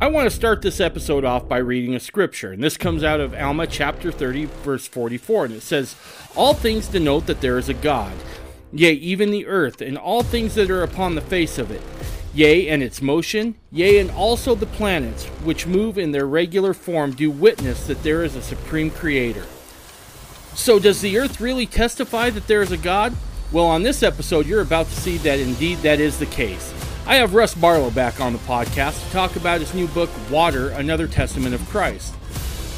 I want to start this episode off by reading a scripture, and this comes out of Alma chapter 30, verse 44, and it says, All things denote that there is a God, yea, even the earth, and all things that are upon the face of it, yea, and its motion, yea, and also the planets, which move in their regular form, do witness that there is a supreme creator. So, does the earth really testify that there is a God? Well, on this episode, you're about to see that indeed that is the case. I have Russ Barlow back on the podcast to talk about his new book, Water Another Testament of Christ.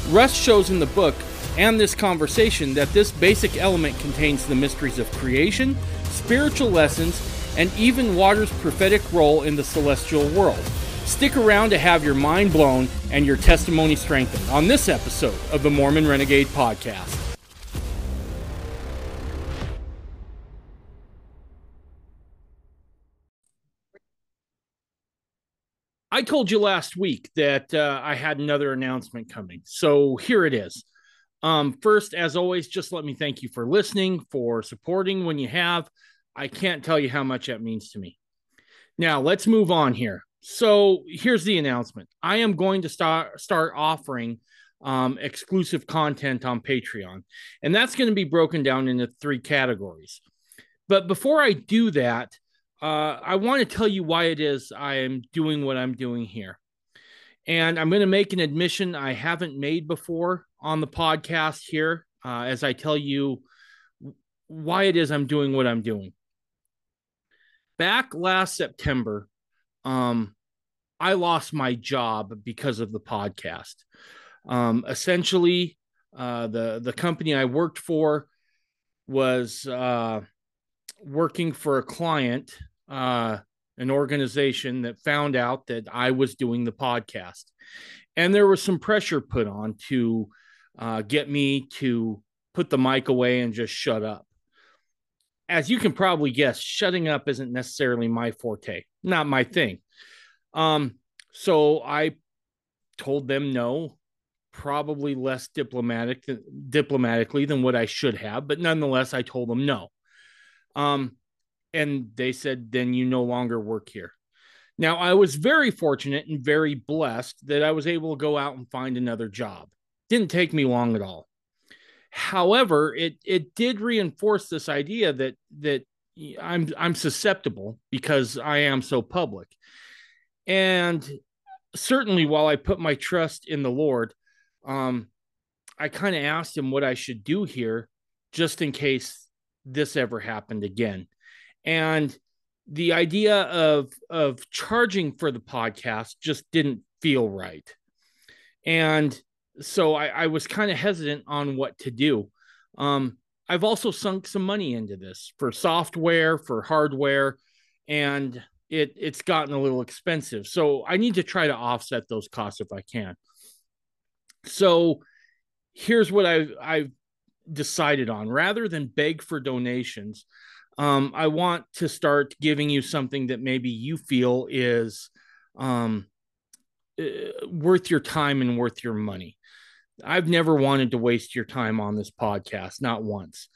Russ shows in the book and this conversation that this basic element contains the mysteries of creation, spiritual lessons, and even water's prophetic role in the celestial world. Stick around to have your mind blown and your testimony strengthened on this episode of the Mormon Renegade Podcast. I told you last week that uh, I had another announcement coming. So here it is. Um, first, as always, just let me thank you for listening, for supporting when you have. I can't tell you how much that means to me. Now, let's move on here. So here's the announcement I am going to start, start offering um, exclusive content on Patreon, and that's going to be broken down into three categories. But before I do that, uh, I want to tell you why it is I am doing what I'm doing here. And I'm going to make an admission I haven't made before on the podcast here uh, as I tell you why it is I'm doing what I'm doing. Back last September, um, I lost my job because of the podcast. Um, essentially, uh, the the company I worked for was uh, working for a client uh, an organization that found out that I was doing the podcast. And there was some pressure put on to uh, get me to put the mic away and just shut up. As you can probably guess, shutting up isn't necessarily my forte, not my thing. Um, so I told them no, probably less diplomatic diplomatically than what I should have, but nonetheless, I told them no. Um, and they said, then you no longer work here. Now, I was very fortunate and very blessed that I was able to go out and find another job. Didn't take me long at all. However, it it did reinforce this idea that that I'm I'm susceptible because I am so public. And certainly while I put my trust in the Lord, um, I kind of asked him what I should do here just in case this ever happened again and the idea of of charging for the podcast just didn't feel right. And so i, I was kind of hesitant on what to do. Um, i've also sunk some money into this for software for hardware and it it's gotten a little expensive. So i need to try to offset those costs if i can. So here's what i've i've decided on. Rather than beg for donations um, I want to start giving you something that maybe you feel is um, uh, worth your time and worth your money. I've never wanted to waste your time on this podcast, not once.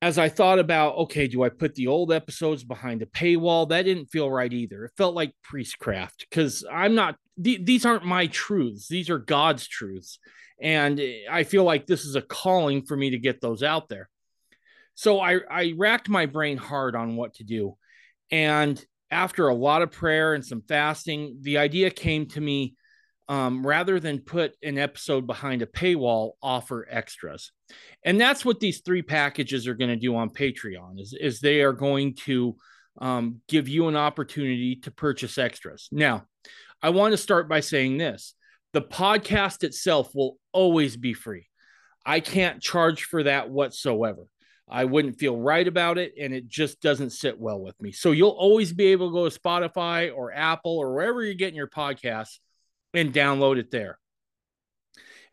As I thought about, okay, do I put the old episodes behind a paywall? That didn't feel right either. It felt like priestcraft because I'm not, th- these aren't my truths. These are God's truths. And I feel like this is a calling for me to get those out there. So I, I racked my brain hard on what to do. And after a lot of prayer and some fasting, the idea came to me um, rather than put an episode behind a paywall, offer extras. And that's what these three packages are going to do on Patreon is, is they are going to um, give you an opportunity to purchase extras. Now, I want to start by saying this the podcast itself will always be free. I can't charge for that whatsoever. I wouldn't feel right about it, and it just doesn't sit well with me. So you'll always be able to go to Spotify or Apple or wherever you're getting your podcasts and download it there.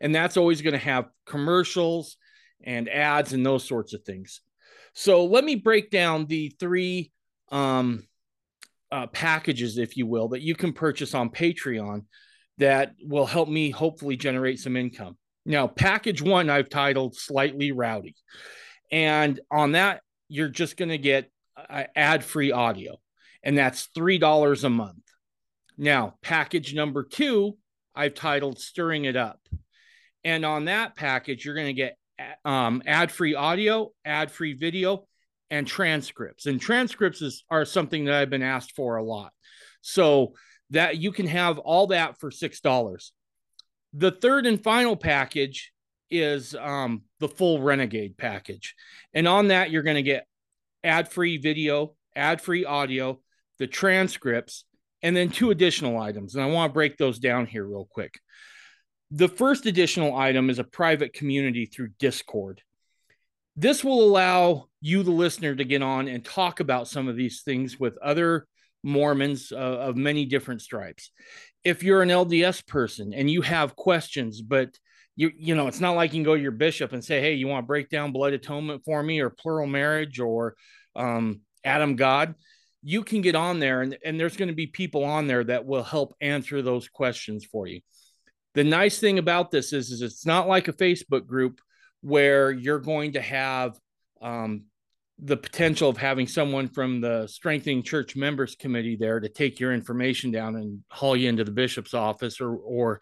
And that's always going to have commercials and ads and those sorts of things. So let me break down the three um, uh, packages, if you will, that you can purchase on Patreon that will help me hopefully generate some income. Now, package one I've titled Slightly Rowdy. And on that, you're just going to get uh, ad free audio, and that's $3 a month. Now, package number two, I've titled Stirring It Up. And on that package, you're going to get um, ad free audio, ad free video, and transcripts. And transcripts is, are something that I've been asked for a lot. So that you can have all that for $6. The third and final package is um, the full Renegade package. And on that, you're going to get ad free video, ad free audio, the transcripts, and then two additional items. And I want to break those down here real quick. The first additional item is a private community through Discord. This will allow you, the listener, to get on and talk about some of these things with other Mormons uh, of many different stripes. If you're an LDS person and you have questions, but you you know it's not like you can go to your bishop and say, "Hey, you want to break down blood atonement for me, or plural marriage, or um, Adam God?" You can get on there, and, and there's going to be people on there that will help answer those questions for you. The nice thing about this is, is it's not like a Facebook group where you're going to have um, the potential of having someone from the strengthening church members committee there to take your information down and haul you into the bishop's office or or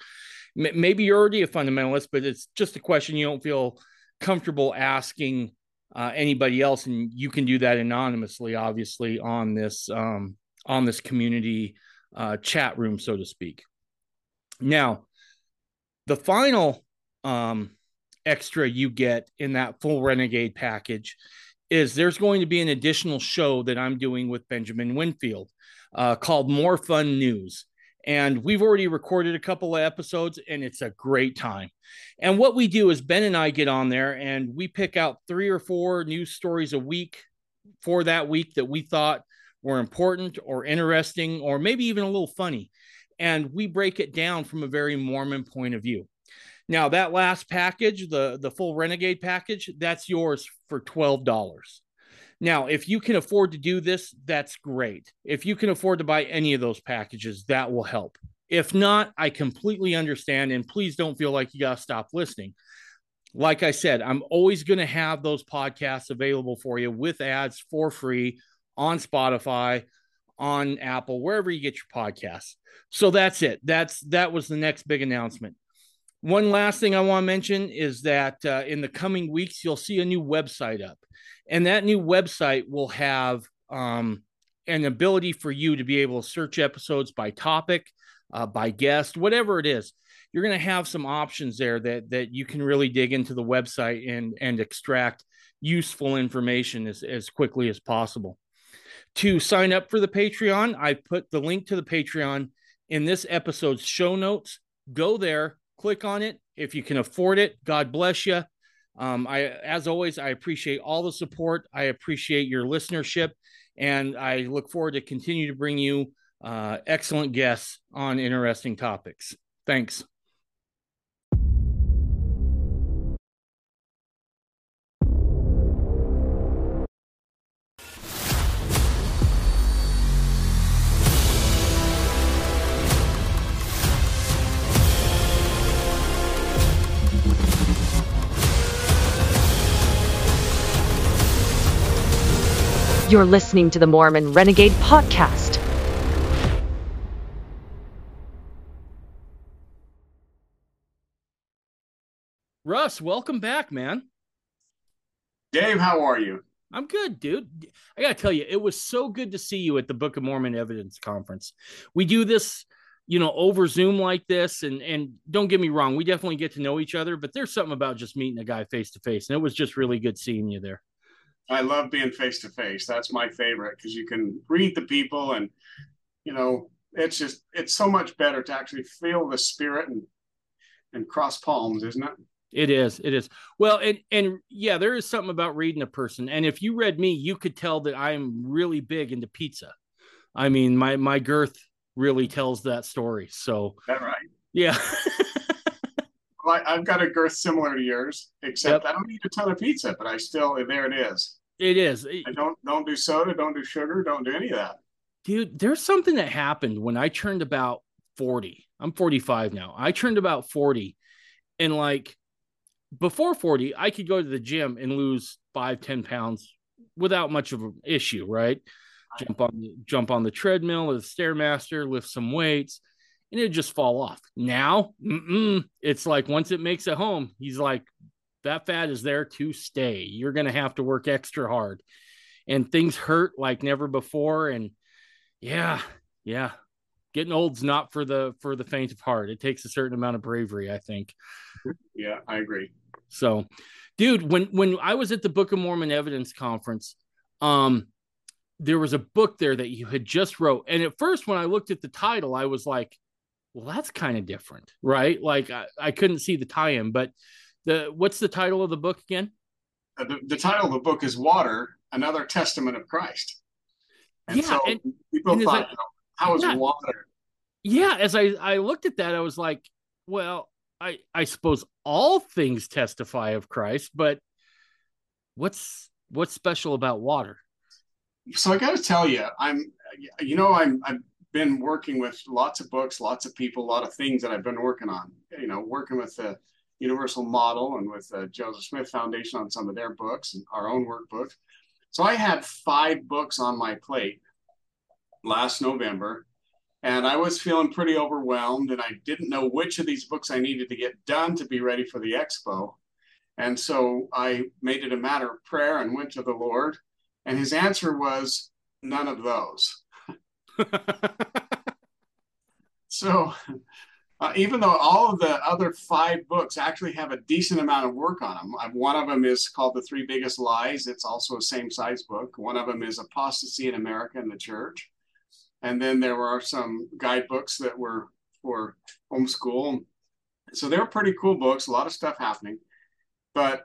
maybe you're already a fundamentalist but it's just a question you don't feel comfortable asking uh, anybody else and you can do that anonymously obviously on this um, on this community uh, chat room so to speak now the final um, extra you get in that full renegade package is there's going to be an additional show that I'm doing with Benjamin Winfield uh, called More Fun News. And we've already recorded a couple of episodes, and it's a great time. And what we do is Ben and I get on there and we pick out three or four news stories a week for that week that we thought were important or interesting or maybe even a little funny. And we break it down from a very Mormon point of view. Now that last package, the the full Renegade package, that's yours for twelve dollars. Now, if you can afford to do this, that's great. If you can afford to buy any of those packages, that will help. If not, I completely understand, and please don't feel like you gotta stop listening. Like I said, I'm always going to have those podcasts available for you with ads for free on Spotify, on Apple, wherever you get your podcasts. So that's it. That's that was the next big announcement. One last thing I want to mention is that uh, in the coming weeks, you'll see a new website up. And that new website will have um, an ability for you to be able to search episodes by topic, uh, by guest, whatever it is. You're going to have some options there that that you can really dig into the website and and extract useful information as, as quickly as possible. To sign up for the Patreon, I put the link to the Patreon in this episode's show notes. Go there, click on it if you can afford it. God bless you. Um, I, as always, I appreciate all the support. I appreciate your listenership, and I look forward to continue to bring you uh, excellent guests on interesting topics. Thanks. You're listening to the Mormon Renegade Podcast. Russ, welcome back, man. Dave, how are you? I'm good, dude. I got to tell you, it was so good to see you at the Book of Mormon Evidence Conference. We do this, you know, over Zoom like this, and and don't get me wrong, we definitely get to know each other, but there's something about just meeting a guy face to face, and it was just really good seeing you there. I love being face to face. That's my favorite because you can read the people and you know it's just it's so much better to actually feel the spirit and and cross palms, isn't it? It is. It is. Well, and and yeah, there is something about reading a person. And if you read me, you could tell that I'm really big into pizza. I mean, my my girth really tells that story. So that right. Yeah. I've got a girth similar to yours, except yep. I don't eat a ton of pizza, but I still there it is. It is. I don't don't do soda, don't do sugar, don't do any of that. Dude, there's something that happened when I turned about 40. I'm 45 now. I turned about 40 and like before 40, I could go to the gym and lose five, 10 pounds without much of an issue, right? jump on the, jump on the treadmill or the stairmaster, lift some weights, and it'd just fall off. Now, it's like once it makes it home, he's like, that fat is there to stay. You're going to have to work extra hard, and things hurt like never before. And yeah, yeah, getting old's not for the for the faint of heart. It takes a certain amount of bravery, I think. Yeah, I agree. So, dude, when when I was at the Book of Mormon Evidence Conference, um, there was a book there that you had just wrote, and at first, when I looked at the title, I was like, "Well, that's kind of different, right?" Like I, I couldn't see the tie-in, but the what's the title of the book again? Uh, the, the title of the book is "Water: Another Testament of Christ." And yeah, so and, people and thought, like, you know, "How is yeah, water?" Yeah, as I I looked at that, I was like, "Well, I I suppose all things testify of Christ, but what's what's special about water?" So I got to tell you, I'm you know I'm I've been working with lots of books, lots of people, a lot of things that I've been working on. You know, working with the Universal Model and with the Joseph Smith Foundation on some of their books and our own workbook. So I had five books on my plate last November and I was feeling pretty overwhelmed, and I didn't know which of these books I needed to get done to be ready for the expo. And so I made it a matter of prayer and went to the Lord, and his answer was none of those. so uh, even though all of the other five books actually have a decent amount of work on them, one of them is called The Three Biggest Lies. It's also a same size book. One of them is Apostasy in America and the Church. And then there were some guidebooks that were for homeschool. So they were pretty cool books, a lot of stuff happening. But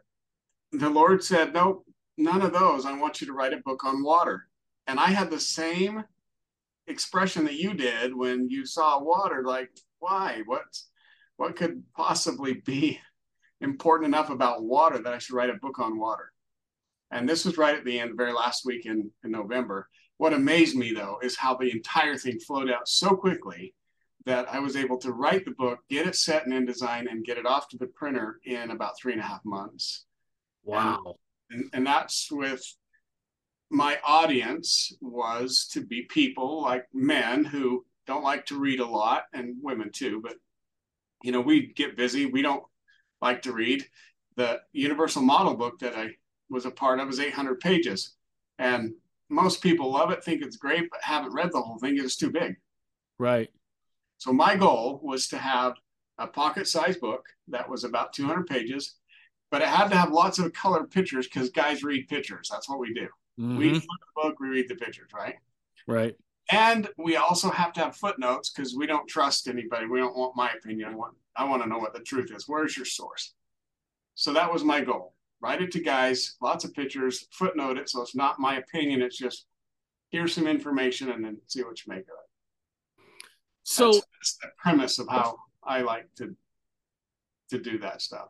the Lord said, Nope, none of those. I want you to write a book on water. And I had the same expression that you did when you saw water like, why? What what could possibly be important enough about water that I should write a book on water? And this was right at the end, very last week in, in November. What amazed me though is how the entire thing flowed out so quickly that I was able to write the book, get it set in InDesign, and get it off to the printer in about three and a half months. Wow. And, and that's with my audience was to be people like men who don't like to read a lot and women too, but you know, we get busy. We don't like to read. The universal model book that I was a part of is 800 pages. And most people love it, think it's great, but haven't read the whole thing. It's too big. Right. So my goal was to have a pocket size book that was about 200 pages, but it had to have lots of colored pictures because guys read pictures. That's what we do. Mm-hmm. We flip the book, we read the pictures, right? Right. And we also have to have footnotes because we don't trust anybody. We don't want my opinion. I want, I want to know what the truth is. Where's your source? So that was my goal write it to guys, lots of pictures, footnote it. So it's not my opinion. It's just here's some information and then see what you make of it. So that's, that's the premise of how I like to to do that stuff.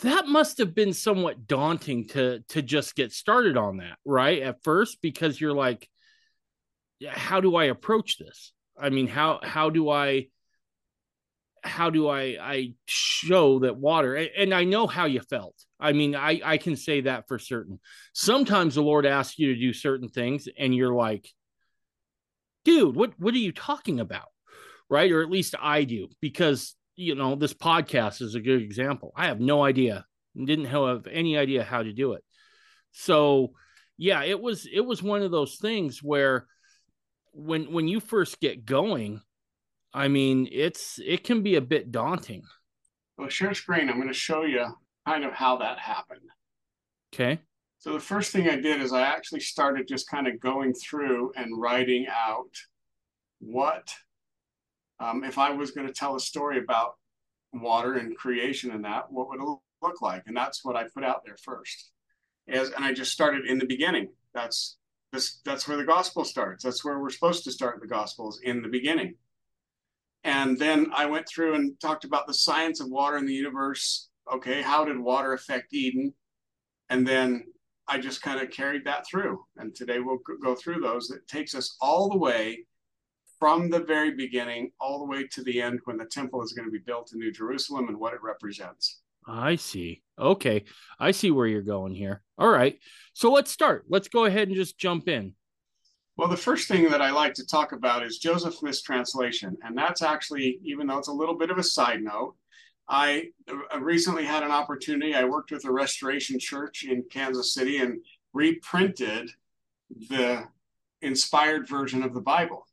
That must have been somewhat daunting to to just get started on that, right? At first, because you're like, how do I approach this? I mean, how how do I how do I I show that water and I know how you felt. I mean, I I can say that for certain. Sometimes the Lord asks you to do certain things and you're like, dude, what what are you talking about? Right? Or at least I do because you know, this podcast is a good example. I have no idea. Didn't have any idea how to do it. So, yeah, it was it was one of those things where when when you first get going, I mean, it's it can be a bit daunting. Well, share screen. I'm going to show you kind of how that happened. Okay. So the first thing I did is I actually started just kind of going through and writing out what um, if I was going to tell a story about water and creation and that, what would it look like? And that's what I put out there first. As and I just started in the beginning. That's this that's where the gospel starts. That's where we're supposed to start the gospels in the beginning. And then I went through and talked about the science of water in the universe. Okay, how did water affect Eden? And then I just kind of carried that through. And today we'll go through those. It takes us all the way from the very beginning, all the way to the end when the temple is going to be built in New Jerusalem and what it represents. I see. Okay. I see where you're going here. All right. So let's start. Let's go ahead and just jump in. Well, the first thing that I like to talk about is Joseph Smith's translation. And that's actually, even though it's a little bit of a side note, I uh, recently had an opportunity. I worked with a restoration church in Kansas City and reprinted the inspired version of the Bible.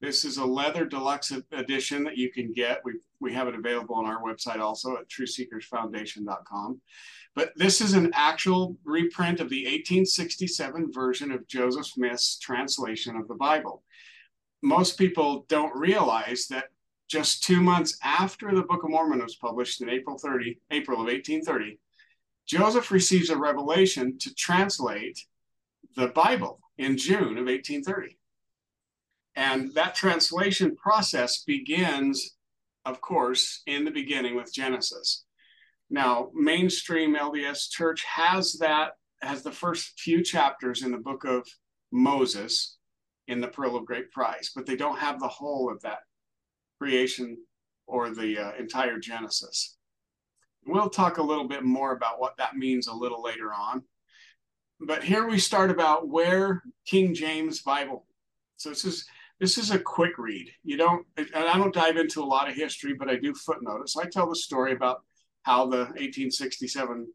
This is a leather deluxe edition that you can get. We, we have it available on our website also at trueseekersfoundation.com. But this is an actual reprint of the 1867 version of Joseph Smith's translation of the Bible. Most people don't realize that just two months after the Book of Mormon was published in April 30, April of 1830, Joseph receives a revelation to translate the Bible in June of 1830. And that translation process begins, of course, in the beginning with Genesis. Now, mainstream LDS church has that, has the first few chapters in the book of Moses in the Pearl of Great Price, but they don't have the whole of that creation or the uh, entire Genesis. We'll talk a little bit more about what that means a little later on. But here we start about where King James Bible. So this is this is a quick read. You don't, and I don't dive into a lot of history, but I do footnote it. So I tell the story about how the 1867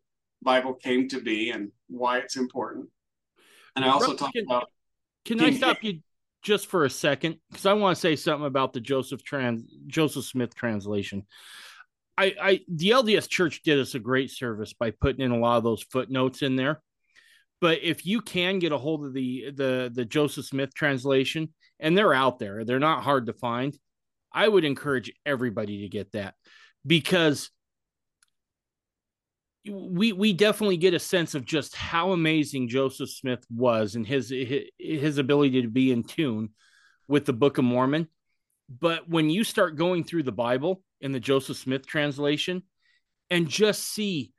Bible came to be and why it's important. And I also talk can, about. Can I stop you just for a second? Because I want to say something about the Joseph trans Joseph Smith translation. I, I the LDS Church did us a great service by putting in a lot of those footnotes in there. But if you can get a hold of the the the Joseph Smith translation, and they're out there. They're not hard to find. I would encourage everybody to get that because we we definitely get a sense of just how amazing Joseph Smith was and his his ability to be in tune with the Book of Mormon. But when you start going through the Bible in the Joseph Smith translation and just see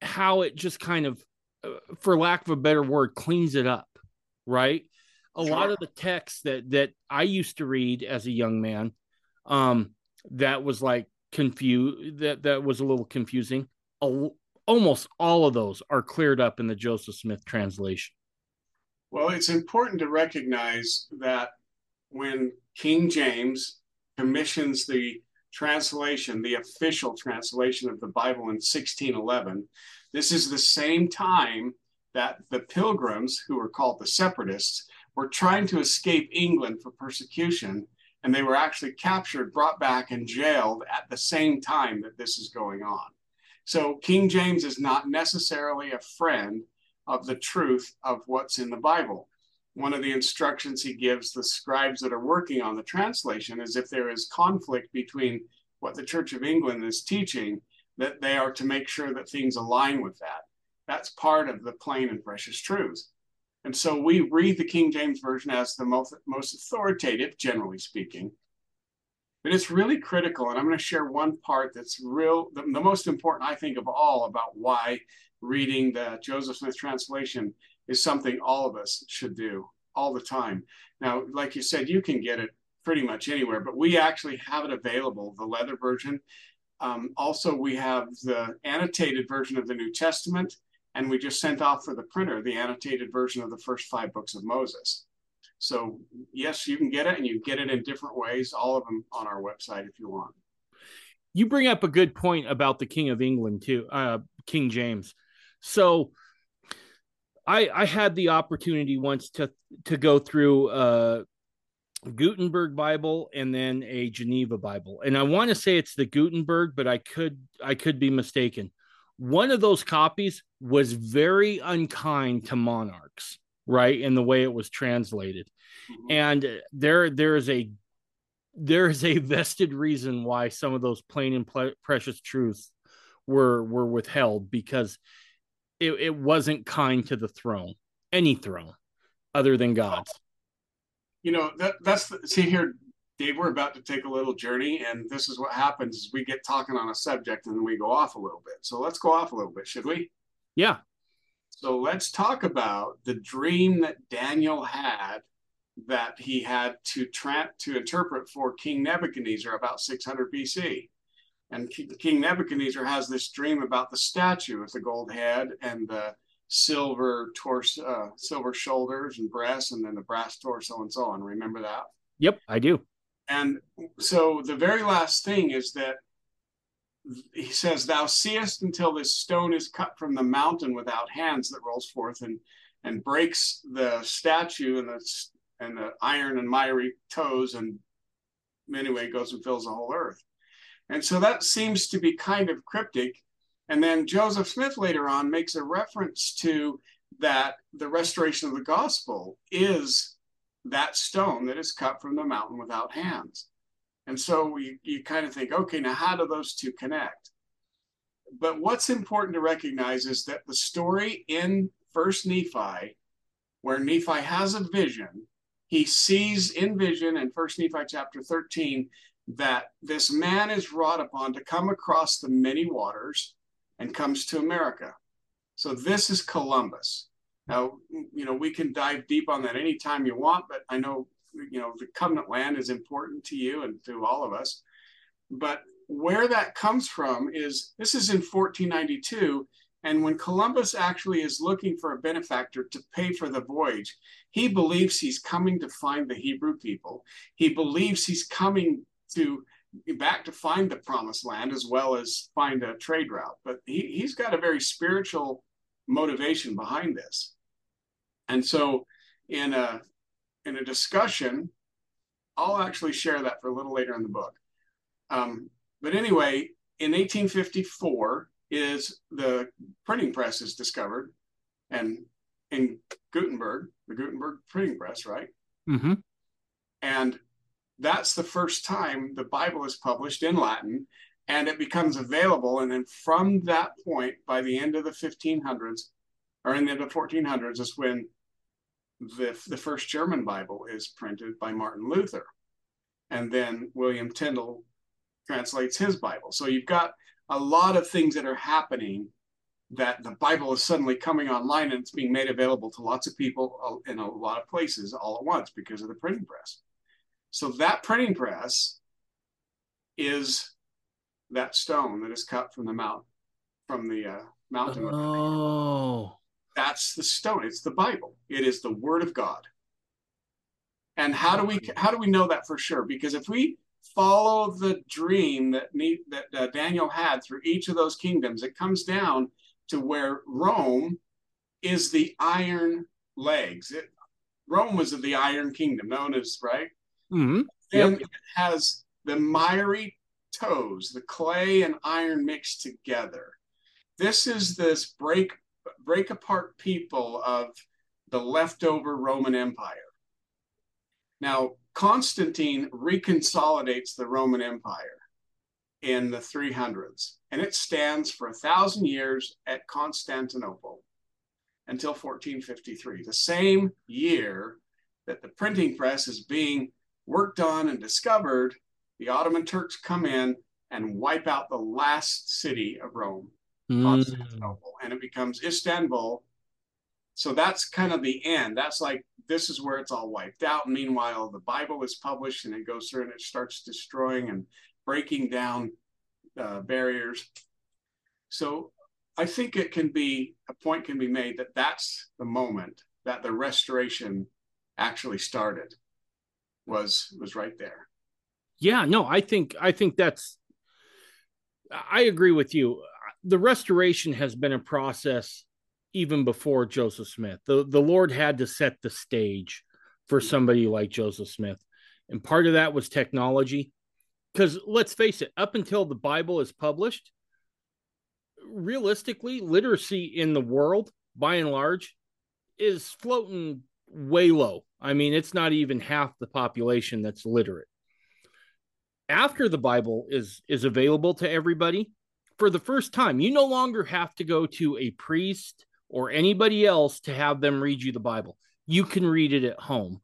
how it just kind of for lack of a better word cleans it up, right? a sure. lot of the texts that that I used to read as a young man, um, that was like confused that that was a little confusing. almost all of those are cleared up in the Joseph Smith translation. Well, it's important to recognize that when King James commissions the translation, the official translation of the Bible in 1611, this is the same time that the pilgrims, who were called the separatists, were trying to escape England for persecution, and they were actually captured, brought back, and jailed at the same time that this is going on. So King James is not necessarily a friend of the truth of what's in the Bible. One of the instructions he gives the scribes that are working on the translation is if there is conflict between what the Church of England is teaching, that they are to make sure that things align with that. That's part of the plain and precious truths. And so we read the King James Version as the most, most authoritative, generally speaking. But it's really critical. And I'm going to share one part that's real, the, the most important, I think, of all about why reading the Joseph Smith translation is something all of us should do all the time. Now, like you said, you can get it pretty much anywhere, but we actually have it available, the leather version. Um, also, we have the annotated version of the New Testament and we just sent off for the printer the annotated version of the first five books of Moses. So yes, you can get it, and you get it in different ways. All of them on our website if you want. You bring up a good point about the King of England too, uh, King James. So I I had the opportunity once to to go through a Gutenberg Bible and then a Geneva Bible, and I want to say it's the Gutenberg, but I could I could be mistaken one of those copies was very unkind to monarchs, right? In the way it was translated. Mm-hmm. And there there is a there is a vested reason why some of those plain and ple- precious truths were were withheld because it, it wasn't kind to the throne, any throne other than God's. You know, that that's see here, Dave, we're about to take a little journey, and this is what happens: is we get talking on a subject, and then we go off a little bit. So let's go off a little bit, should we? Yeah. So let's talk about the dream that Daniel had that he had to tra- to interpret for King Nebuchadnezzar about 600 BC. And King Nebuchadnezzar has this dream about the statue with the gold head and the silver torso, uh, silver shoulders and breasts, and then the brass torso and so on. Remember that? Yep, I do. And so the very last thing is that he says, Thou seest until this stone is cut from the mountain without hands that rolls forth and and breaks the statue and the and the iron and miry toes and anyway goes and fills the whole earth. And so that seems to be kind of cryptic. And then Joseph Smith later on makes a reference to that the restoration of the gospel is that stone that is cut from the mountain without hands. And so you, you kind of think, okay, now how do those two connect? But what's important to recognize is that the story in First Nephi, where Nephi has a vision, he sees in vision in First Nephi chapter 13 that this man is wrought upon to come across the many waters and comes to America. So this is Columbus. Now, you know, we can dive deep on that anytime you want, but I know, you know, the covenant land is important to you and to all of us. But where that comes from is this is in 1492. And when Columbus actually is looking for a benefactor to pay for the voyage, he believes he's coming to find the Hebrew people. He believes he's coming to back to find the promised land as well as find a trade route. But he, he's got a very spiritual motivation behind this. And so in a in a discussion, I'll actually share that for a little later in the book. Um, but anyway, in 1854 is the printing press is discovered, and in Gutenberg, the Gutenberg printing press, right? Mm-hmm. And that's the first time the Bible is published in Latin, and it becomes available. And then from that point, by the end of the 1500s, or in the end of the 1400s, is when the, the first German Bible is printed by Martin Luther. And then William Tyndale translates his Bible. So you've got a lot of things that are happening that the Bible is suddenly coming online and it's being made available to lots of people uh, in a lot of places all at once because of the printing press. So that printing press is that stone that is cut from the mount from the uh, mountain. Oh, that's the stone. It's the Bible. It is the Word of God. And how do we how do we know that for sure? Because if we follow the dream that that uh, Daniel had through each of those kingdoms, it comes down to where Rome is the iron legs. It, Rome was of the iron kingdom, known as right. Mm-hmm. Yep. it has the miry toes, the clay and iron mixed together. This is this break break apart people of the leftover Roman Empire. Now, Constantine reconsolidates the Roman Empire in the 300s, and it stands for a thousand years at Constantinople until 1453, the same year that the printing press is being worked on and discovered. The Ottoman Turks come in and wipe out the last city of Rome, mm. Constantinople, and it becomes Istanbul. So that's kind of the end. That's like this is where it's all wiped out. Meanwhile, the Bible is published and it goes through and it starts destroying and breaking down uh, barriers. So I think it can be a point can be made that that's the moment that the restoration actually started was was right there. Yeah, no, I think I think that's I agree with you. The restoration has been a process even before Joseph Smith. The the Lord had to set the stage for somebody like Joseph Smith. And part of that was technology. Because let's face it, up until the Bible is published, realistically, literacy in the world, by and large, is floating way low. I mean, it's not even half the population that's literate. After the Bible is is available to everybody, for the first time, you no longer have to go to a priest or anybody else to have them read you the Bible. You can read it at home.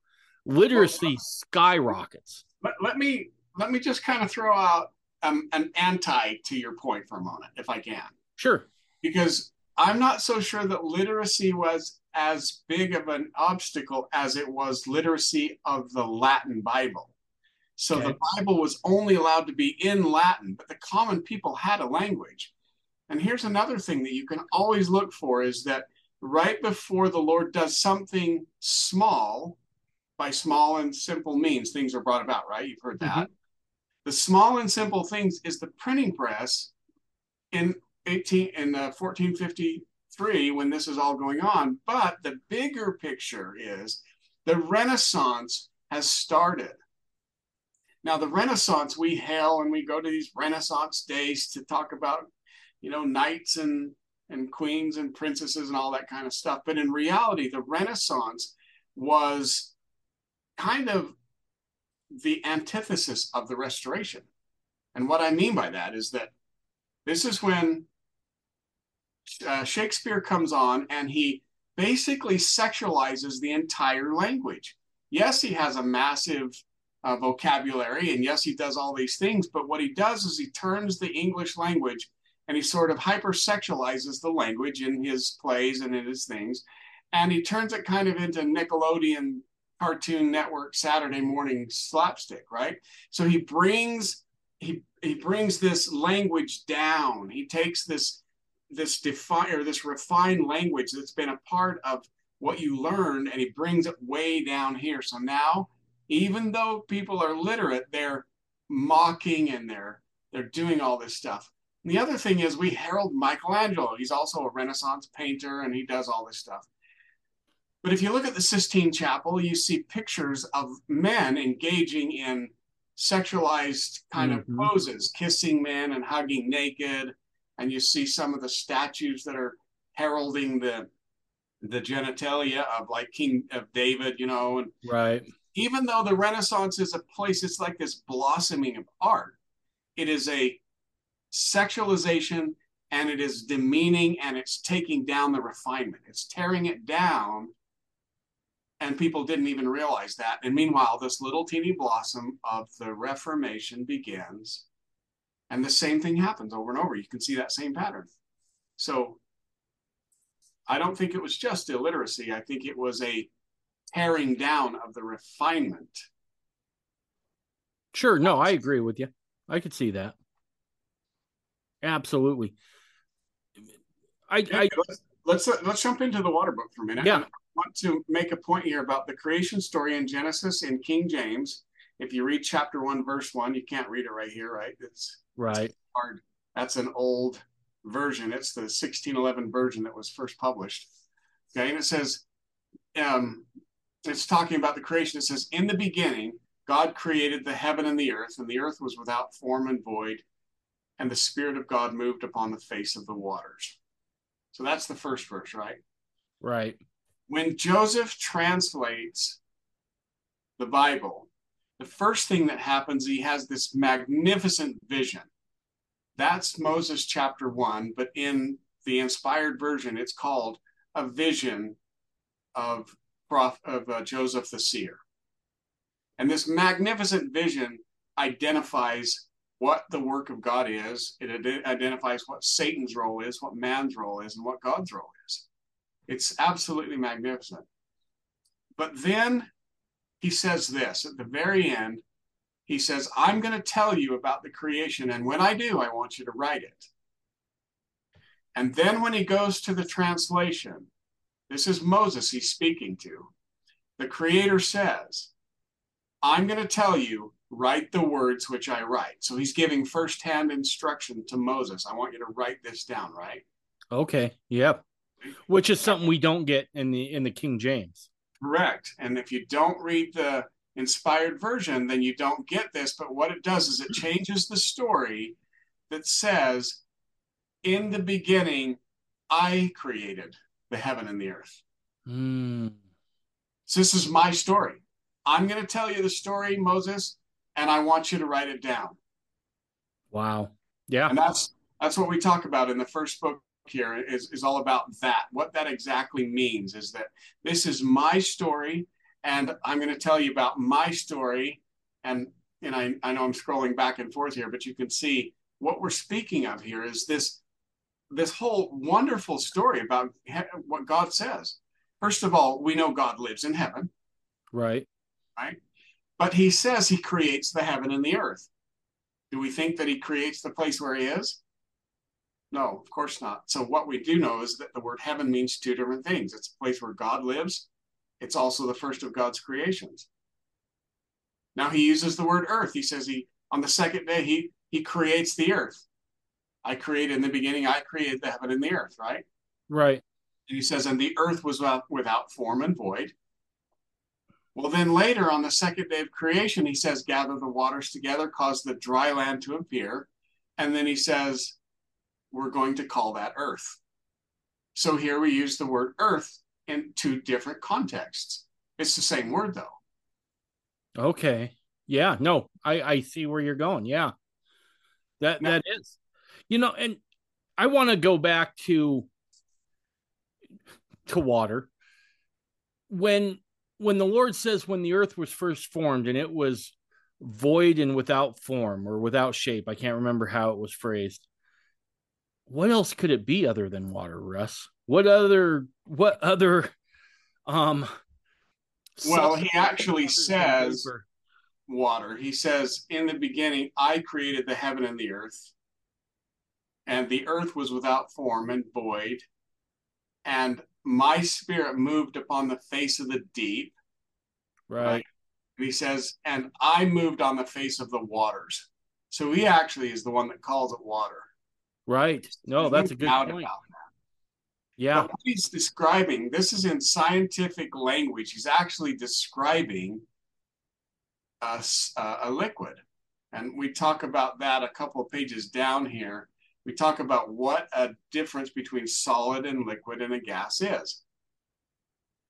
Literacy skyrockets. Let, let me let me just kind of throw out um, an anti to your point for a moment, if I can. Sure. Because I'm not so sure that literacy was as big of an obstacle as it was literacy of the Latin Bible. So okay. the Bible was only allowed to be in Latin, but the common people had a language. And here's another thing that you can always look for is that right before the Lord does something small, by small and simple means, things are brought about, right? You've heard that. Mm-hmm. The small and simple things is the printing press in 18 in uh, 1453 when this is all going on. But the bigger picture is the Renaissance has started. Now, the Renaissance we hail and we go to these Renaissance days to talk about, you know, knights and and queens and princesses and all that kind of stuff. But in reality, the Renaissance was kind of the antithesis of the Restoration. And what I mean by that is that this is when uh, Shakespeare comes on and he basically sexualizes the entire language. Yes, he has a massive uh, vocabulary, and yes, he does all these things, but what he does is he turns the English language and he sort of hypersexualizes the language in his plays and in his things. And he turns it kind of into Nickelodeon Cartoon Network Saturday morning slapstick, right? So he brings he he brings this language down. He takes this this define or this refined language that's been a part of what you learned and he brings it way down here. So now, even though people are literate, they're mocking and they're they're doing all this stuff. And the other thing is we herald Michelangelo. He's also a Renaissance painter and he does all this stuff. But if you look at the Sistine Chapel, you see pictures of men engaging in sexualized kind mm-hmm. of poses, kissing men and hugging naked. And you see some of the statues that are heralding the the genitalia of like King of David, you know, and right. Even though the Renaissance is a place, it's like this blossoming of art. It is a sexualization and it is demeaning and it's taking down the refinement. It's tearing it down. And people didn't even realize that. And meanwhile, this little teeny blossom of the Reformation begins. And the same thing happens over and over. You can see that same pattern. So I don't think it was just illiteracy. I think it was a tearing down of the refinement. Sure. No, I agree with you. I could see that. Absolutely. I, I let's let's, uh, let's jump into the water book for a minute. Yeah. I want to make a point here about the creation story in Genesis in King James. If you read chapter one, verse one, you can't read it right here, right? It's right it's hard. That's an old version. It's the 1611 version that was first published. Okay, and it says, um, it's talking about the creation. It says, "In the beginning, God created the heaven and the earth, and the earth was without form and void, and the Spirit of God moved upon the face of the waters. So that's the first verse, right? Right. When Joseph translates the Bible, the first thing that happens, he has this magnificent vision. That's Moses chapter one, but in the inspired version, it's called a vision of, of uh, Joseph the seer. And this magnificent vision identifies what the work of God is. It ad- identifies what Satan's role is, what man's role is, and what God's role is. It's absolutely magnificent. But then he says this at the very end. He says, I'm going to tell you about the creation, and when I do, I want you to write it. And then when he goes to the translation, this is Moses he's speaking to. The Creator says, I'm going to tell you write the words which I write. So he's giving firsthand instruction to Moses. I want you to write this down, right? Okay. Yep. Which is something we don't get in the in the King James. Correct. And if you don't read the inspired version, then you don't get this. But what it does is it changes the story that says, In the beginning, I created the heaven and the earth. Mm. So this is my story. I'm going to tell you the story, Moses, and I want you to write it down. Wow. Yeah. And that's that's what we talk about in the first book here is, is all about that. What that exactly means is that this is my story, and I'm going to tell you about my story. And and I, I know I'm scrolling back and forth here, but you can see what we're speaking of here is this this whole wonderful story about what God says. First of all, we know God lives in heaven. Right. Right. But he says he creates the heaven and the earth. Do we think that he creates the place where he is? No, of course not. So what we do know is that the word heaven means two different things. It's a place where God lives. It's also the first of God's creations. Now he uses the word earth. He says he on the second day he he creates the earth. I created in the beginning, I created the heaven and the earth, right? Right. And he says, and the earth was without, without form and void. Well, then later on the second day of creation, he says, gather the waters together, cause the dry land to appear. And then he says, we're going to call that earth. So here we use the word earth in two different contexts. It's the same word though. Okay. Yeah. No, I I see where you're going. Yeah. That Now- that is. You know, and I want to go back to to water. When when the Lord says when the earth was first formed and it was void and without form or without shape, I can't remember how it was phrased. What else could it be other than water, Russ? What other what other um Well, he actually says- Water. He says, in the beginning, I created the heaven and the earth. And the earth was without form and void. And my spirit moved upon the face of the deep. right. And he says, and I moved on the face of the waters. So he actually is the one that calls it water. Right. No, There's that's a good point. about Yeah. But what he's describing, this is in scientific language. He's actually describing a, a liquid. And we talk about that a couple of pages down here. We talk about what a difference between solid and liquid and a gas is.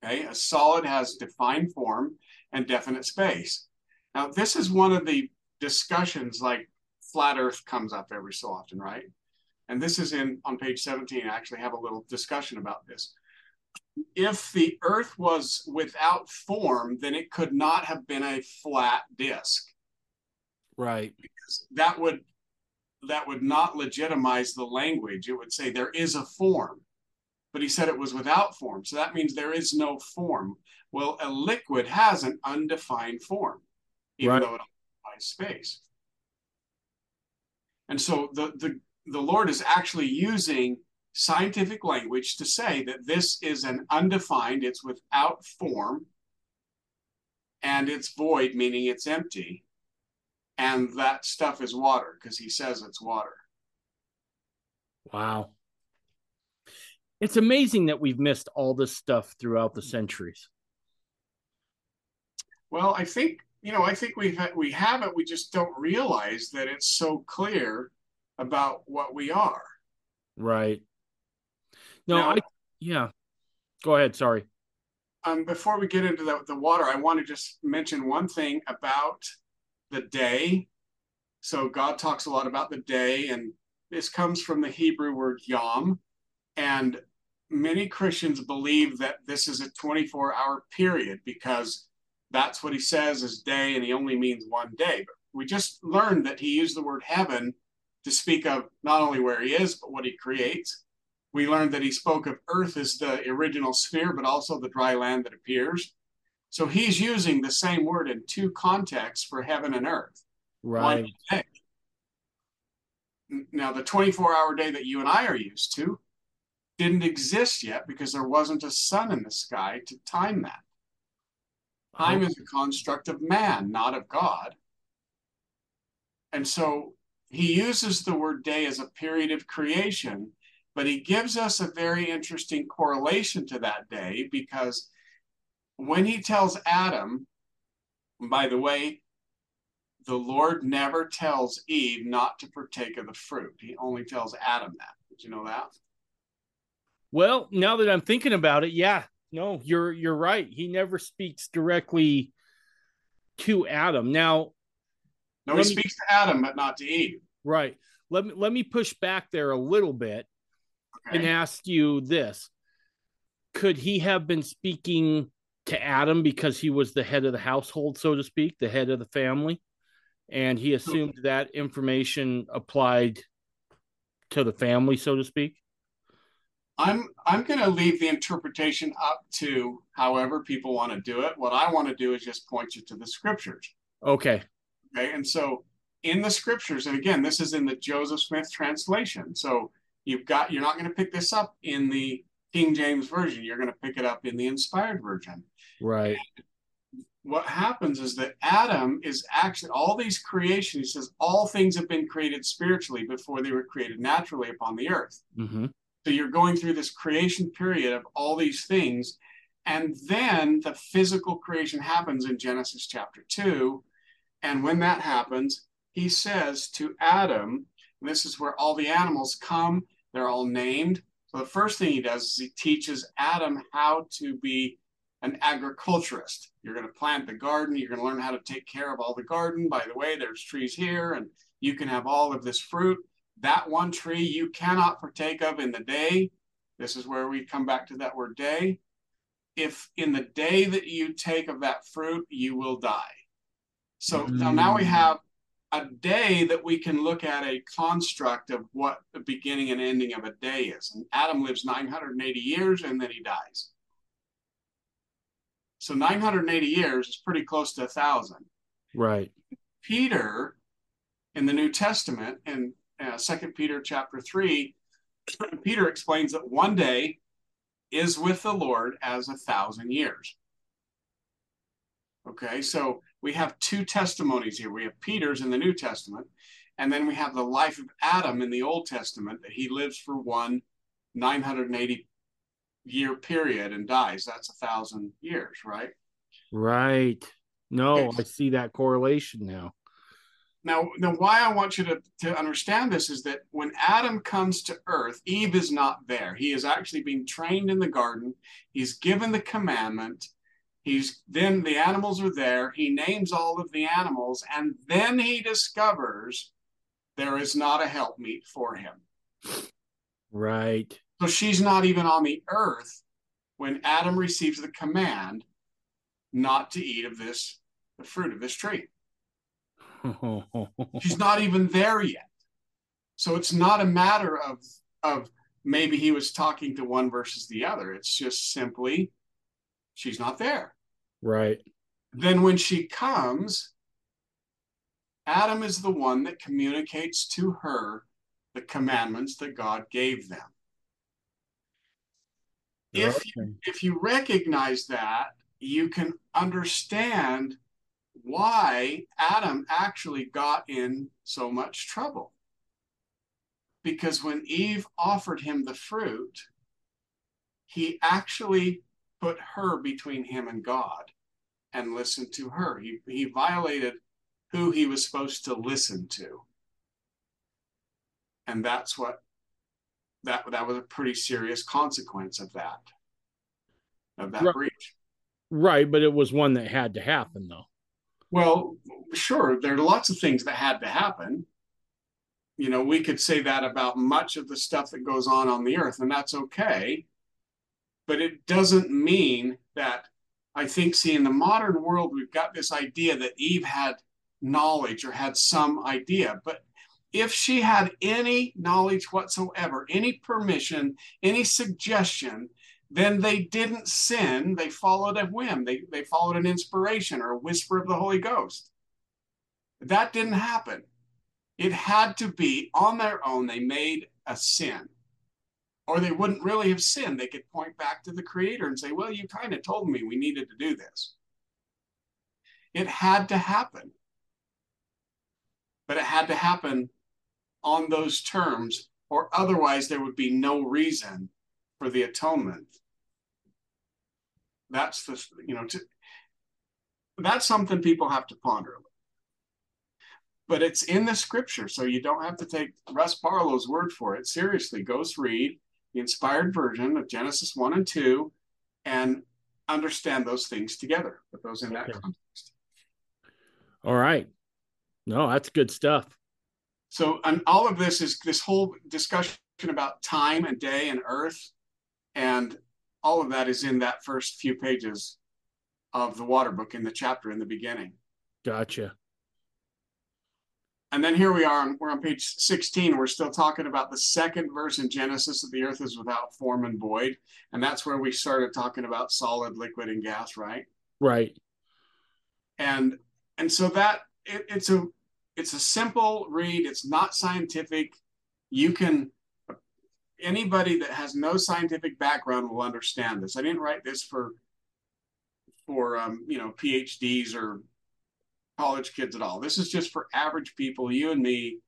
Okay, a solid has defined form and definite space. Now, this is one of the discussions like flat earth comes up every so often, right? and this is in on page 17 i actually have a little discussion about this if the earth was without form then it could not have been a flat disk Right. Because that would that would not legitimize the language. It would say there is a form but he said it was without form. So that means there is no form. Well a liquid has an undefined form even Right. though it occupies space. And so the the the lord is actually using scientific language to say that this is an undefined it's without form and it's void meaning it's empty and that stuff is water because he says it's water. Wow. It's amazing that we've missed all this stuff throughout the centuries. Well, I think you know, I think we ha- we have it. We just don't realize that it's so clear about what we are. Right. No, Now- I yeah. Go ahead, sorry. Um, before we get into the, the water, I want to just mention one thing about the day. So God talks a lot about the day, and this comes from the Hebrew word yom. And many Christians believe that this is a 24 hour period because that's what he says is day, and he only means one day. But we just learned that he used the word heaven to speak of not only where he is, but what he creates. We learned that he spoke of earth as the original sphere, but also the dry land that appears. So he's using the same word in two contexts for heaven and earth. Right. One day. Now, the 24 hour day that you and I are used to didn't exist yet because there wasn't a sun in the sky to time that. Time is a construct of man, not of God. And so he uses the word day as a period of creation, but he gives us a very interesting correlation to that day because when he tells Adam, by the way, the Lord never tells Eve not to partake of the fruit. He only tells Adam that. Did you know that? Well, now that I'm thinking about it, yeah. No, you're you're right. He never speaks directly to Adam. Now, No, he me- speaks to Adam, but not to Eve. right. Let me let me push back there a little bit and ask you this. Could he have been speaking to Adam because he was the head of the household, so to speak, the head of the family? And he hmm. assumed that information applied to the family, so to speak? I'm I'm going to leave the interpretation up to however people want to do it. What I want to do is just point you to the scriptures. Okay. Okay, and so in the scriptures, and again, this is in the Joseph Smith translation. So you've got you're not going to pick this up in the King James version. You're going to pick it up in the inspired version. Right. what happens is that Adam is actually all these creations. He says all things have been created spiritually before they were created naturally upon the earth. Mm-hmm. So you're going through this creation period of all these things. And then the physical creation happens in Genesis chapter 2. And when that happens, he says to Adam, this is where all the animals come, they're all named. So the first thing he does is he teaches Adam how to be an agriculturist. You're going to plant the garden, you're going to learn how to take care of all the garden. By the way, there's trees here, and you can have all of this fruit. That one tree you cannot partake of in the day. This is where we come back to that word day. If in the day that you take of that fruit, you will die. So mm. now we have a day that we can look at a construct of what the beginning and ending of a day is. And Adam lives 980 years and then he dies. So 980 years is pretty close to a thousand. Right. Peter in the New Testament in uh, Second Peter chapter three, Peter explains that one day is with the Lord as a thousand years. Okay, so we have two testimonies here. We have Peter's in the New Testament, and then we have the life of Adam in the Old Testament that he lives for one 980 year period and dies. That's a thousand years, right? Right. No, okay. I see that correlation now. Now, now, why I want you to, to understand this is that when Adam comes to earth, Eve is not there. He is actually being trained in the garden. He's given the commandment. He's then the animals are there. He names all of the animals, and then he discovers there is not a helpmeet for him. Right. So she's not even on the earth when Adam receives the command not to eat of this, the fruit of this tree. she's not even there yet. So it's not a matter of, of maybe he was talking to one versus the other. It's just simply she's not there. Right. Then when she comes, Adam is the one that communicates to her the commandments that God gave them. If you, if you recognize that, you can understand why Adam actually got in so much trouble. Because when Eve offered him the fruit, he actually put her between him and God and listened to her. He, he violated who he was supposed to listen to. And that's what that that was a pretty serious consequence of that of that right. breach. Right, but it was one that had to happen though. Well, sure, there are lots of things that had to happen. You know, we could say that about much of the stuff that goes on on the earth, and that's okay. But it doesn't mean that I think, see, in the modern world, we've got this idea that Eve had knowledge or had some idea. But if she had any knowledge whatsoever, any permission, any suggestion, then they didn't sin. They followed a whim, they, they followed an inspiration or a whisper of the Holy Ghost. That didn't happen. It had to be on their own, they made a sin. Or they wouldn't really have sinned. They could point back to the Creator and say, Well, you kind of told me we needed to do this. It had to happen. But it had to happen on those terms, or otherwise there would be no reason for the atonement. That's the, you know, to, that's something people have to ponder. But it's in the scripture, so you don't have to take Russ Barlow's word for it. Seriously, go read the inspired version of Genesis 1 and 2 and understand those things together, put those in okay. that context. All right. No, that's good stuff. So, and all of this is this whole discussion about time and day and earth, and all of that is in that first few pages of the water book in the chapter in the beginning. Gotcha. And then here we are, we're on page 16. We're still talking about the second verse in Genesis that the earth is without form and void. And that's where we started talking about solid, liquid, and gas, right? Right. And and so that it, it's a it's a simple read. It's not scientific. You can anybody that has no scientific background will understand this. I didn't write this for for um, you know PhDs or college kids at all. This is just for average people, you and me.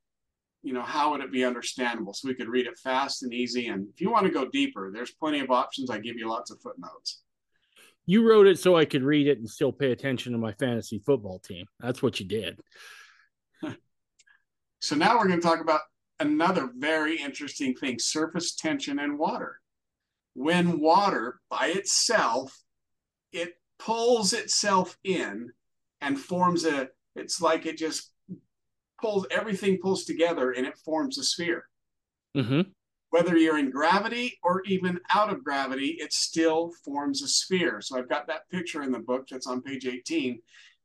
You know, how would it be understandable so we could read it fast and easy? And if you want to go deeper, there's plenty of options. I give you lots of footnotes. You wrote it so I could read it and still pay attention to my fantasy football team. That's what you did. so now we're going to talk about another very interesting thing surface tension and water. When water by itself, it pulls itself in and forms a, it's like it just pulls, everything pulls together and it forms a sphere. Mm-hmm. Whether you're in gravity or even out of gravity, it still forms a sphere. So I've got that picture in the book that's on page 18.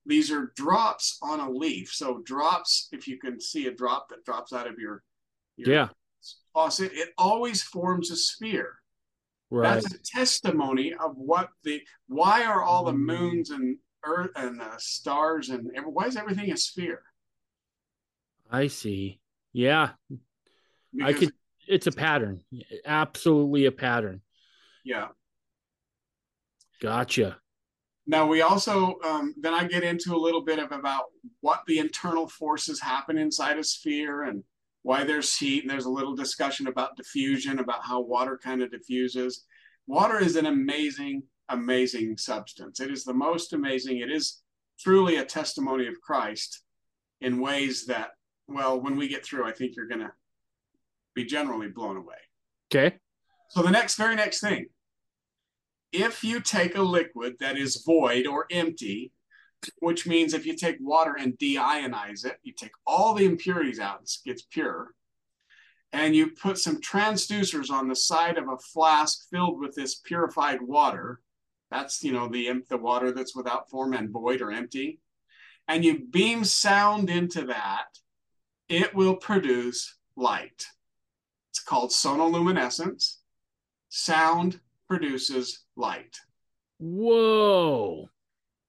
These are drops on a leaf. So drops, if you can see a drop that drops out of your yeah faucet, it always forms a sphere. Right. That's a testimony of what the why are all the moons and earth and the stars and why is everything a sphere? I see. Yeah. Because, I could it's a pattern. Absolutely a pattern. Yeah. Gotcha. Now we also um, then I get into a little bit of about what the internal forces happen inside a sphere and why there's heat, and there's a little discussion about diffusion, about how water kind of diffuses. Water is an amazing, amazing substance. It is the most amazing. It is truly a testimony of Christ in ways that, well, when we get through, I think you're going to be generally blown away. Okay. So the next, very next thing, if you take a liquid that is void or empty which means if you take water and deionize it, you take all the impurities out, it gets pure, and you put some transducers on the side of a flask filled with this purified water. That's you know the the water that's without form and void or empty, and you beam sound into that, it will produce light. It's called sonoluminescence. Sound produces light. Whoa.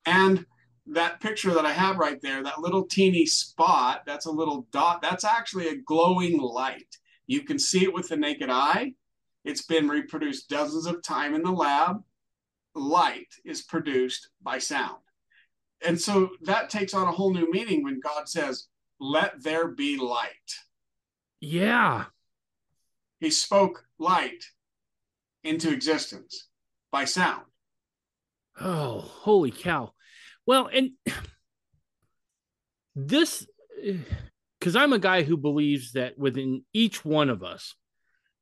And that picture that I have right there, that little teeny spot, that's a little dot, that's actually a glowing light. You can see it with the naked eye. It's been reproduced dozens of times in the lab. Light is produced by sound. And so that takes on a whole new meaning when God says, Let there be light. Yeah. He spoke light into existence by sound. Oh, holy cow. Well, and this, because I'm a guy who believes that within each one of us,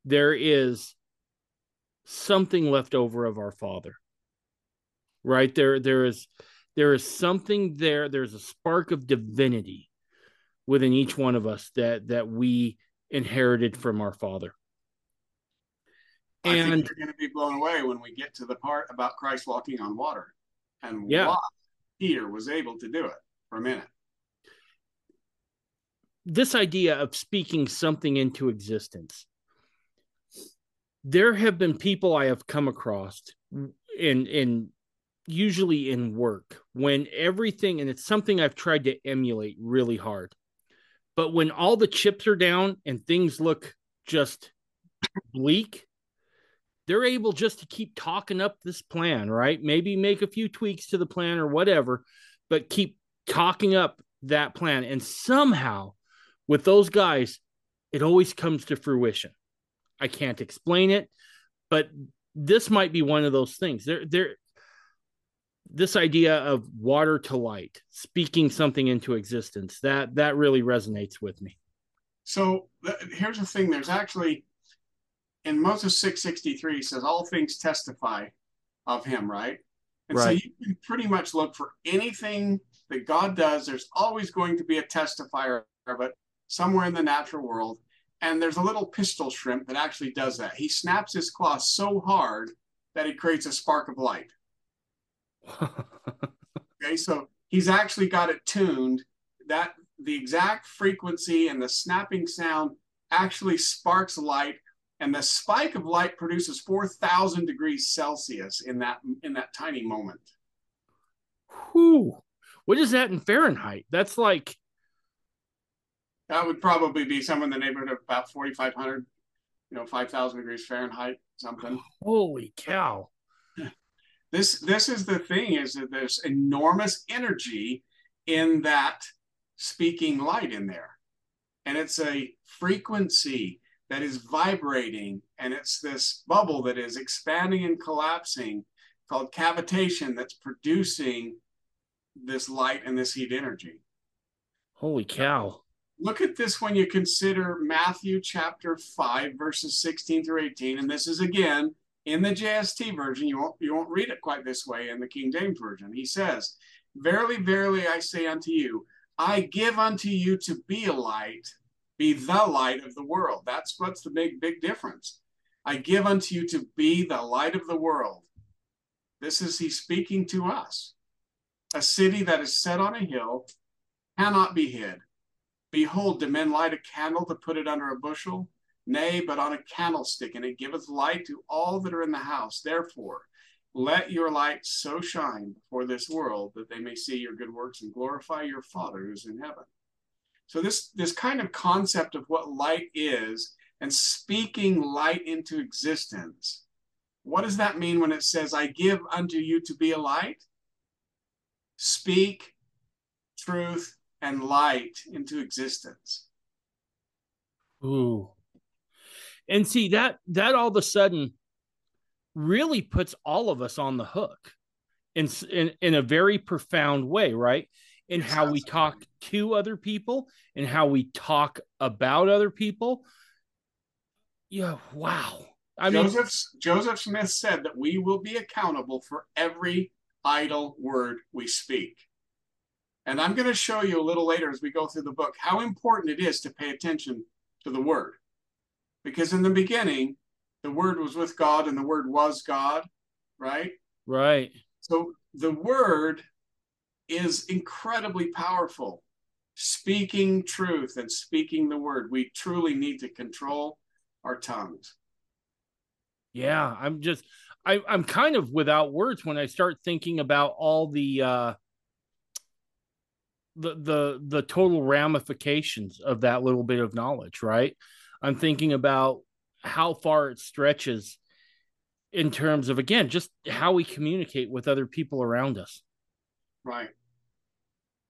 there is something left over of our Father. Right there, there is there is something there. There's a spark of divinity within each one of us that that we inherited from our Father. I and think you're going to be blown away when we get to the part about Christ walking on water and yeah. why Peter was able to do it for a minute. This idea of speaking something into existence. There have been people I have come across in in usually in work when everything and it's something I've tried to emulate really hard. But when all the chips are down and things look just bleak, they're able just to keep talking up this plan, right? Maybe make a few tweaks to the plan or whatever, but keep talking up that plan. And somehow, with those guys, it always comes to fruition. I can't explain it, but this might be one of those things. There, there. This idea of water to light, speaking something into existence, that that really resonates with me. So th- here's the thing: there's actually in Moses 663 says all things testify of him, right? And right. so you can pretty much look for anything that God does. There's always going to be a testifier of it somewhere in the natural world. And there's a little pistol shrimp that actually does that. He snaps his claw so hard that it creates a spark of light. okay, so he's actually got it tuned that the exact frequency and the snapping sound actually sparks light and the spike of light produces 4000 degrees celsius in that in that tiny moment Whew. what is that in fahrenheit that's like that would probably be somewhere in the neighborhood of about 4500 you know, 5,000 degrees Fahrenheit, something. Holy cow. This, this is the thing is that there's enormous energy in that speaking light in there. And it's a frequency that is vibrating and it's this bubble that is expanding and collapsing called cavitation that's producing this light and this heat energy. Holy cow. Look at this when you consider Matthew chapter 5, verses 16 through 18. And this is again in the JST version. You won't, you won't read it quite this way in the King James Version. He says, Verily, verily, I say unto you, I give unto you to be a light, be the light of the world. That's what's the big, big difference. I give unto you to be the light of the world. This is he speaking to us. A city that is set on a hill cannot be hid. Behold, do men light a candle to put it under a bushel? Nay, but on a candlestick, and it giveth light to all that are in the house. Therefore, let your light so shine before this world that they may see your good works and glorify your Father who's in heaven. So this this kind of concept of what light is and speaking light into existence. What does that mean when it says, I give unto you to be a light? Speak truth and light into existence. Ooh. And see that that all of a sudden really puts all of us on the hook in in, in a very profound way, right? In how we talk to other people and how we talk about other people. Yeah, wow. I Joseph mean, Joseph Smith said that we will be accountable for every idle word we speak. And I'm going to show you a little later as we go through the book how important it is to pay attention to the word. Because in the beginning, the word was with God and the word was God, right? Right. So the word is incredibly powerful. Speaking truth and speaking the word. We truly need to control our tongues. Yeah, I'm just I, I'm kind of without words when I start thinking about all the uh the the the total ramifications of that little bit of knowledge, right? I'm thinking about how far it stretches in terms of again just how we communicate with other people around us. Right.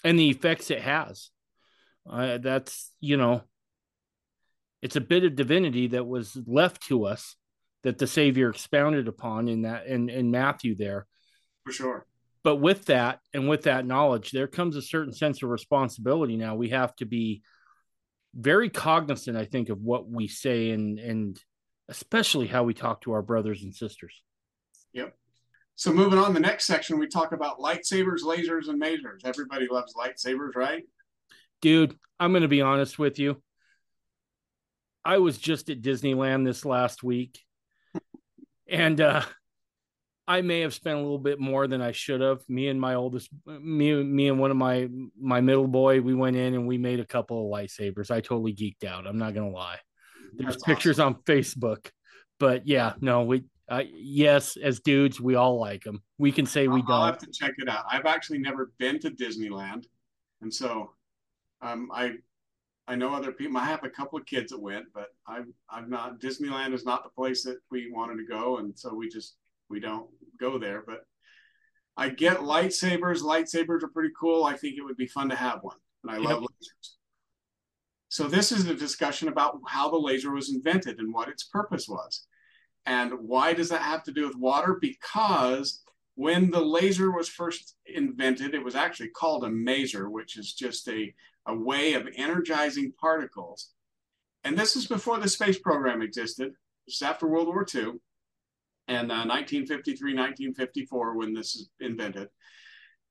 And the effects it has. Uh, that's you know it's a bit of divinity that was left to us that the savior expounded upon in that in, in matthew there. For sure. But with that and with that knowledge there comes a certain sense of responsibility. Now we have to be very cognizant, I think, of what we say and and especially how we talk to our brothers and sisters. Yep. So moving on, the next section we talk about lightsabers, lasers, and masers. Everybody loves lightsabers, right? Dude, I'm going to be honest with you. I was just at Disneyland this last week, and uh, I may have spent a little bit more than I should have. Me and my oldest, me, me and one of my my middle boy, we went in and we made a couple of lightsabers. I totally geeked out. I'm not gonna lie. There's That's pictures awesome. on Facebook, but yeah, no, we uh, yes, as dudes, we all like them. We can say we I'll, don't. I'll have to check it out. I've actually never been to Disneyland, and so um, I I know other people. I have a couple of kids that went, but I've I've not. Disneyland is not the place that we wanted to go, and so we just we don't go there. But I get lightsabers. Lightsabers are pretty cool. I think it would be fun to have one, and I yep. love lasers. So this is a discussion about how the laser was invented and what its purpose was. And why does that have to do with water? Because when the laser was first invented, it was actually called a maser, which is just a, a way of energizing particles. And this is before the space program existed. It's after World War II and uh, 1953, 1954 when this is invented.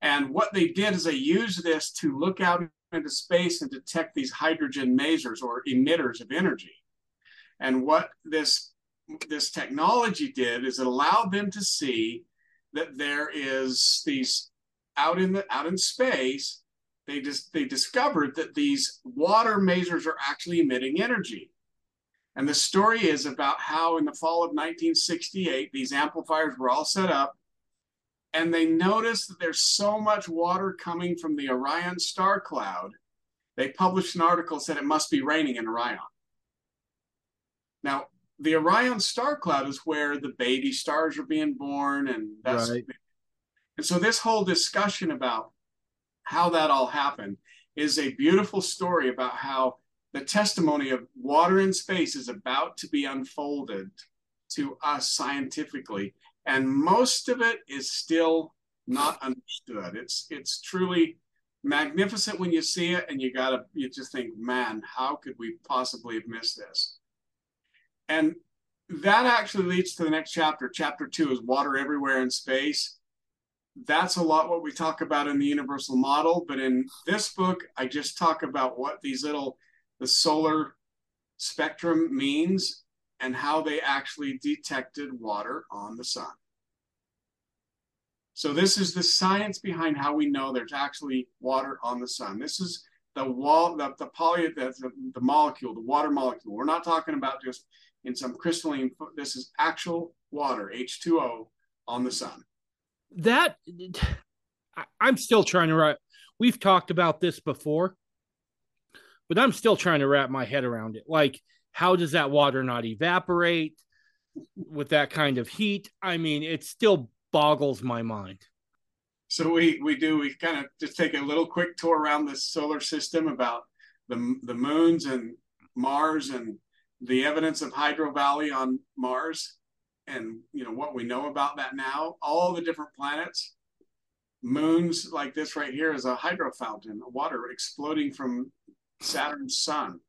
And what they did is they used this to look out into space and detect these hydrogen masers or emitters of energy. And what this this technology did is it allowed them to see that there is these out in the out in space they just they discovered that these water masers are actually emitting energy and the story is about how in the fall of 1968, these amplifiers were all set up, and they noticed that there's so much water coming from the Orion star cloud. They published an article that said it must be raining in Orion. Now, the Orion star cloud is where the baby stars are being born, and that's Right. and so this whole discussion about how that all happened is a beautiful story about how the testimony of water in space is about to be unfolded to us scientifically, and most of it is still not understood. It's it's truly magnificent when you see it, and you gotta you just think, man, how could we possibly have missed this? And that actually leads to the next chapter. Chapter two is water everywhere in space. That's a lot what we talk about in the universal model, but in this book, I just talk about what these little the solar spectrum means and how they actually detected water on the sun. So this is the science behind how we know there's actually water on the sun. This is the wall, the, the poly, the, the, molecule, the water molecule. We're not talking about just in some crystalline. This is actual water, H2O, on the sun. That I'm still trying to write. We've talked about this before, but I'm still trying to wrap my head around it. Like, how does that water not evaporate with that kind of heat? I mean, it still boggles my mind. So we we do we kind of just take a little quick tour around the solar system about the the moons and Mars and the evidence of Hydro Valley on Mars and you know what we know about that now all the different planets moons like this right here is a hydro fountain water exploding from Saturn's sun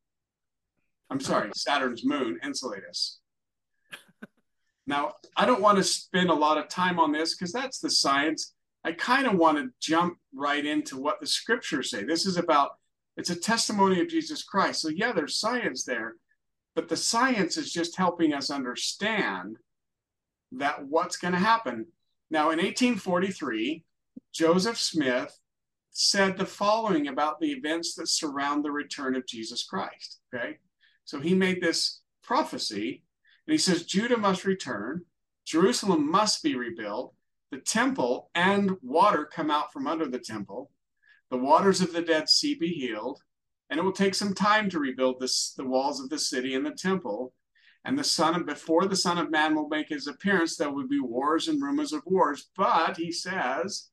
I'm sorry Saturn's moon Enceladus now I don't want to spend a lot of time on this because that's the science I kind of want to jump right into what the scriptures say. This is about, it's a testimony of Jesus Christ. So, yeah, there's science there, but the science is just helping us understand that what's going to happen. Now, in 1843, Joseph Smith said the following about the events that surround the return of Jesus Christ. Okay. So he made this prophecy, and he says, Judah must return, Jerusalem must be rebuilt, the temple and water come out from under the temple. The waters of the Dead Sea be healed, and it will take some time to rebuild this, the walls of the city and the temple. And the son of before the Son of Man will make his appearance, there will be wars and rumors of wars. But he says,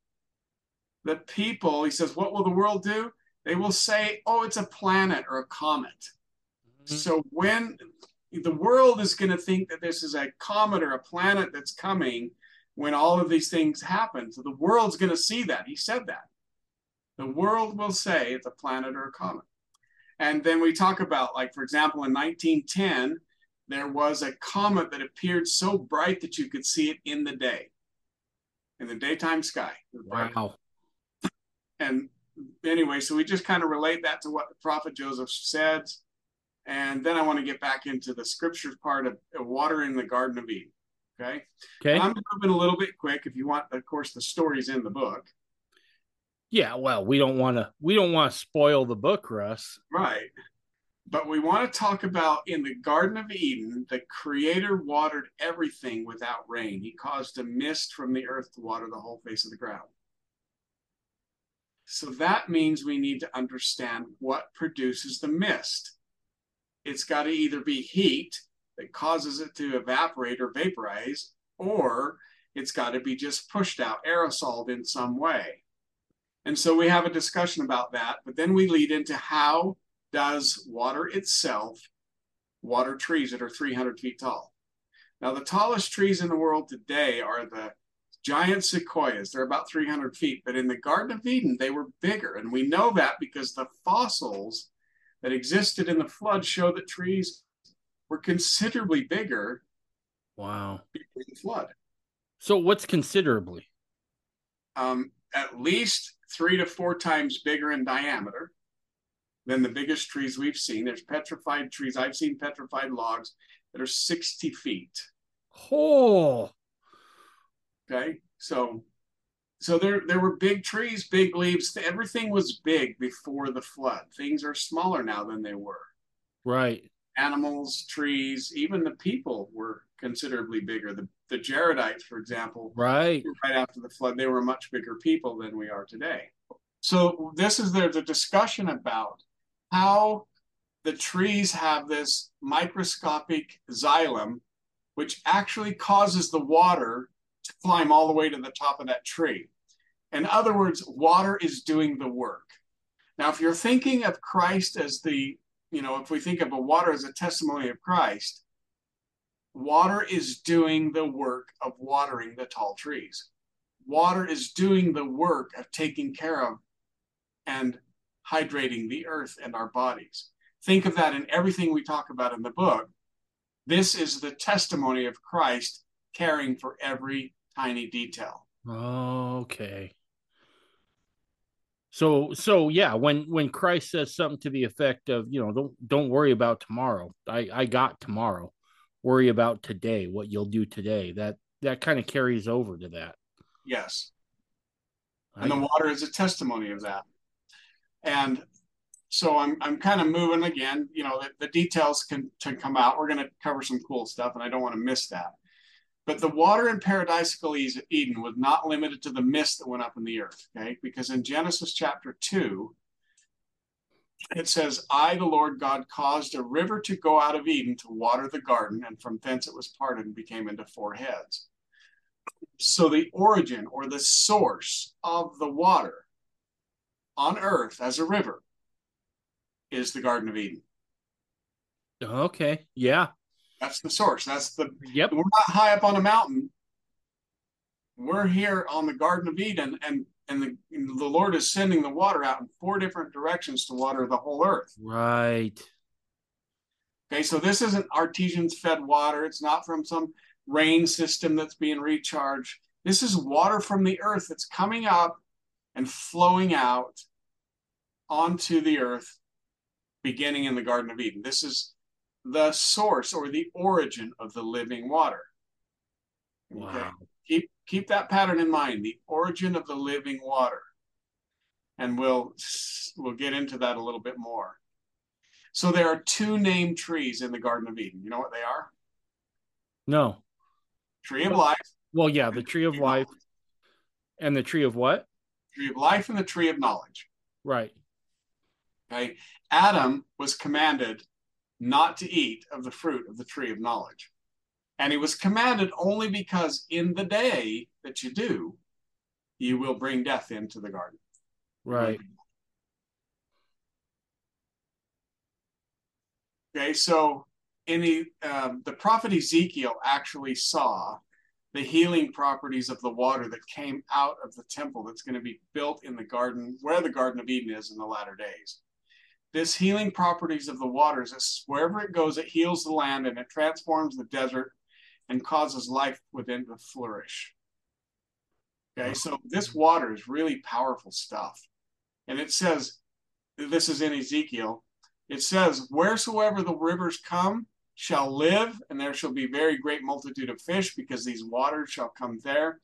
the people, he says, what will the world do? They will say, oh, it's a planet or a comet. Mm-hmm. So when the world is going to think that this is a comet or a planet that's coming, when all of these things happen. So the world's going to see that. He said that. The world will say it's a planet or a comet. And then we talk about, like, for example, in 1910, there was a comet that appeared so bright that you could see it in the day, in the daytime sky. Wow. And anyway, so we just kind of relate that to what the prophet Joseph said. And then I want to get back into the scriptures part of water in the Garden of Eden. Okay. Okay. I'm moving a little bit quick. If you want, of course, the story's in the book. Yeah, well, we don't want to we don't want to spoil the book, Russ. Right. But we want to talk about in the Garden of Eden, the Creator watered everything without rain. He caused a mist from the earth to water the whole face of the ground. So that means we need to understand what produces the mist. It's got to either be heat that causes it to evaporate or vaporize, or it's got to be just pushed out, aerosoled in some way. And so we have a discussion about that, but then we lead into how does water itself water trees that are 300 feet tall. Now, the tallest trees in the world today are the giant sequoias. They're about 300 feet, but in the Garden of Eden, they were bigger. And we know that because the fossils that existed in the flood show that trees were considerably bigger Wow. before the flood. So what's considerably? Um, at least three to four times bigger in diameter than the biggest trees we've seen. There's petrified trees. I've seen petrified logs that are 60 feet. Oh, Okay. So so there there were big trees, big leaves. Everything was big before the flood. Things are smaller now than they were. right. Animals, trees, even the people were considerably bigger. The the Jaredites, for example, Right. right after the flood, they were much bigger people than we are today. So this is there's a discussion about how the trees have this microscopic xylem, which actually causes the water to climb all the way to the top of that tree. In other words, water is doing the work. Now, if you're thinking of Christ as the, you know, if we think of a water as a testimony of Christ, water is doing the work of watering the tall trees. Water is doing the work of taking care of and hydrating the earth and our bodies. Think of that in everything we talk about in the book. This is the testimony of Christ caring for every tiny detail. Okay. So so yeah, when when Christ says something to the effect of, you know, don't don't worry about tomorrow. I I got tomorrow. Worry about today, what you'll do today. That that kind of carries over to that. Yes. And I, the water is a testimony of that. And so I'm I'm kind of moving again. You know, the, the details can, can come out. We're going to cover some cool stuff, and I don't want to miss that. But the water in paradisical Eden was not limited to the mist that went up in the earth, okay? Because in Genesis chapter 2, it says, I, the Lord God, caused a river to go out of Eden to water the garden, and from thence it was parted and became into four heads. So the origin or the source of the water on earth as a river is the Garden of Eden. Okay. Yeah. That's the source. That's the yep. We're not high up on a mountain. We're here on the Garden of Eden, and and the the Lord is sending the water out in four different directions to water the whole earth. Right. Okay, so this isn't artesian fed water. It's not from some rain system that's being recharged. This is water from the earth that's coming up and flowing out onto the earth, beginning in the Garden of Eden. This is the source or the origin of the living water. Wow. Okay? Keep keep that pattern in mind, the origin of the living water. And we'll we'll get into that a little bit more. So there are two named trees in the Garden of Eden. You know what they are? No. Tree of life. Well, yeah, the tree of life. And the tree of what? Tree of life and the tree of knowledge. Right. Okay. Adam was commanded not to eat of the fruit of the tree of knowledge. And he was commanded only because in the day that you do, you will bring death into the garden. Right. Okay, so in the um, the prophet Ezekiel actually saw the healing properties of the water that came out of the temple that's going to be built in the garden where the Garden of Eden is in the latter days this healing properties of the waters is wherever it goes it heals the land and it transforms the desert and causes life within to flourish. Okay so this water is really powerful stuff. And it says this is in ezekiel it says wheresoever the rivers come shall live and there shall be very great multitude of fish because these waters shall come there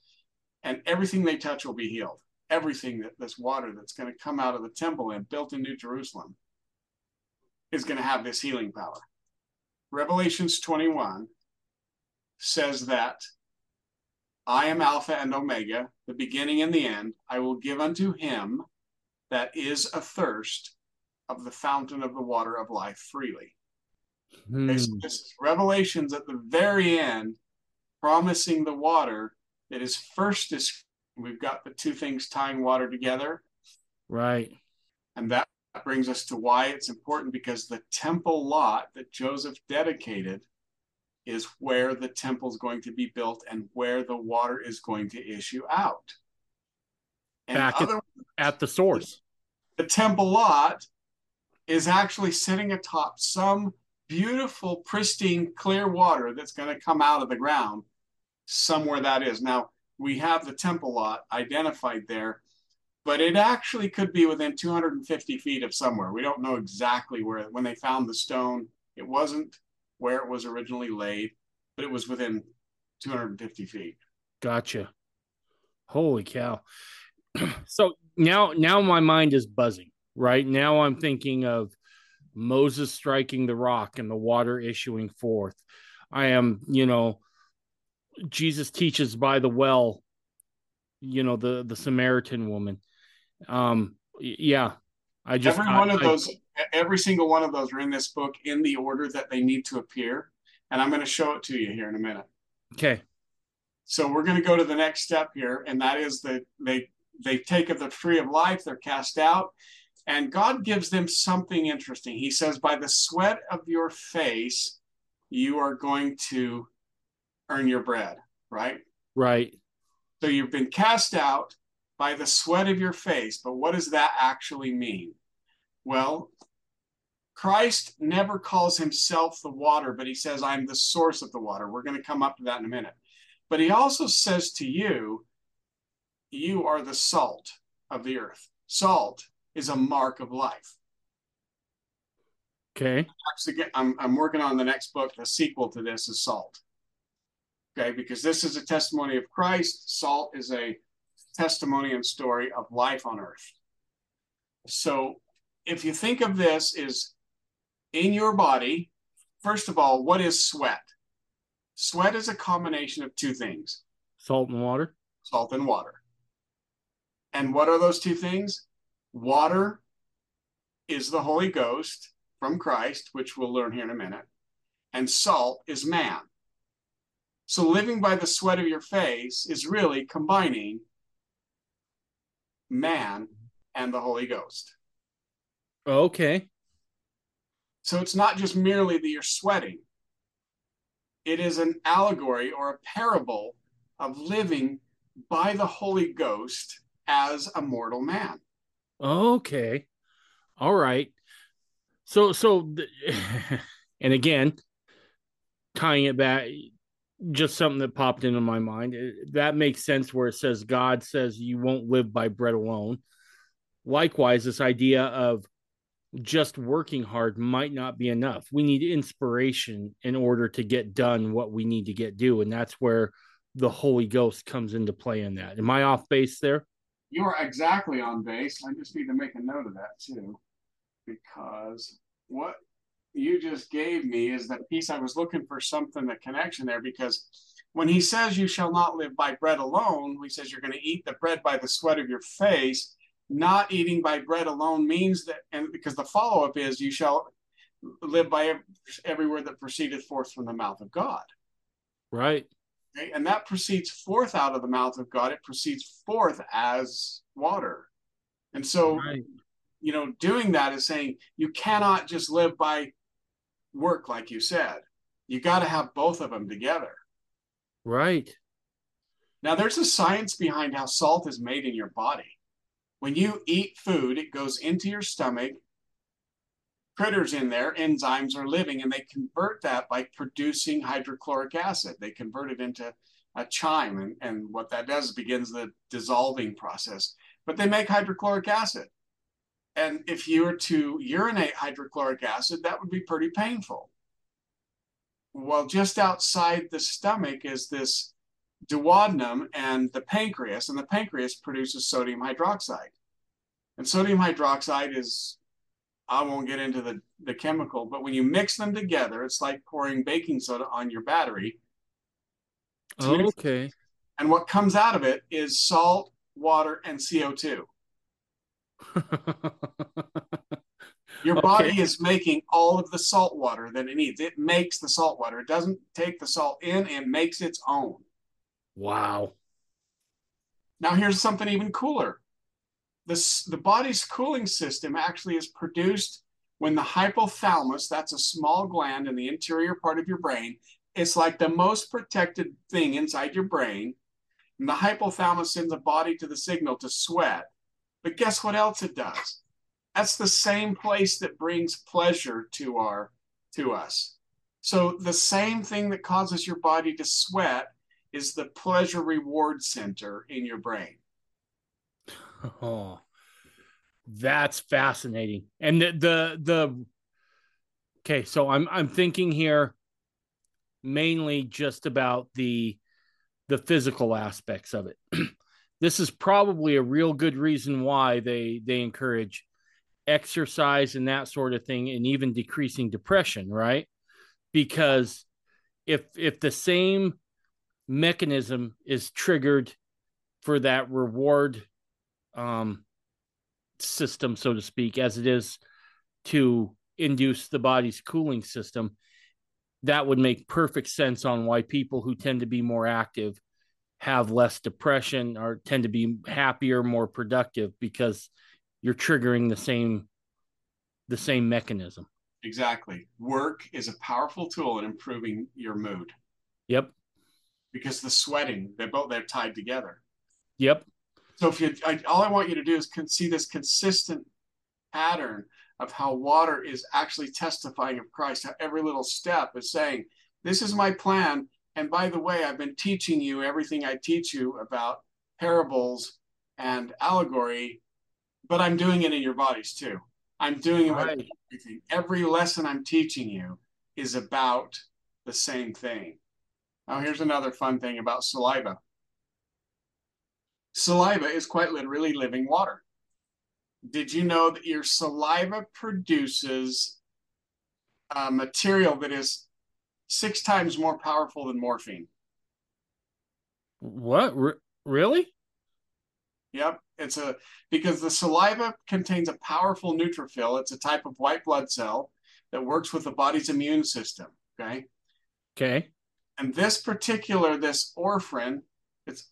and everything they touch will be healed. Everything that this water that's going to come out of the temple and built in new jerusalem is going to have this healing power. Revelations 21 says that I am Alpha and Omega, the beginning and the end. I will give unto him that is athirst of the fountain of the water of life freely. Hmm. Okay, so this is Revelations at the very end, promising the water that is first. We've got the two things tying water together. Right. And that brings us to why it's important because the temple lot that Joseph dedicated is where the temple is going to be built and where the water is going to issue out. And Back at, at the source. The, the temple lot is actually sitting atop some beautiful, pristine, clear water that's going to come out of the ground somewhere that is. Now, we have the temple lot identified there but it actually could be within 250 feet of somewhere. We don't know exactly where. When they found the stone, it wasn't where it was originally laid, but it was within 250 feet. Gotcha. Holy cow. so now now my mind is buzzing, right? Now I'm thinking of Moses striking the rock and the water issuing forth. I am, you know, Jesus teaches by the well, you know, the the Samaritan woman um, yeah, I just every one of those every single one of those are in this book in the order that they need to appear. And I'm going to show it to you here in a minute. Okay. So we're going to go to the next step here, and that is that they they take of the tree of life, they're cast out, and God gives them something interesting. He says, By the sweat of your face, you are going to earn your bread, right? Right. So you've been cast out by the sweat of your face. But what does that actually mean? Well, Christ never calls himself the water, but he says, I'm the source of the water. We're going to come up to that in a minute. But he also says to you, You are the salt of the earth. Salt is a mark of life. Okay. I'm, I'm working on the next book. The sequel to this is Salt. Okay, because this is a testimony of Christ. Salt is a testimony and story of life on earth. So if you think of this as in your body, first of all, what is sweat? Sweat is a combination of two things salt and water. Salt and water. And what are those two things? Water is the Holy Ghost from Christ, which we'll learn here in a minute, and salt is man. So living by the sweat of your face is really combining man and the Holy Ghost. Okay. So it's not just merely that you're sweating, it is an allegory or a parable of living by the Holy Ghost as a mortal man. Okay. All right. So, so, and again, tying it back, just something that popped into my mind. That makes sense where it says God says you won't live by bread alone. Likewise, this idea of just working hard might not be enough. We need inspiration in order to get done what we need to get do. And that's where the Holy Ghost comes into play in that. Am I off base there? You are exactly on base. I just need to make a note of that too, because what you just gave me is that piece I was looking for something, the connection there, because when he says you shall not live by bread alone, he says you're going to eat the bread by the sweat of your face. Not eating by bread alone means that, and because the follow up is you shall live by every word that proceedeth forth from the mouth of God. Right. Okay? And that proceeds forth out of the mouth of God. It proceeds forth as water. And so, right. you know, doing that is saying you cannot just live by work, like you said. You got to have both of them together. Right. Now, there's a science behind how salt is made in your body. When you eat food, it goes into your stomach. Critters in there, enzymes are living, and they convert that by producing hydrochloric acid. They convert it into a chyme, and, and what that does begins the dissolving process. But they make hydrochloric acid. And if you were to urinate hydrochloric acid, that would be pretty painful. Well, just outside the stomach is this duodenum and the pancreas, and the pancreas produces sodium hydroxide. And sodium hydroxide is, I won't get into the, the chemical, but when you mix them together, it's like pouring baking soda on your battery. okay. And what comes out of it is salt, water, and CO2. Your okay. body is making all of the salt water that it needs. It makes the salt water. It doesn't take the salt in and makes its own. Wow. Now here's something even cooler. This, the body's cooling system actually is produced when the hypothalamus, that's a small gland in the interior part of your brain, it's like the most protected thing inside your brain. And the hypothalamus sends the body to the signal to sweat but guess what else it does? That's the same place that brings pleasure to our to us. So the same thing that causes your body to sweat is the pleasure reward center in your brain. Oh, that's fascinating. And the the the okay, so I'm I'm thinking here mainly just about the the physical aspects of it. this is probably a real good reason why they they encourage exercise and that sort of thing and even decreasing depression right? Because if if the same mechanism is triggered for that reward um system so to speak as it is to induce the body's cooling system, that would make perfect sense on why people who tend to be more active have less depression or tend to be happier, more productive because you're triggering the same the same mechanism. Exactly. Work is a powerful tool in improving your mood. Yep. Because the sweating, they're both they're tied together. Yep. So if you, I, all I want you to do is con- see this consistent pattern of how water is actually testifying of Christ. How every little step is saying, "This is my plan." And by the way, I've been teaching you everything I teach you about parables and allegory, but I'm doing it in your bodies too. I'm doing it right. with everything. Every lesson I'm teaching you is about the same thing. Now, here's another fun thing about saliva saliva is quite literally living water. Did you know that your saliva produces a material that is six times more powerful than morphine? What? really? Yep. It's a because the saliva contains a powerful neutrophil. It's a type of white blood cell that works with the body's immune system. Okay. Okay. And this particular, this orphan, it's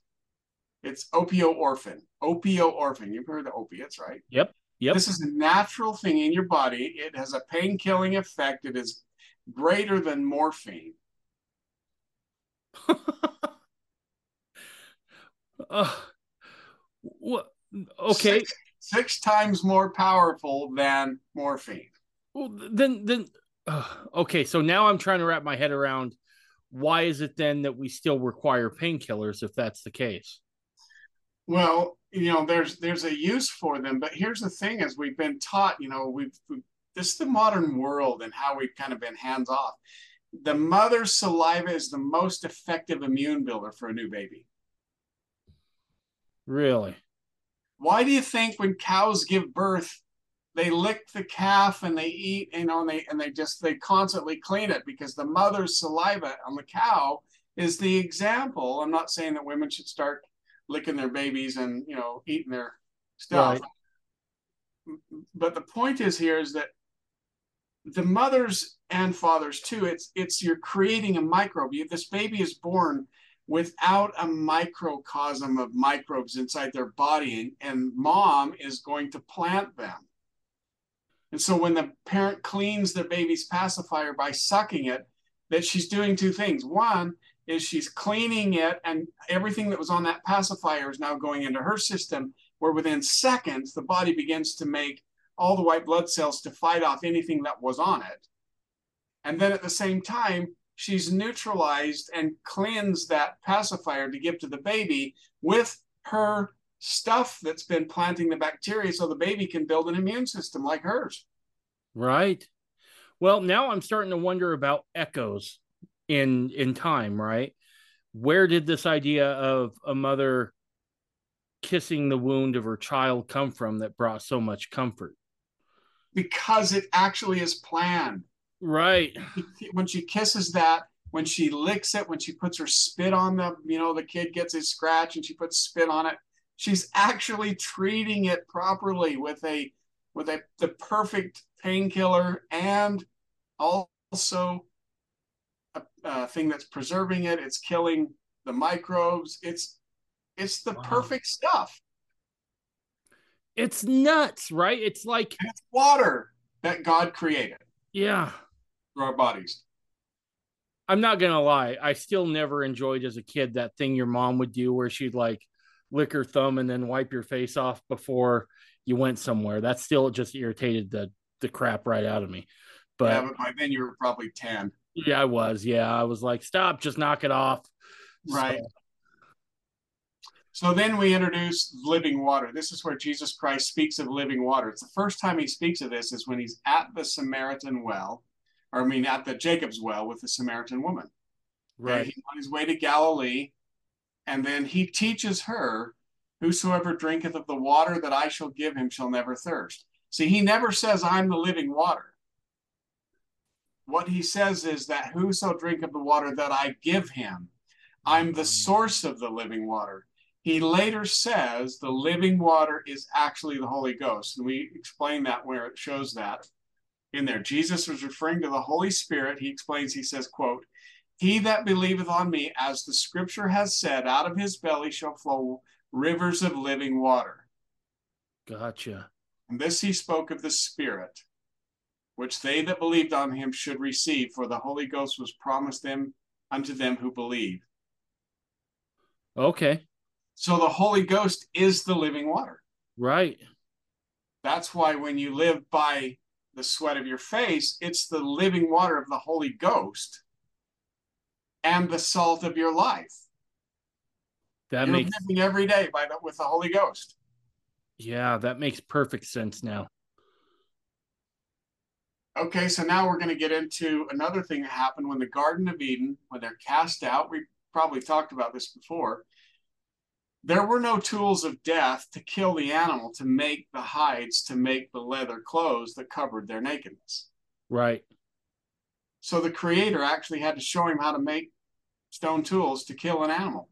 it's opiorphin. Opiorphin. You've heard the opiates, right? Yep. Yep. This is a natural thing in your body. It has a pain killing effect. It is greater than morphine. uh, what? Okay. Six, six, times more powerful than morphine. Well, then, then, uh, okay. So now I'm trying to wrap my head around why is it then that we still require painkillers if that's the case? Well, you know, there's there's a use for them, but here's the thing: as we've been taught, you know, we've, we've this is the modern world and how we've kind of been hands off. The mother's saliva is the most effective immune builder for a new baby. Really? Why do you think when cows give birth, they lick the calf and they eat, you know, and they and they just they constantly clean it because the mother's saliva on the cow is the example. I'm not saying that women should start licking their babies and you know eating their stuff. Right. But the point is here is that the mothers and fathers too. It's it's you're creating a microbe. This baby is born without a microcosm of microbes inside their body, and, and mom is going to plant them. And so when the parent cleans the baby's pacifier by sucking it, that she's doing two things. One is she's cleaning it, and everything that was on that pacifier is now going into her system, where within seconds, the body begins to make all the white blood cells to fight off anything that was on it. And then at the same time, she's neutralized and cleansed that pacifier to give to the baby with her stuff that's been planting the bacteria so the baby can build an immune system like hers. Right. Well, now I'm starting to wonder about echoes in in time, right? Where did this idea of a mother kissing the wound of her child come from that brought so much comfort? Because it actually is planned. Right. When she kisses that, when she licks it, when she puts her spit on the, you know, the kid gets his scratch and she puts spit on it, she's actually treating it properly with a with a the perfect painkiller and also a, a, thing that's preserving it. It's killing the microbes. It's it's the wow. perfect stuff. It's nuts, right? It's like it's water that God created. Yeah through our bodies. I'm not gonna lie, I still never enjoyed as a kid that thing your mom would do where she'd like lick her thumb and then wipe your face off before you went somewhere. That still just irritated the the crap right out of me. But, yeah, but by then you were probably 10. Yeah, I was. Yeah. I was like, stop, just knock it off. Right. So, so then we introduce living water. This is where Jesus Christ speaks of living water. It's the first time he speaks of this is when he's at the Samaritan well or I mean, at the Jacob's well with the Samaritan woman. Right. He's on his way to Galilee, and then he teaches her, Whosoever drinketh of the water that I shall give him shall never thirst. See, he never says, I'm the living water. What he says is that whoso drink of the water that I give him, I'm the mm. source of the living water. He later says the living water is actually the Holy Ghost. And we explain that where it shows that in there. Jesus was referring to the Holy Spirit. He explains, he says, quote, He that believeth on me, as the scripture has said, out of his belly shall flow rivers of living water. Gotcha. And this he spoke of the Spirit, which they that believed on him should receive, for the Holy Ghost was promised them unto them who believe. Okay. So the Holy Ghost is the living water. Right. That's why when you live by the sweat of your face, it's the living water of the Holy Ghost and the salt of your life. That You're makes living every day by the, with the Holy Ghost. yeah, that makes perfect sense now. Okay, so now we're going to get into another thing that happened when the Garden of Eden, when they're cast out. We probably talked about this before. There were no tools of death to kill the animal, to make the hides, to make the leather clothes that covered their nakedness. Right. So the Creator actually had to show him how to make stone tools to kill an animal.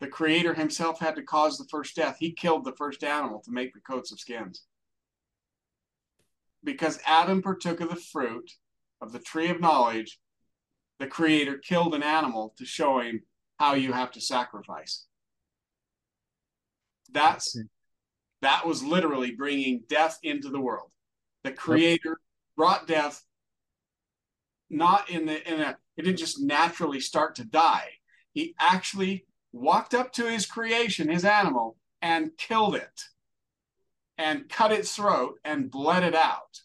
The Creator himself had to cause the first death. He killed the first animal to make the coats of skins. Because Adam partook of the fruit of the tree of knowledge, the Creator killed an animal to show him how you have to sacrifice. That's that was literally bringing death into the world. The Creator brought death not in the in a it didn't just naturally start to die. He actually walked up to his creation, his animal, and killed it and cut its throat and bled it out.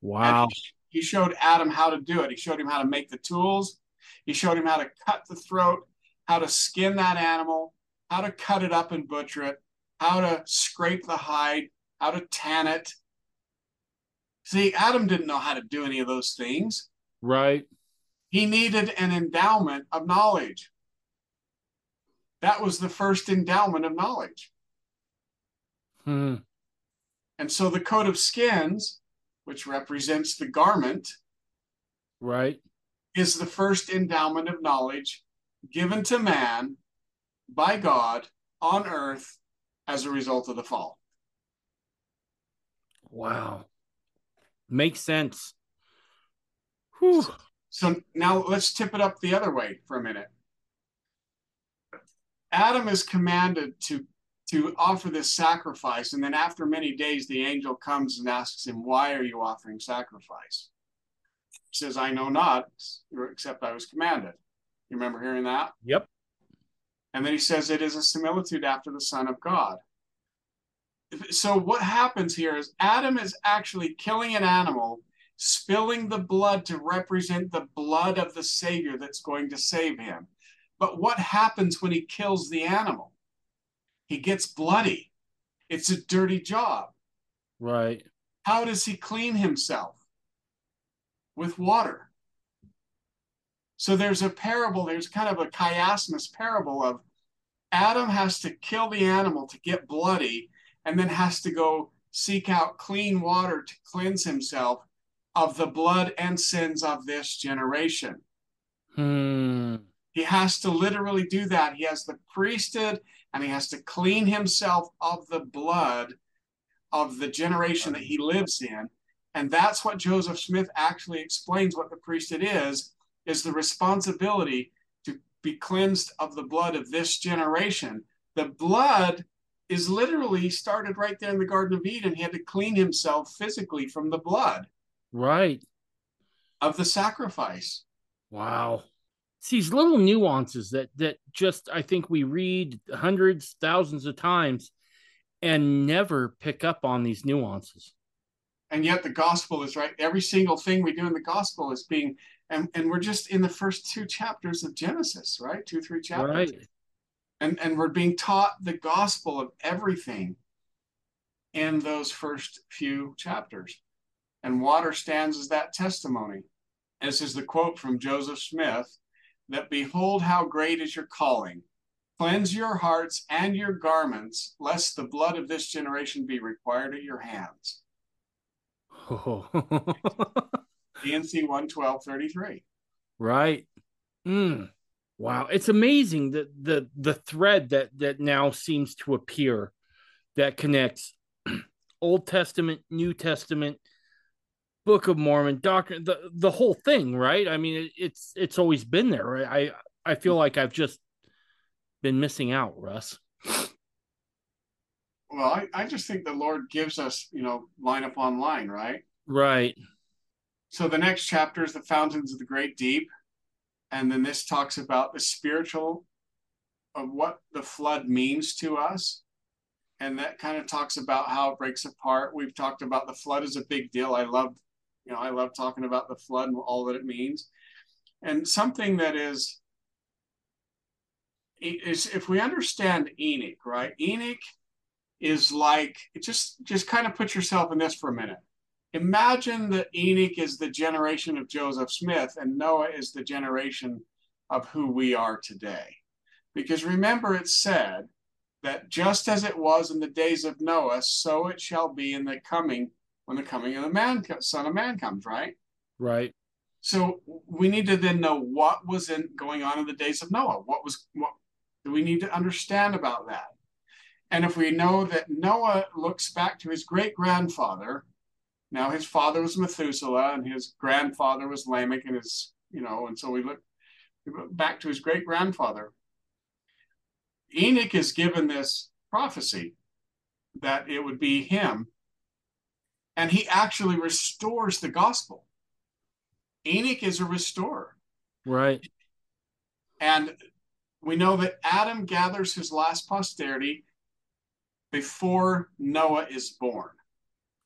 Wow. He showed Adam how to do it. He showed him how to make the tools. He showed him how to cut the throat, how to skin that animal, how to cut it up and butcher it, how to scrape the hide, how to tan it. See, Adam didn't know how to do any of those things. Right. He needed an endowment of knowledge. That was the first endowment of knowledge. Hmm. And so the coat of skins, which represents the garment, Right. Is the first endowment of knowledge given to man by God on earth as a result of the fall. Wow. Makes sense. Whew. So now let's tip it up the other way for a minute. Adam is commanded to to offer this sacrifice, and then after many days, the angel comes and asks him, "Why are you offering sacrifice?" He says, "I know not, except I was commanded." You remember hearing that? Yep. And then he says, "It is a similitude after the Son of God." So what happens here is Adam is actually killing an animal spilling the blood to represent the blood of the Savior that's going to save him. But what happens when he kills the animal? He gets bloody. It's a dirty job. Right. How does he clean himself? With water. So there's a parable, there's kind of a chiasmus parable of Adam has to kill the animal to get bloody and then has to go seek out clean water to cleanse himself of the blood and sins of this generation. Hmm. He has to literally do that. He has the priesthood and he has to clean himself of the blood of the generation that he lives in. And that's what Joseph Smith actually explains what the priesthood is, is the responsibility to be cleansed of the blood of this generation. The blood is literally started right there in the Garden of Eden. He had to clean himself physically from the blood Right. of the sacrifice. Wow. It's these little nuances that that just I think we read hundreds, thousands of times and never pick up on these nuances. And yet the gospel is right. Every single thing we do in the gospel is being, and, and we're just in the first two chapters of Genesis, right? Two, three chapters. Right. And, and we're being taught the gospel of everything in those first few chapters. And water stands as that testimony. This is the quote from Joseph Smith that behold how great is your calling. Cleanse your hearts and your garments, lest the blood of this generation be required at your hands. D&C 11233. right. Mm. Wow. It's amazing that the the thread that that now seems to appear that connects Old Testament, New Testament, Book of Mormon, Doctrine, the the whole thing, right? I mean, it, it's it's always been there. Right? I I feel like I've just been missing out, Russ. Well, I, I just think the Lord gives us, you know, line upon line, right? Right. So the next chapter is the fountains of the great deep. And then this talks about the spiritual of what the flood means to us. And that kind of talks about how it breaks apart. We've talked about the flood is a big deal. I love, you know, I love talking about the flood and all that it means. And something that is, is if we understand Enoch, right? Enoch is like just just kind of put yourself in this for a minute. Imagine that Enoch is the generation of Joseph Smith and Noah is the generation of who we are today. Because remember, it said that just as it was in the days of Noah, so it shall be in the coming when the coming of the man, son of man comes, right? Right. So we need to then know what was in going on in the days of Noah. What was what do we need to understand about that? And if we know that Noah looks back to his great grandfather, now his father was Methuselah and his grandfather was Lamech, and his, you know, and so we look, we look back to his great grandfather. Enoch is given this prophecy that it would be him, and he actually restores the gospel. Enoch is a restorer. Right. And we know that Adam gathers his last posterity before Noah is born.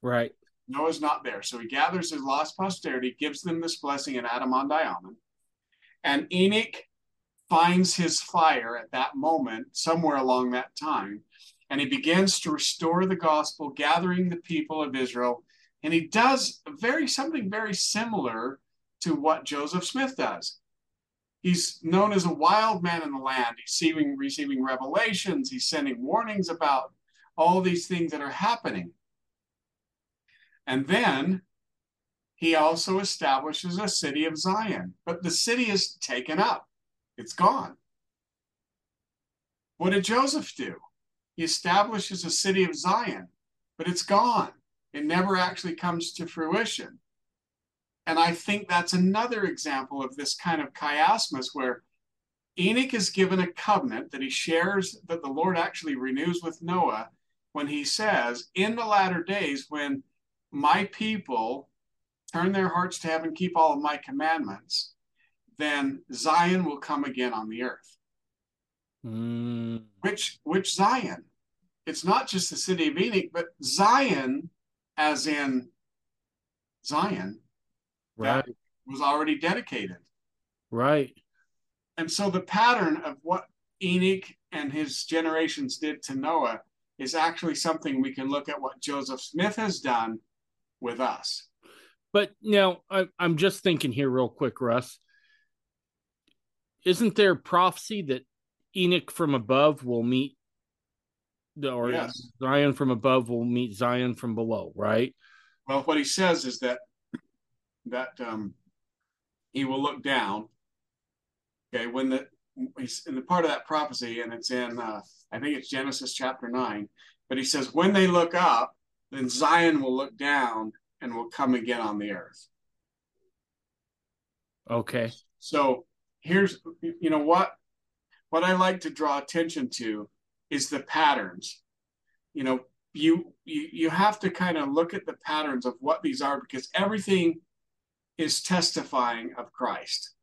Right. Noah's not there. So he gathers his lost posterity, gives them this blessing in Adam-ondi-Ahman. And Enoch finds his fire at that moment, somewhere along that time. And he begins to restore the gospel, gathering the people of Israel. And he does very something very similar to what Joseph Smith does. He's known as a wild man in the land. He's receiving, receiving revelations. He's sending warnings about all these things that are happening. And then he also establishes a city of Zion, but the city is taken up, it's gone. What did Joseph do? He establishes a city of Zion, but it's gone. It never actually comes to fruition. And I think that's another example of this kind of chiasmus where Enoch is given a covenant that he shares, that the Lord actually renews with Noah when he says, In the latter days, when my people turn their hearts to heaven, keep all of my commandments, then Zion will come again on the earth. Mm. Which which Zion? It's not just the city of Enoch, but Zion, as in Zion, right, was already dedicated. Right. And so the pattern of what Enoch and his generations did to Noah is actually something we can look at what Joseph Smith has done with us. But now I, I'm just thinking here, real quick, Russ. Isn't there prophecy that Enoch from above will meet the or Yes. Zion from above will meet Zion from below, right? Well, what he says is that that um, he will look down. Okay, when the he's in the part of that prophecy, and it's in uh, I think it's Genesis chapter nine. But he says when they look up, then Zion will look down and will come again on the earth. Okay. So here's you know what what I like to draw attention to is the patterns. You know, you you you have to kind of look at the patterns of what these are because everything is testifying of Christ.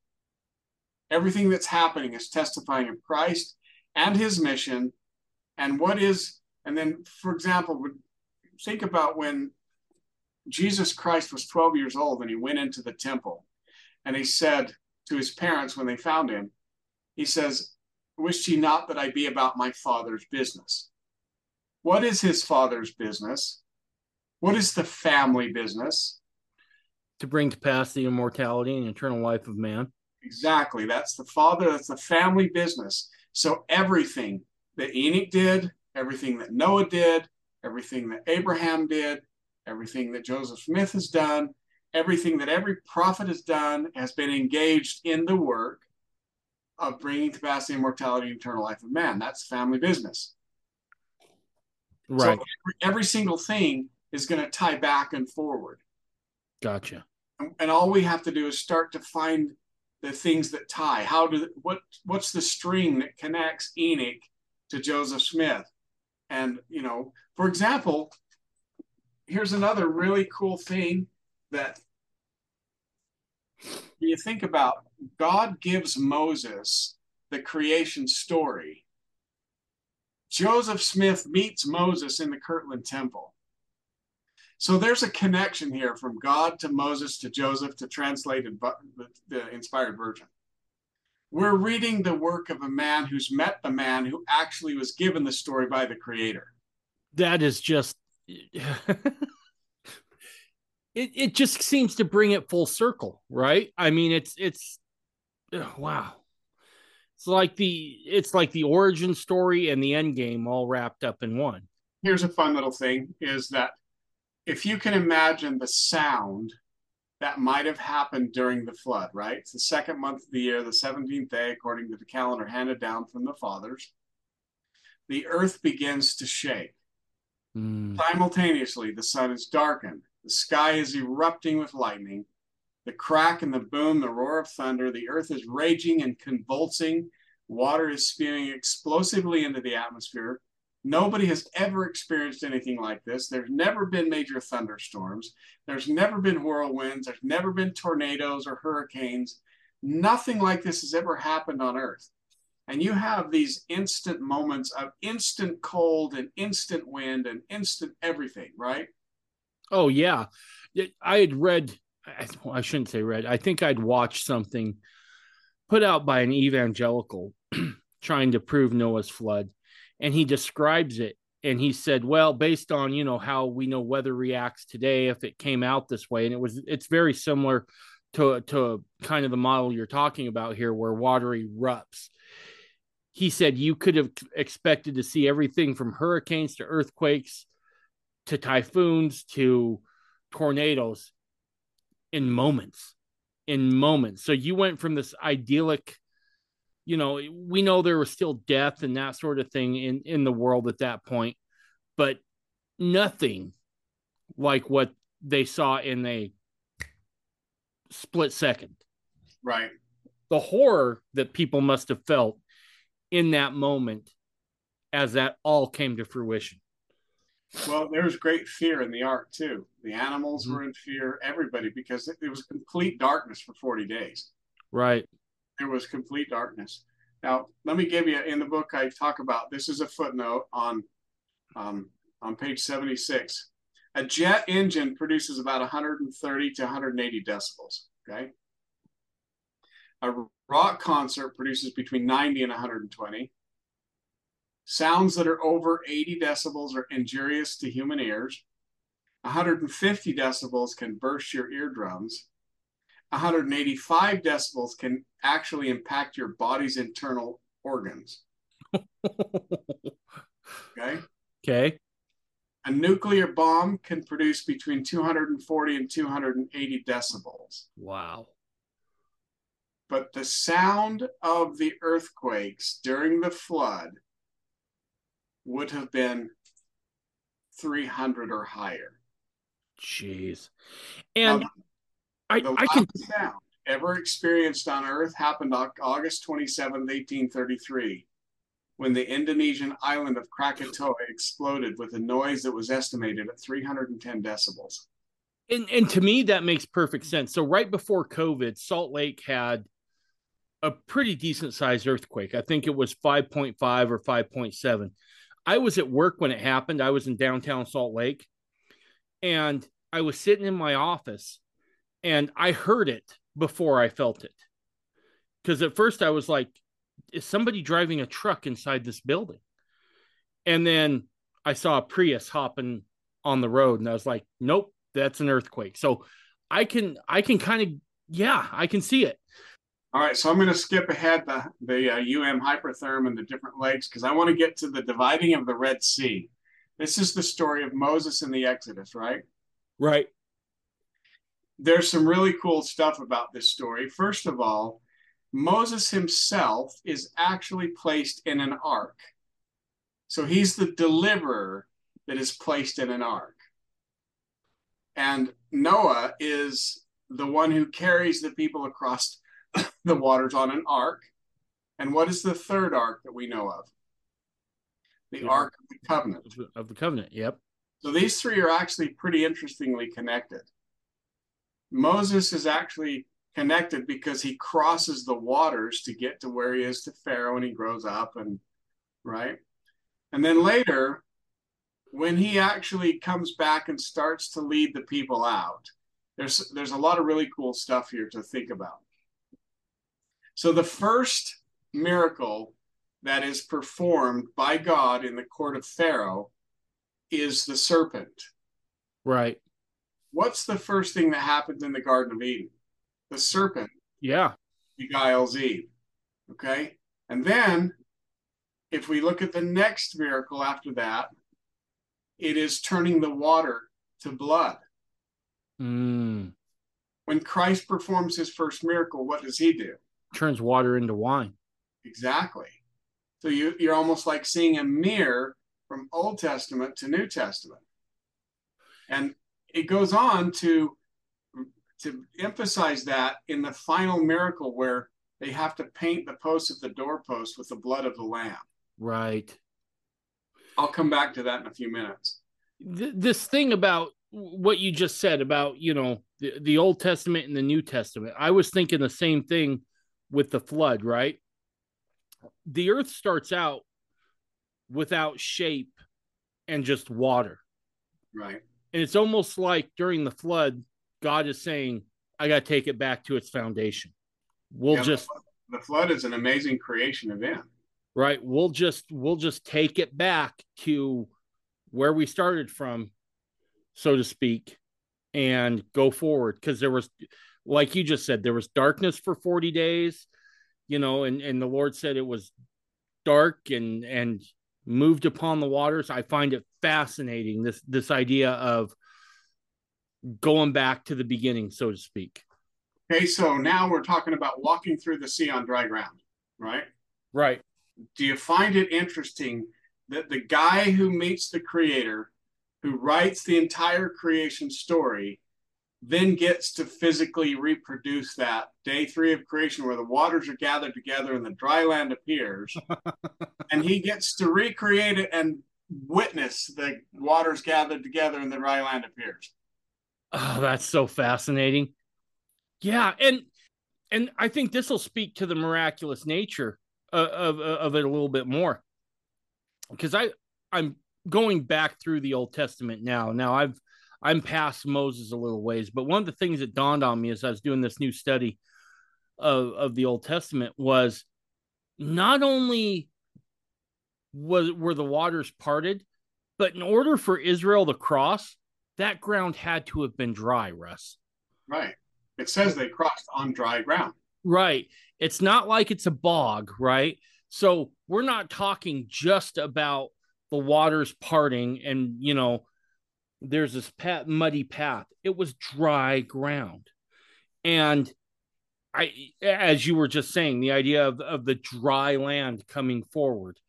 Everything that's happening is testifying of Christ and his mission and what is and then for example would think about when Jesus Christ was 12 years old and he went into the temple and he said to his parents when they found him, he says, Wish ye not that I be about my father's business. What is his father's business? What is the family business? To bring to pass the immortality and eternal life of man. Exactly. That's the father, that's the family business. So everything that Enoch did, everything that Noah did, everything that Abraham did, everything that Joseph Smith has done, everything that every prophet has done has been engaged in the work of bringing the immortality and eternal life of man. That's family business. Right. So every, every single thing is going to tie back and forward. gotcha. And, and all we have to do is start to find the things that tie. How do what what's the string that connects Enoch to Joseph Smith? And you know, for example, here's another really cool thing that you think about God gives Moses the creation story. Joseph Smith meets Moses in the Kirtland Temple. So there's a connection here from God to Moses to Joseph to translated the, inspired version. We're reading the work of a man who's met the man who actually was given the story by the creator. That is just it it just seems to bring it full circle, right? I mean, it's it's oh, wow. It's like the it's like the origin story and the end game all wrapped up in one. Here's a fun little thing is that if you can imagine the sound that might have happened during the flood, right? It's the second month of the year, the 17th day, according to the calendar handed down from the fathers. The earth begins to shake. Mm. Simultaneously, the sun is darkened, the sky is erupting with lightning, the crack and the boom, the roar of thunder, the earth is raging and convulsing, water is spewing explosively into the atmosphere. Nobody has ever experienced anything like this. There's never been major thunderstorms. There's never been whirlwinds. There's never been tornadoes or hurricanes. Nothing like this has ever happened on earth. And you have these instant moments of instant cold and instant wind and instant everything, right? Oh yeah, I had read. I shouldn't say read. I think I'd watched something put out by an evangelical trying to prove Noah's flood, and he describes it. And he said, "Well, based on you know how we know weather reacts today, if it came out this way, and it was, it's very similar to to kind of the model you're talking about here, where water erupts." He said you could have expected to see everything from hurricanes to earthquakes to typhoons to tornadoes in moments in moments so you went from this idyllic you know we know there was still death and that sort of thing in in the world at that point but nothing like what they saw in a split second Right. the horror that people must have felt in that moment as that all came to fruition Well, there was great fear in the ark too. The animals Mhm. were in fear, everybody, because it, it was complete darkness for 40 days. right There was complete darkness. Now, let me give you in the book I talk about this is a footnote on um, on page 76. A jet engine produces about 130 to 180 decibels. Okay. A rock concert produces between 90 and 120. Sounds that are over 80 decibels are injurious to human ears. 150 decibels can burst your eardrums. 185 decibels can actually impact your body's internal organs. Okay. okay A nuclear bomb can produce between 240 and 280 decibels. wow But the sound of the earthquakes during the flood would have been 300 or higher. jeez and Now, i the i can loudest sound ever experienced on Earth happened on August 27, 1833, when the Indonesian island of Krakatoa exploded with a noise that was estimated at 310 decibels. and, and to me that makes perfect sense. So right before covid salt lake had a pretty decent sized earthquake. I think it was 5.5 or 5.7 i was at work when it happened. I was in downtown salt lake and i was sitting in my office and i heard it before i felt it. Because at first i was like is somebody driving a truck inside this building? And then i saw a prius hopping on the road and i was like nope that's an earthquake. So i can i can kind of yeah i can see it. All right, so I'm going to skip ahead the, the uh, UM hypertherm and the different lakes because I want to get to the dividing of the Red Sea. This is the story of Moses and the Exodus, right? right there's some really cool stuff about this story. First of all, Moses himself is actually placed in an ark. So he's the deliverer that is placed in an ark. And Noah is the one who carries the people across the waters on an ark. And what is the third ark that we know of? The Ark of the Covenant. Of the Covenant, yep. So these three are actually pretty interestingly connected. Moses is actually connected because he crosses the waters to get to where he is to Pharaoh and he grows up and right. And then later, when he actually comes back and starts to lead the people out, there's there's a lot of really cool stuff here to think about. So the first miracle that is performed by God in the court of Pharaoh is the serpent. Right. What's the first thing that happened in the Garden of Eden? The serpent. Yeah. Beguiles Eve. Okay. And then if we look at the next miracle after that, it is turning the water to blood. Mm. When Christ performs his first miracle, what does he do? Turns water into wine. Exactly. So you, you're almost like seeing a mirror from Old Testament to New Testament. And it goes on to to emphasize that in the final miracle where they have to paint the posts of the doorpost with the blood of the lamb. Right. I'll come back to that in a few minutes. This thing about what you just said about, you know, the, the Old Testament and the New Testament, I was thinking the same thing with the flood, right? The earth starts out without shape and just water. Right. And it's almost like during the flood, God is saying, I got to take it back to its foundation. We'll yeah, just. The flood is an amazing creation event. Right. We'll just, we'll just take it back to where we started from, so to speak, and go forward. Cause there was, like you just said, there was darkness for 40 days, you know, and, and the Lord said it was dark and, and moved upon the waters. I find it fascinating this this idea of going back to the beginning, so to speak. Okay, so now we're talking about walking through the sea on dry ground, right? Right. Do you find it interesting that the guy who meets the creator, who writes the entire creation story, then gets to physically reproduce that. Day three of creation where the waters are gathered together and the dry land appears. And he gets to recreate it and witness the waters gathered together and the dry land appears. Oh that's so fascinating. Yeah and and i think this will speak to the miraculous nature of, of, of it a little bit more. Because i i'm going back through the old testament now. Now i've I'm past Moses a little ways, but one of the things that dawned on me as I was doing this new study of, of the Old Testament was not only was were the waters parted, but in order for Israel to cross, that ground had to have been dry, Russ. Right. It says they crossed on dry ground. Right. It's not like it's a bog, right? So we're not talking just about the waters parting and, you know, there's this pat, muddy path. It was dry ground. And I, as you were just saying, the idea of, of the dry land coming forward,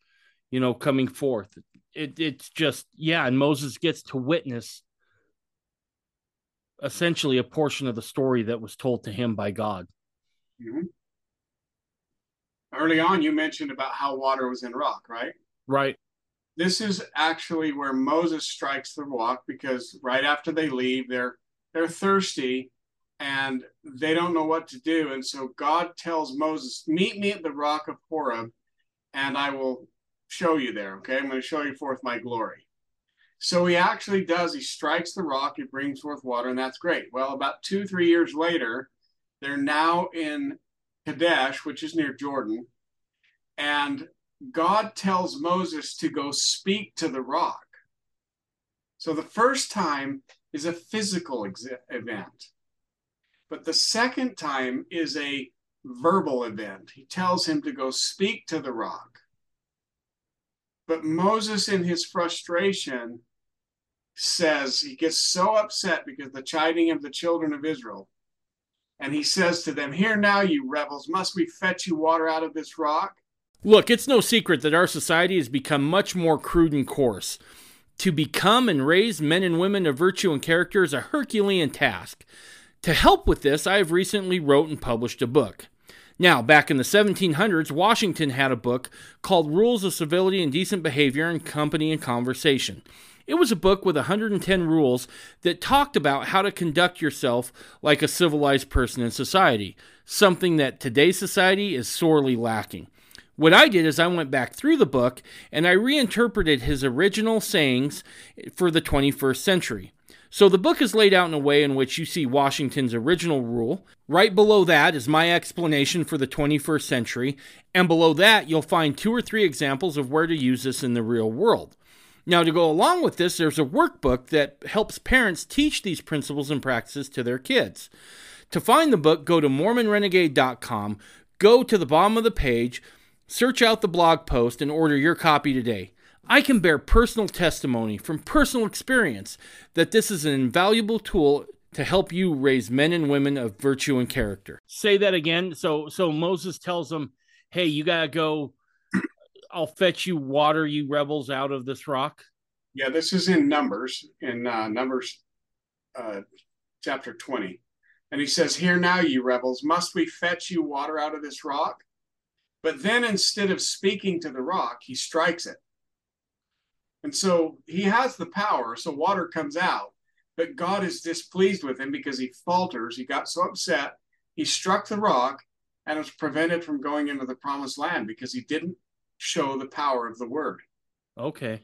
you know, coming forth. It, it's just, yeah. And Moses gets to witness essentially a portion of the story that was told to him by God. Mm-hmm. Early on, you mentioned about how water was in rock, right? Right this is actually where Moses strikes the rock because right after they leave, they're they're thirsty and they don't know what to do. And so God tells Moses, Meet me at the rock of Horeb, and I will show you there. Okay, I'm going to show you forth my glory. So he actually does. He strikes the rock, it brings forth water, and that's great. Well, about two, three years later, they're now in Kadesh, which is near Jordan, and God tells Moses to go speak to the rock. So the first time is a physical ex- event, but the second time is a verbal event. He tells him to go speak to the rock. But Moses, in his frustration, says he gets so upset because the chiding of the children of Israel. And he says to them, Here now, you rebels, must we fetch you water out of this rock? Look, it's no secret that our society has become much more crude and coarse. To become and raise men and women of virtue and character is a Herculean task. To help with this, I have recently wrote and published a book. Now, back in the 1700s, Washington had a book called Rules of Civility and Decent Behavior in Company and Conversation. It was a book with 110 rules that talked about how to conduct yourself like a civilized person in society, something that today's society is sorely lacking. What I did is I went back through the book and I reinterpreted his original sayings for the 21st century. So the book is laid out in a way in which you see Washington's original rule. Right below that is my explanation for the 21st century, and below that you'll find two or three examples of where to use this in the real world. Now, to go along with this, there's a workbook that helps parents teach these principles and practices to their kids. To find the book, go to MormonRenegade.com, go to the bottom of the page, Search out the blog post and order your copy today. I can bear personal testimony from personal experience that this is an invaluable tool to help you raise men and women of virtue and character. Say that again. So so Moses tells them, "Hey, you got to go I'll fetch you water you rebels out of this rock." Yeah, this is in Numbers in uh, Numbers uh, chapter 20. And he says, "Here now, you rebels, must we fetch you water out of this rock?" But then instead of speaking to the rock, he strikes it. And so he has the power, so water comes out. But God is displeased with him because he falters. He got so upset. He struck the rock and was prevented from going into the promised land because he didn't show the power of the word. Okay.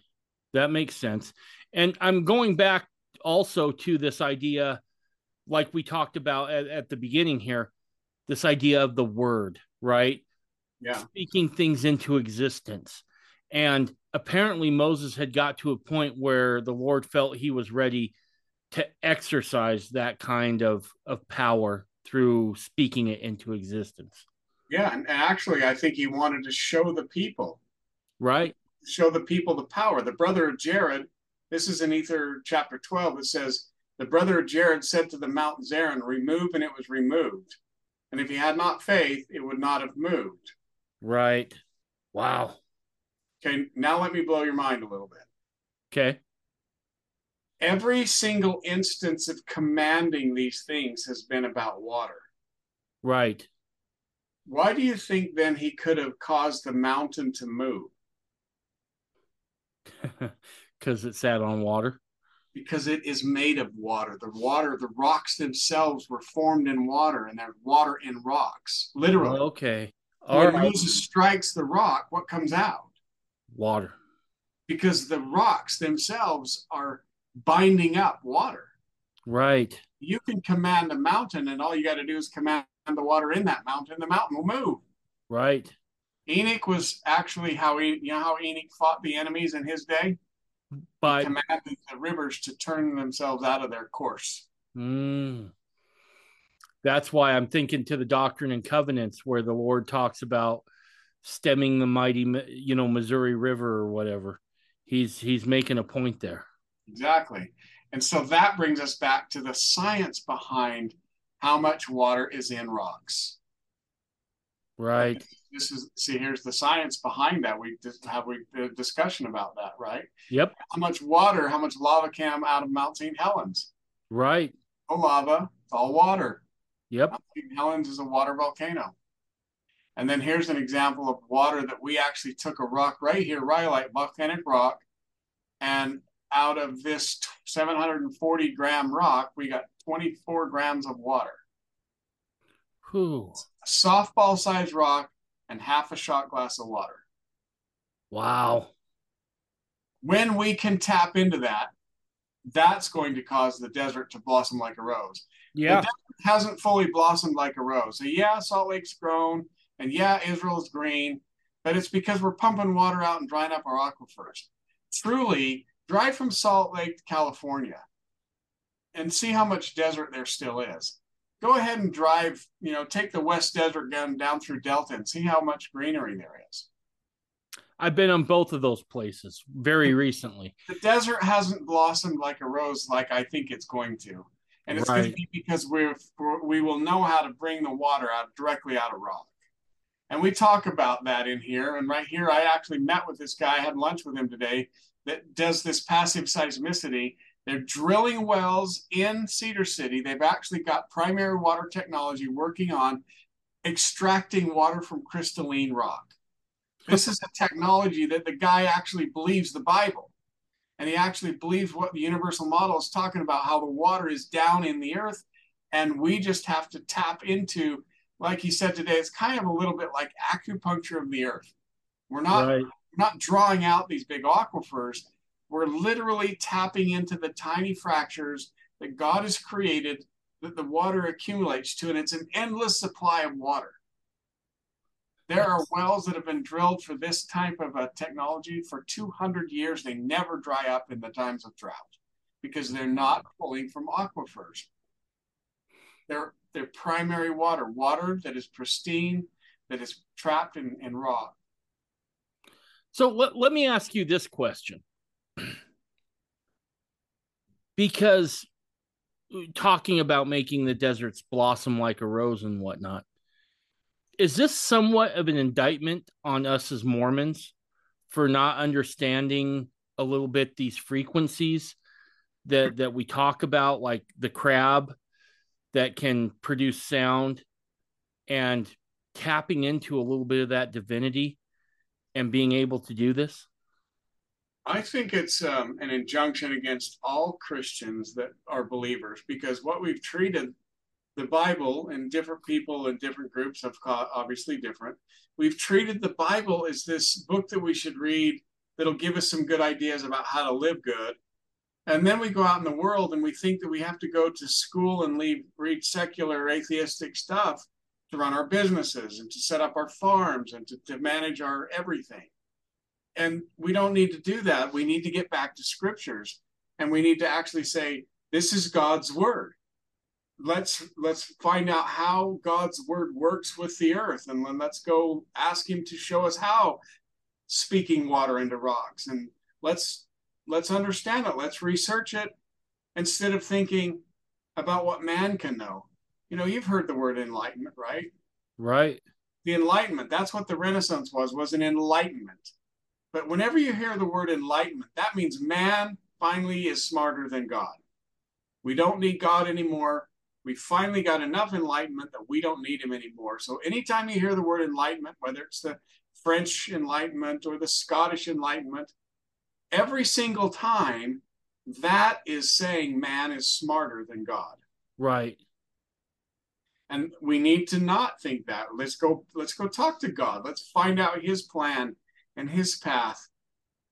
That makes sense. And I'm going back also to this idea, like we talked about at, at the beginning here, this idea of the word, right? Yeah. speaking things into existence. And apparently, Moses had got to a point where the Lord felt he was ready to exercise that kind of, of power through speaking it into existence. Yeah. And actually, I think he wanted to show the people, right? Show the people the power. The brother of Jared, this is in Ether chapter 12, it says, The brother of Jared said to the Mount Zerin, Remove, and it was removed. And if he had not faith, it would not have moved. Right. Wow. Okay, now let me blow your mind a little bit. Okay. Every single instance of commanding these things has been about water. Right. Why do you think then he could have caused the mountain to move? Because it sat on water. Because it is made of water. The water, the rocks themselves were formed in water, and there's water in rocks, literally. Okay. When right. Moses strikes the rock, what comes out? Water. Because the rocks themselves are binding up water. Right. You can command a mountain, and all you got to do is command the water in that mountain. The mountain will move. Right. Enoch was actually how he, you know how Enoch fought the enemies in his day. By commanding the rivers to turn themselves out of their course. Mm that's why I'm thinking to the Doctrine and Covenants where the Lord talks about stemming the mighty, you know, Missouri River or whatever. He's he's making a point there. Exactly. And so that brings us back to the science behind how much water is in rocks. Right. This is see here's the science behind that. We just have we a discussion about that, right? Yep. How much water, how much lava came out of Mount St. Helens? Right. No lava, it's all water. Yep. St. Helens is a water volcano. And then here's an example of water that we actually took a rock right here, rhyolite, volcanic rock, and out of this 740 gram rock, we got 24 grams of water. Whew. A softball sized rock and half a shot glass of water. Wow. When we can tap into that, that's going to cause the desert to blossom like a rose. Yeah. Hasn't fully blossomed like a rose. So yeah, Salt Lake's grown, and yeah, Israel's green, but it's because we're pumping water out and drying up our aquifers. Truly, drive from Salt Lake to California and see how much desert there still is. Go ahead and drive, you know, take the West Desert down down through Delta and see how much greenery there is. I've been on both of those places very recently. The desert hasn't blossomed like a rose like I think it's going to and it's right. going to be because we're we will know how to bring the water out directly out of rock. And we talk about that in here. And right here, I actually met with this guy. I had lunch with him today. that does this passive seismicity. They're drilling wells in Cedar City. They've actually got primary water technology working on extracting water from crystalline rock. This is a technology that the guy actually believes the Bible. And he actually believes what the universal model is talking about how the water is down in the earth. And we just have to tap into, like he said today, it's kind of a little bit like acupuncture of the earth. We're not, right. not drawing out these big aquifers. We're literally tapping into the tiny fractures that God has created that the water accumulates to, and it's an endless supply of water. There are wells that have been drilled for this type of a technology for 200 years. They never dry up in the times of drought because they're not pulling from aquifers. They're, they're primary water, water that is pristine, that is trapped in, in rock. So let, let me ask you this question. because uh, talking about making the deserts blossom like a rose and whatnot, is this somewhat of an indictment on us as Mormons for not understanding a little bit these frequencies that that we talk about, like the crab that can produce sound and tapping into a little bit of that divinity and being able to do this? I think it's um, an injunction against all Christians that are believers because what we've treated the Bible and different people and different groups have caught obviously different. We've treated the Bible as this book that we should read that'll give us some good ideas about how to live good. And then we go out in the world and we think that we have to go to school and leave, read secular atheistic stuff to run our businesses and to set up our farms and to, to manage our everything. And we don't need to do that. We need to get back to scriptures and we need to actually say, this is God's word let's let's find out how God's word works with the earth, and then let's go ask Him to show us how speaking water into rocks, and let's let's understand it. Let's research it instead of thinking about what man can know. You know, you've heard the word enlightenment, right? Right. The enlightenment. That's what the Renaissance was. Was an enlightenment. But whenever you hear the word enlightenment, that means man finally is smarter than God. We don't need God anymore we finally got enough enlightenment that we don't need him anymore. So anytime you hear the word enlightenment, whether it's the French enlightenment or the Scottish enlightenment, every single time that is saying man is smarter than God. Right. And we need to not think that. Let's go let's go talk to God. Let's find out his plan and his path.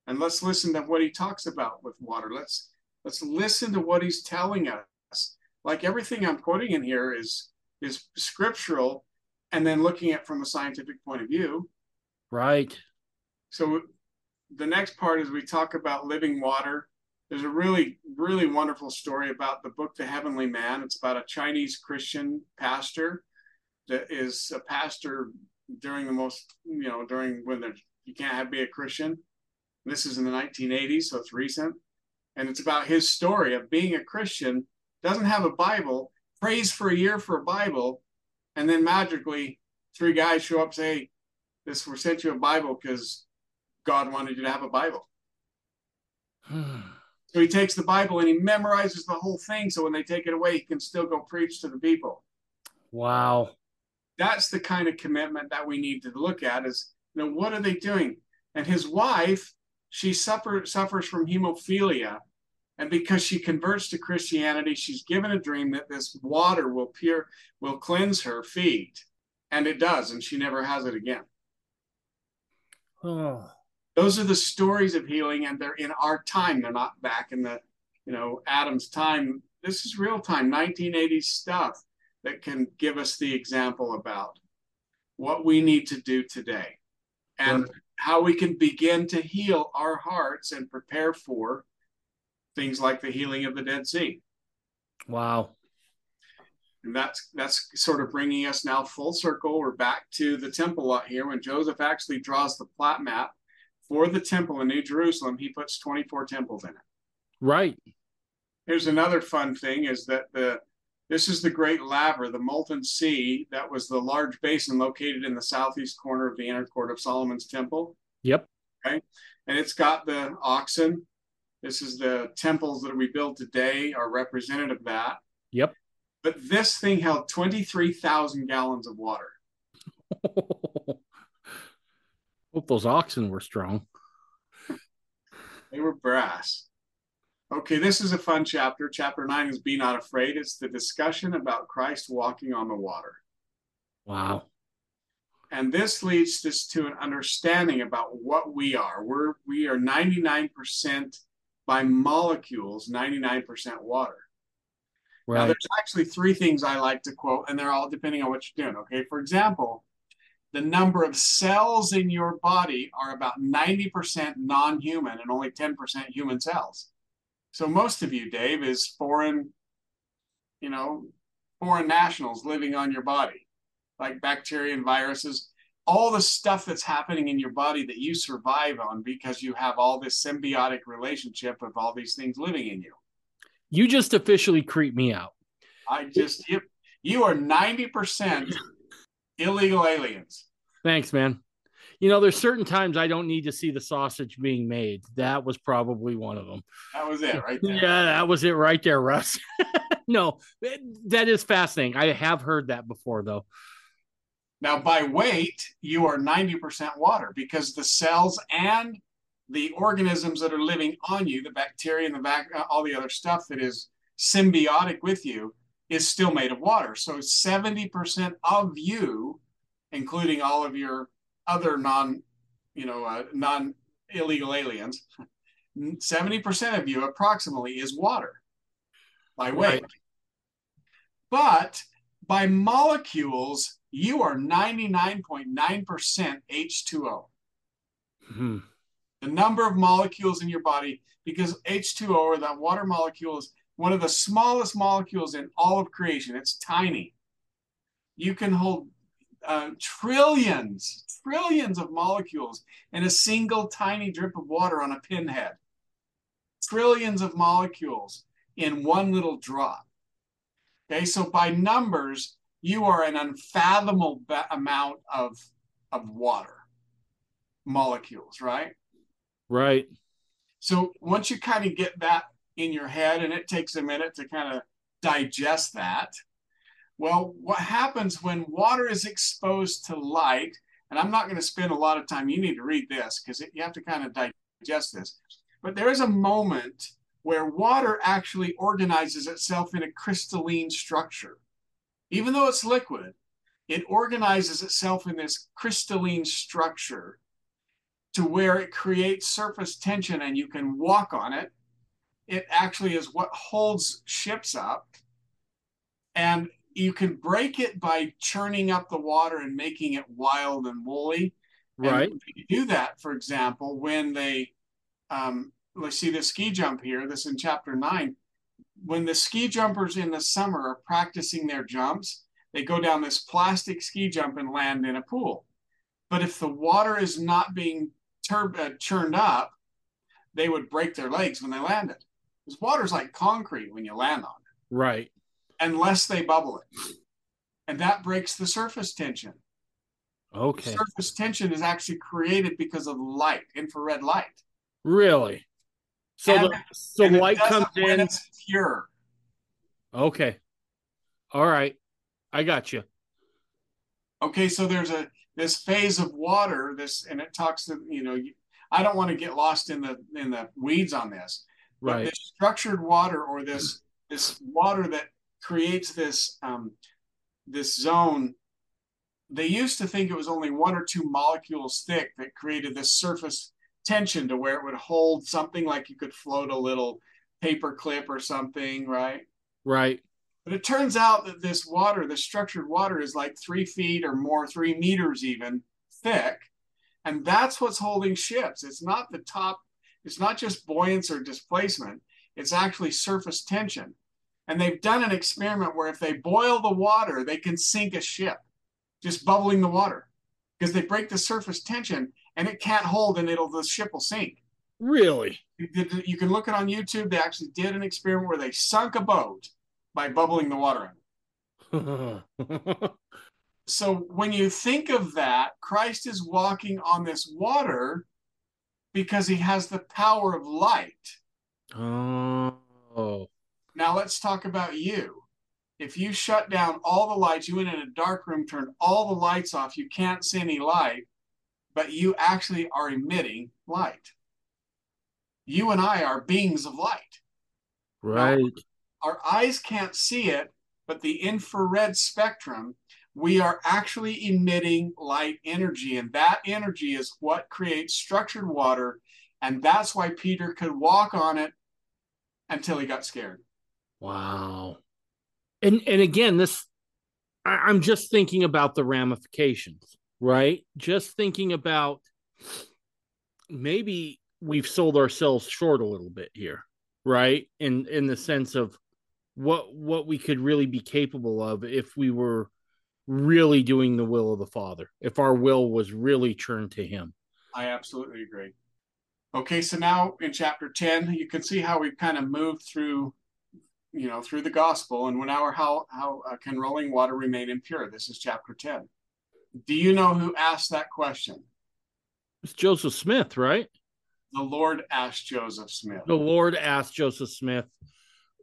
And let's listen to what he talks about with water. Let's let's listen to what he's telling us like everything I'm quoting in here is is scriptural, and then looking at from a scientific point of view. Right. So the next part is we talk about living water. There's a really, really wonderful story about the book The Heavenly Man. It's about a Chinese Christian pastor that is a pastor during the most, you know, during when you can't have be a Christian. This is in the 1980s, so it's recent. And it's about his story of being a Christian doesn't have a Bible, prays for a year for a Bible, and then magically three guys show up say, "This we sent you a Bible because God wanted you to have a Bible." so he takes the Bible and he memorizes the whole thing. So when they take it away, he can still go preach to the people. Wow. That's the kind of commitment that we need to look at is, you know, what are they doing? And his wife, she suffer, suffers from hemophilia, and because she converts to Christianity, she's given a dream that this water will pure, will cleanse her feet. And it does, and she never has it again. Oh. Those are the stories of healing, and they're in our time. They're not back in the, you know, Adam's time. This is real time, 1980s stuff that can give us the example about what we need to do today and how we can begin to heal our hearts and prepare for things like the healing of the Dead Sea. Wow. And that's that's sort of bringing us now full circle. We're back to the temple lot here. When Joseph actually draws the plot map for the temple in New Jerusalem, he puts 24 temples in it. Right. Here's another fun thing is that the this is the Great Laver, the molten sea that was the large basin located in the southeast corner of the inner court of Solomon's temple. Yep. Okay. And it's got the oxen. This is the temples that we build today are representative of that. Yep. But this thing held 23,000 gallons of water. Hope those oxen were strong. They were brass. Okay, this is a fun chapter. Chapter nine is Be Not Afraid. It's the discussion about Christ walking on the water. Wow. And this leads us to an understanding about what we are. We're we are 99% by molecules, 99% water. Right. Now, there's actually three things I like to quote, and they're all depending on what you're doing. Okay. For example, the number of cells in your body are about 90% non human and only 10% human cells. So most of you, Dave, is foreign, you know, foreign nationals living on your body, like bacteria and viruses, all the stuff that's happening in your body that you survive on because you have all this symbiotic relationship of all these things living in you. You just officially creep me out. I just you, you are 90% illegal aliens. Thanks, man. You know, there's certain times I don't need to see the sausage being made. That was probably one of them. That was it right there. Yeah, that was it right there, Russ. no, that is fascinating. I have heard that before, though. Now, by weight, you are 90% water because the cells and the organisms that are living on you, the bacteria and the back, all the other stuff that is symbiotic with you, is still made of water. So 70% of you, including all of your other non, you know, uh, non illegal aliens, 70% of you approximately is water by weight. Right. But by molecules, you are 99.9% H2O. Mm-hmm. The number of molecules in your body, because H2O or that water molecule is one of the smallest molecules in all of creation. It's tiny. You can hold uh, trillions, trillions of molecules in a single tiny drip of water on a pinhead. Trillions of molecules in one little drop. Okay, so by numbers, you are an unfathomable amount of, of water molecules, right? Right. So once you kind of get that in your head, and it takes a minute to kind of digest that, well, what happens when water is exposed to light, and I'm not going to spend a lot of time, you need to read this because you have to kind of digest this. But there is a moment where water actually organizes itself in a crystalline structure. Even though it's liquid, it organizes itself in this crystalline structure to where it creates surface tension and you can walk on it. It actually is what holds ships up. And you can break it by churning up the water and making it wild and woolly. Right. And do that, for example, when they, um, let's see the ski jump here, this in chapter nine. When the ski jumpers in the summer are practicing their jumps, they go down this plastic ski jump and land in a pool. But if the water is not being tur- uh, churned up, they would break their legs when they landed. Because water's like concrete when you land on it. Right unless they bubble it. And that breaks the surface tension. Okay. Surface tension is actually created because of light, infrared light. Really? So and, the so light comes in. Pure. Okay. All right. I got you. Okay, so there's a this phase of water, this and it talks to you know, I don't want to get lost in the in the weeds on this. Right. this structured water or this this water that creates this um, this zone. They used to think it was only one or two molecules thick that created this surface tension to where it would hold something like you could float a little paper clip or something, right? Right. But it turns out that this water, the structured water, is like three feet or more, three meters even thick. And that's what's holding ships. It's not the top, it's not just buoyance or displacement, it's actually surface tension. And they've done an experiment where if they boil the water, they can sink a ship, just bubbling the water, because they break the surface tension and it can't hold, and it'll the ship will sink. Really? You can look it on YouTube. They actually did an experiment where they sunk a boat by bubbling the water so when you think of that, Christ is walking on this water, because he has the power of light. Oh. Now let's talk about you. If you shut down all the lights, you went in a dark room, turned all the lights off, you can't see any light, but you actually are emitting light. You and I are beings of light. Right. Now, our eyes can't see it, but the infrared spectrum, we are actually emitting light energy. And that energy is what creates structured water. And that's why Peter could walk on it until he got scared. Wow. And and again, this I, I'm just thinking about the ramifications, right? Just thinking about maybe we've sold ourselves short a little bit here, right? In in the sense of what what we could really be capable of if we were really doing the will of the Father, if our will was really turned to Him. I absolutely agree. Okay, so now in chapter 10, you can see how we've kind of moved through, you know, through the gospel and now how, how uh, can rolling water remain impure? This is chapter 10. Do you know who asked that question? It's Joseph Smith, right? The Lord asked Joseph Smith. The Lord asked Joseph Smith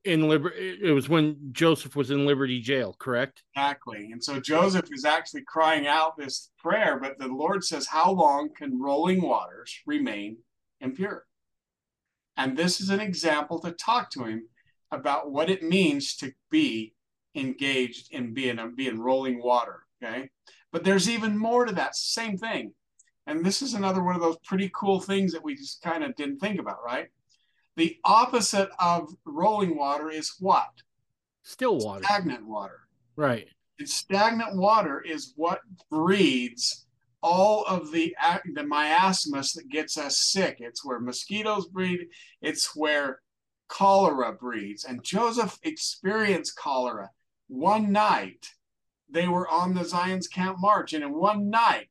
in liberty it was when joseph was in liberty jail correct? Exactly. And so joseph is actually crying out this prayer but the lord says how long can rolling waters remain impure? And this is an example to talk to him about what it means to be engaged in being being rolling water okay? But there's even more to that same thing and this is another one of those pretty cool things that we just kind of didn't think about right the opposite of rolling water is what? Still water. Stagnant water. Right. And stagnant water is what breeds all of the the miasmas that gets us sick. It's where mosquitoes breed. It's where cholera breeds. And Joseph experienced cholera one night. They were on the Zion's Camp March, and in one night,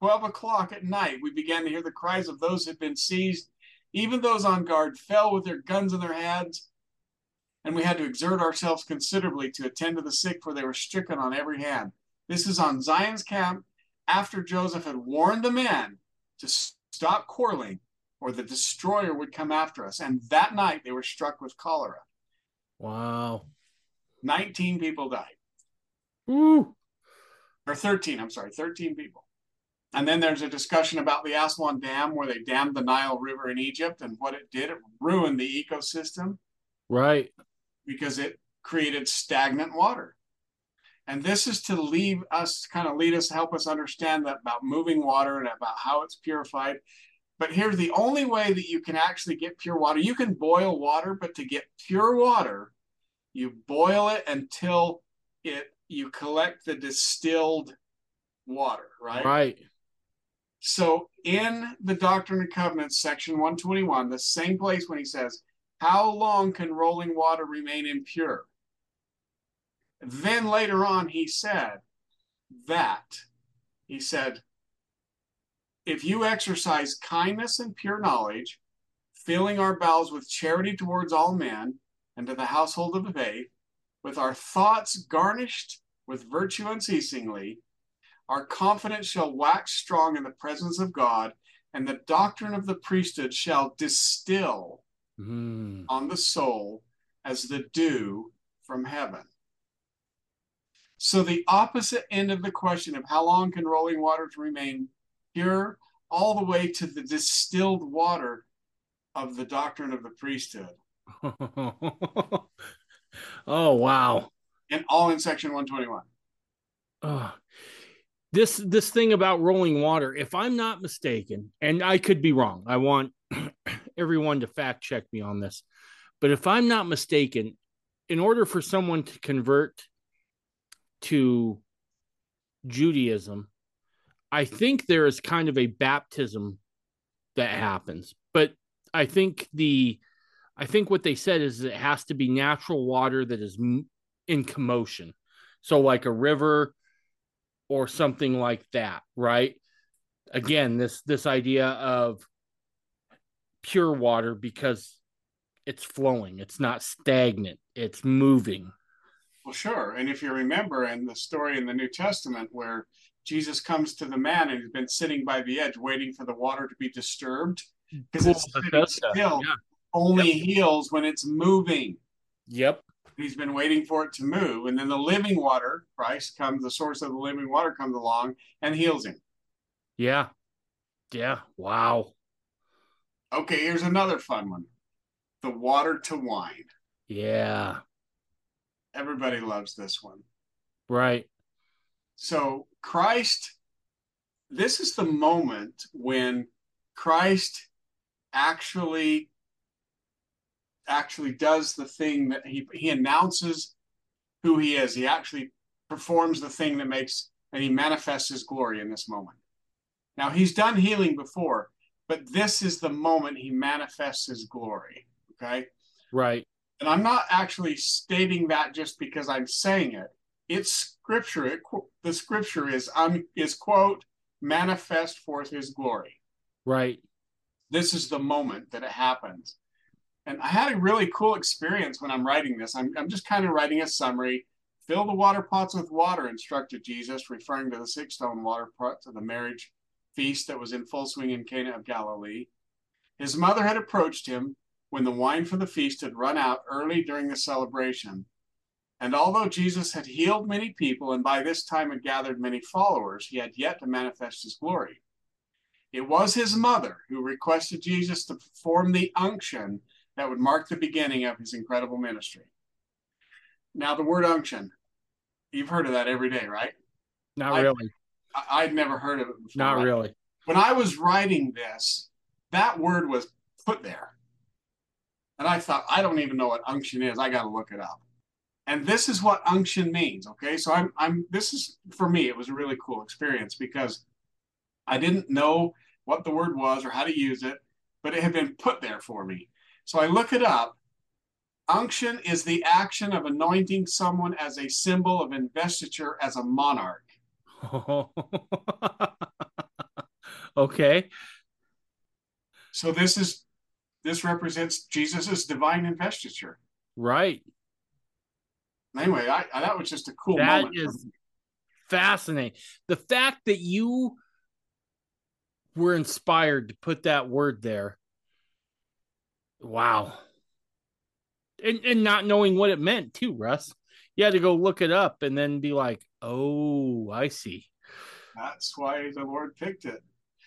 12 o'clock at night, we began to hear the cries of those who had been seized even those on guard fell with their guns in their hands, and we had to exert ourselves considerably to attend to the sick, for they were stricken on every hand. This is on Zion's camp after Joseph had warned the men to stop quarreling, or the destroyer would come after us. And that night they were struck with cholera. Wow. 19 people died. Ooh. Or 13, I'm sorry, 13 people. And then there's a discussion about the Aswan Dam where they dammed the Nile River in Egypt and what it did. It ruined the ecosystem. Right. Because it created stagnant water. And this is to leave us, kind of lead us, help us understand that about moving water and about how it's purified. But here's the only way that you can actually get pure water. You can boil water, but to get pure water, you boil it until it you collect the distilled water, right? Right. So in the Doctrine and Covenants, section 121, the same place when he says, How long can rolling water remain impure? Then later on, he said that, he said, if you exercise kindness and pure knowledge, filling our bowels with charity towards all men and to the household of the faith, with our thoughts garnished with virtue unceasingly, our confidence shall wax strong in the presence of God, and the doctrine of the priesthood shall distill mm. on the soul as the dew from heaven. So, the opposite end of the question of how long can rolling waters remain pure, all the way to the distilled water of the doctrine of the priesthood. oh, wow. And all in section 121. Oh, this this thing about rolling water if i'm not mistaken and i could be wrong i want everyone to fact check me on this but if i'm not mistaken in order for someone to convert to judaism i think there is kind of a baptism that happens but i think the i think what they said is it has to be natural water that is in commotion. So like a river or something like that, right? Again, this this idea of pure water because it's flowing, it's not stagnant, it's moving. Well, sure. And if you remember in the story in the New Testament where Jesus comes to the man and he's been sitting by the edge waiting for the water to be disturbed because it's still yeah. only yep. heals when it's moving. Yep. He's been waiting for it to move. And then the living water, Christ comes, the source of the living water comes along and heals him. Yeah. Yeah. Wow. Okay, here's another fun one the water to wine. Yeah. Everybody loves this one. Right. So, Christ, this is the moment when Christ actually actually does the thing that he he announces who he is. He actually performs the thing that makes and he manifests his glory in this moment. Now he's done healing before, but this is the moment he manifests his glory. Okay. Right. And I'm not actually stating that just because I'm saying it. It's scripture. It, the scripture is um, is quote manifest forth his glory. Right. This is the moment that it happens. And I had a really cool experience when I'm writing this. I'm, I'm just kind of writing a summary. Fill the water pots with water, instructed Jesus, referring to the six stone water pots of the marriage feast that was in full swing in Cana of Galilee. His mother had approached him when the wine for the feast had run out early during the celebration. And although Jesus had healed many people and by this time had gathered many followers, he had yet to manifest his glory. It was his mother who requested Jesus to perform the unction that would mark the beginning of his incredible ministry. Now, the word unction, you've heard of that every day, right? Not really. I, would never heard of it before. Not really. When I was writing this, that word was put there. And I thought, I don't even know what unction is. I got to look it up. And this is what unction means. Okay. So I'm, I'm, this is for me, it was a really cool experience because I didn't know what the word was or how to use it, but it had been put there for me. So I look it up. Unction is the action of anointing someone as a symbol of investiture as a monarch. okay. So this is this represents Jesus's divine investiture. Right. Anyway, I, I that was just a cool that moment. That is fascinating. The fact that you were inspired to put that word there. Wow. And and not knowing what it meant too, Russ. You had to go look it up and then be like, "Oh, I see." That's why the Lord picked it.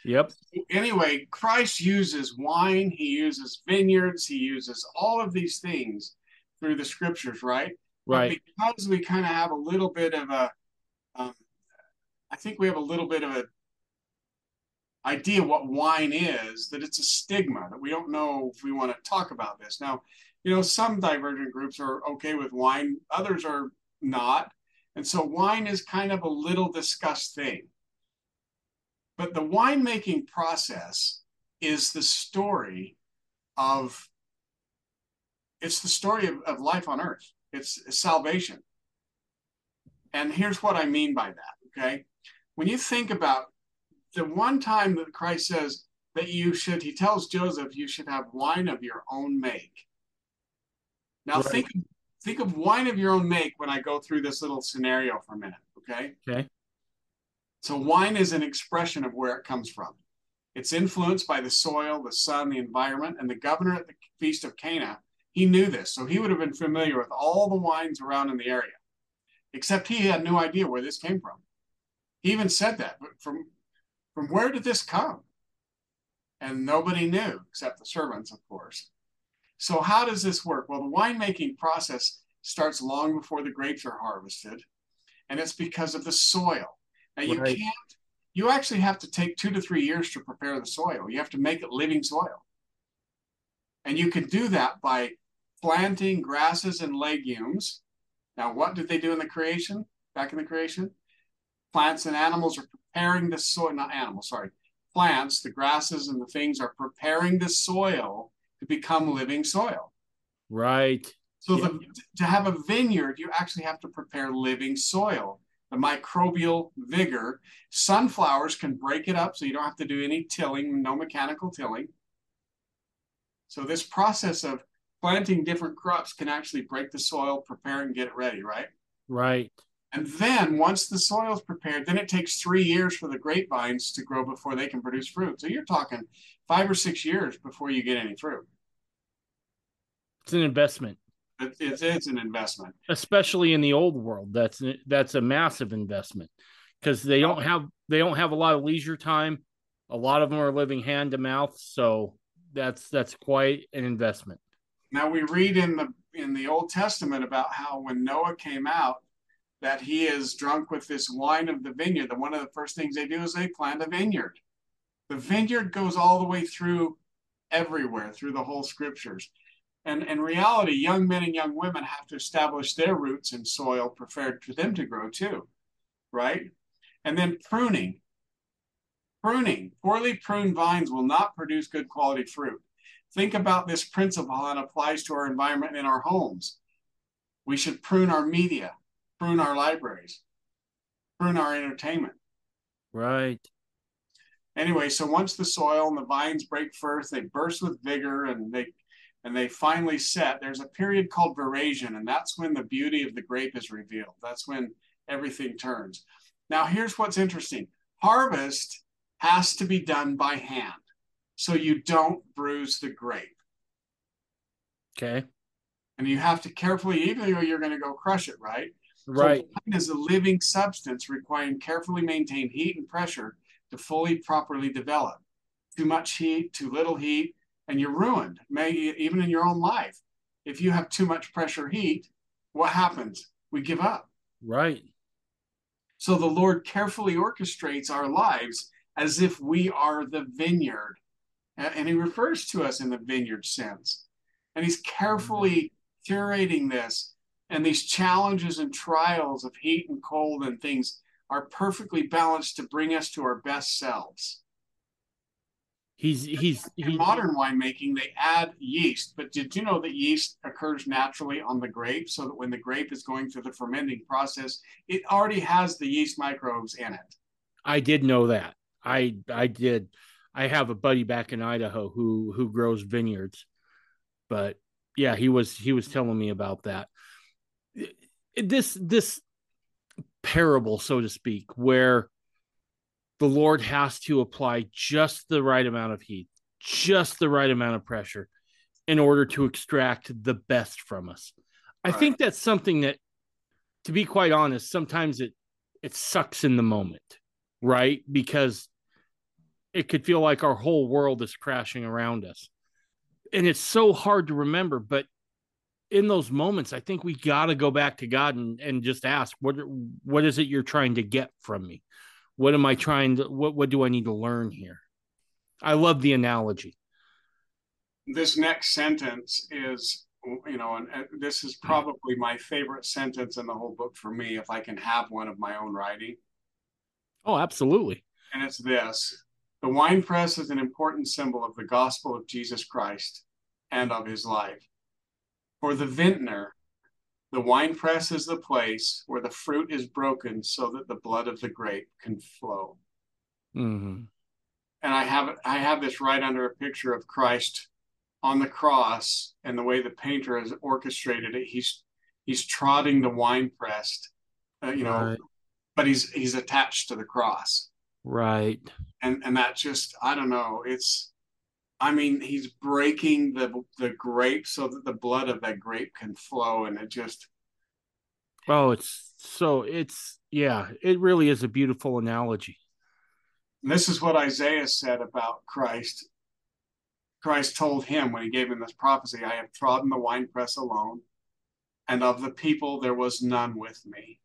Yep. Anyway, Christ uses wine, he uses vineyards, he uses all of these things through the scriptures, right? Right. But because we kind of have a little bit of a, um, I think we have a little bit of a idea what wine is, that it's a stigma, that we don't know if we want to talk about this. Now, you know, some divergent groups are okay with wine, others are not. And so wine is kind of a little discussed thing. But the winemaking process is the story of it's the story of, of life on earth. It's, it's salvation. And here's what I mean by that. Okay. When you think about the one time that Christ says that you should, he tells Joseph, you should have wine of your own make. Now right. think think of wine of your own make when I go through this little scenario for a minute. Okay. Okay. So wine is an expression of where it comes from. It's influenced by the soil, the sun, the environment, and the governor at the Feast of Cana, he knew this. So he would have been familiar with all the wines around in the area, except he had no idea where this came from. He even said that, but from, from where did this come? And nobody knew except the servants, of course. So how does this work? Well, the winemaking process starts long before the grapes are harvested, and it's because of the soil. Now you right. can't. You actually have to take two to three years to prepare the soil. You have to make it living soil, and you can do that by planting grasses and legumes. Now, what did they do in the creation? Back in the creation, plants and animals are preparing the soil. Not animals, sorry. Plants, the grasses and the things are preparing the soil to become living soil. Right. So the, to have a vineyard, you actually have to prepare living soil the microbial vigor. Sunflowers can break it up so you don't have to do any tilling, no mechanical tilling. So this process of planting different crops can actually break the soil, prepare and get it ready, right? Right. And then once the soil is prepared, then it takes three years for the grapevines to grow before they can produce fruit. So you're talking five or six years before you get any fruit. It's an investment. It, it is an investment, especially in the old world. That's that's a massive investment because they don't have they don't have a lot of leisure time. A lot of them are living hand to mouth, so that's that's quite an investment. Now we read in the in the Old Testament about how when Noah came out, that he is drunk with this wine of the vineyard. That one of the first things they do is they plant a vineyard. The vineyard goes all the way through everywhere, through the whole scriptures. And in reality, young men and young women have to establish their roots in soil prepared for them to grow too, right? And then pruning. Pruning. Poorly pruned vines will not produce good quality fruit. Think about this principle and applies to our environment in our homes. We should prune our media, prune our libraries, prune our entertainment. Right. Anyway, so once the soil and the vines break first, they burst with vigor and they and they finally set. There's a period called veraison, and that's when the beauty of the grape is revealed. That's when everything turns. Now, here's what's interesting harvest has to be done by hand, so you don't bruise the grape. Okay. And you have to carefully, even though you're going to go crush it, right? Right. So is a living substance requiring carefully maintained heat and pressure to fully properly develop. Too much heat, too little heat, and you're ruined. Maybe even in your own life. If you have too much pressure heat, what happens? We give up. Right. So the Lord carefully orchestrates our lives as if we are the vineyard. And he refers to us in the vineyard sense. And he's mm-hmm. carefully curating this. And these challenges and trials of heat and cold and things are perfectly balanced to bring us to our best selves. He's he's in he, modern winemaking they add yeast, but did you know that yeast occurs naturally on the grape so that when the grape is going through the fermenting process, it already has the yeast microbes in it. I did know that. I I did. I have a buddy back in Idaho who who grows vineyards. But yeah, he was he was telling me about that. This this parable so to speak where the Lord has to apply just the right amount of heat, just the right amount of pressure in order to extract the best from us. I think that's something that, to be quite honest, sometimes it it sucks in the moment, right? Because it could feel like our whole world is crashing around us. And it's so hard to remember, but in those moments, I think we got to go back to God and, and just ask, what what is it you're trying to get from me? what am I trying to what what do I need to learn here? I love the analogy. This next sentence is you know, and, and this is probably my favorite sentence in the whole book for me, if I can have one of my own writing. Oh, absolutely. And it's this the wine press is an important symbol of the gospel of Jesus Christ and of his life. For the vintner, the wine press is the place where the fruit is broken so that the blood of the grape can flow. Mm-hmm. And I have I have this right under a picture of Christ on the cross, and the way the painter has orchestrated it, he's he's trotting the wine press, uh, you know, right. but he's he's attached to the cross. Right. And and that just I don't know. It's I mean, he's breaking the the grape so that the blood of that grape can flow, and it just. Oh, it's so it's yeah, it really is a beautiful analogy. this is what Isaiah said about Christ. Christ told him when he gave him this prophecy, I have trodden the winepress alone, and of the people there was none with me.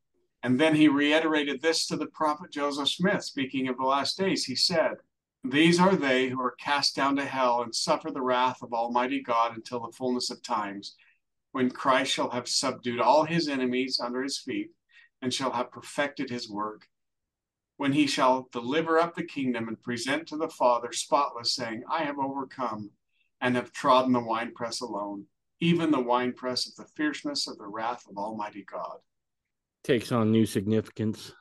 And then he reiterated this to the prophet Joseph Smith, speaking of the last days. He said, these are they who are cast down to hell and suffer the wrath of Almighty God until the fullness of times, when Christ shall have subdued all his enemies under his feet and shall have perfected his work. When he shall deliver up the kingdom and present to the Father spotless, saying, I have overcome and have trodden the winepress alone, even the winepress of the fierceness of the wrath of Almighty God. Takes on new significance.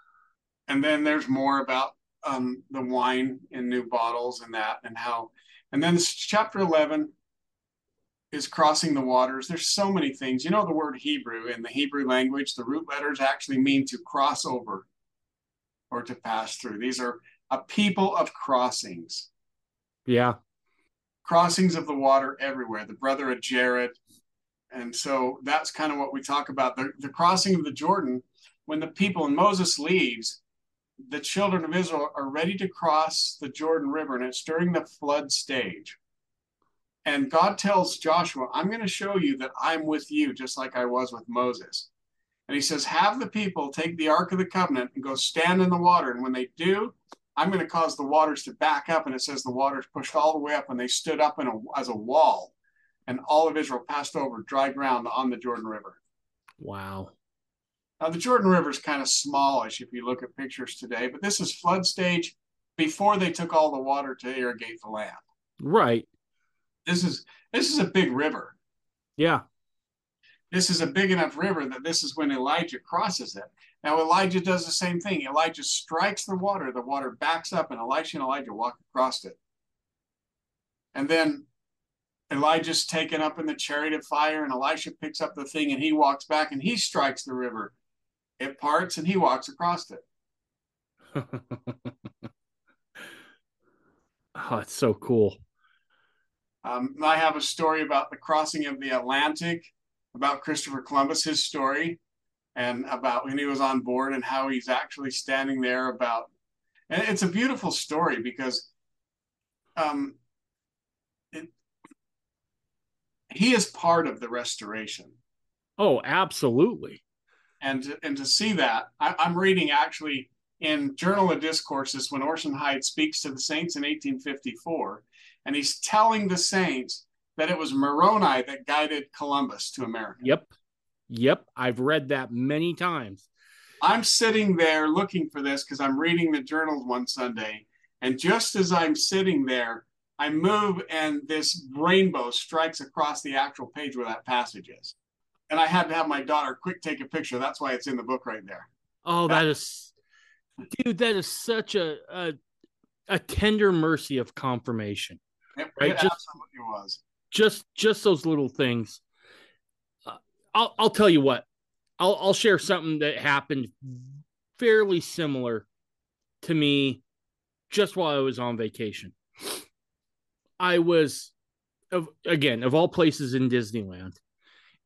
And then there's more about um, the wine in new bottles and that and how and then chapter 11 is crossing the waters. There's so many things. You know, the word Hebrew in the Hebrew language, the root letters actually mean to cross over or to pass through. These are a people of crossings. Yeah. Crossings of the water everywhere. The brother of Jared. And so that's kind of what we talk about. The, the crossing of the Jordan, when the people and Moses leaves, the children of Israel are ready to cross the Jordan River, and it's during the flood stage. And God tells Joshua, I'm going to show you that I'm with you, just like I was with Moses. And he says, Have the people take the Ark of the Covenant and go stand in the water. And when they do, I'm going to cause the waters to back up. And it says the waters pushed all the way up and they stood up in a, as a wall. And all of Israel passed over dry ground on the Jordan River. Wow. Now, the Jordan River is kind of smallish if you look at pictures today, but this is flood stage before they took all the water to irrigate the land. Right. This is this is a big river. Yeah. This is a big enough river that this is when Elijah crosses it. Now Elijah does the same thing. Elijah strikes the water, the water backs up, and Elisha and Elijah walk across it. And then Elijah's taken up in the chariot of fire, and Elisha picks up the thing and he walks back and he strikes the river. It parts and he walks across it. oh, it's so cool. Um, I have a story about the crossing of the Atlantic, about Christopher Columbus, his story, and about when he was on board and how he's actually standing there. About, and it's a beautiful story because um, it, he is part of the restoration. Oh, absolutely. And to, and to see that, I, I'm reading actually in Journal of Discourses when Orson Hyde speaks to the saints in 1854 and he's telling the saints that it was Moroni that guided Columbus to America. Yep. Yep. I've read that many times. I'm sitting there looking for this because I'm reading the journals one Sunday. And just as I'm sitting there, I move and this rainbow strikes across the actual page where that passage is. And I had to have my daughter quick take a picture. That's why it's in the book right there. Oh, that is, dude, that is such a, a, a tender mercy of confirmation. It, right? It just, absolutely was. Just just those little things. Uh, I'll I'll tell you what. I'll I'll share something that happened fairly similar to me just while I was on vacation. I was of again of all places in Disneyland.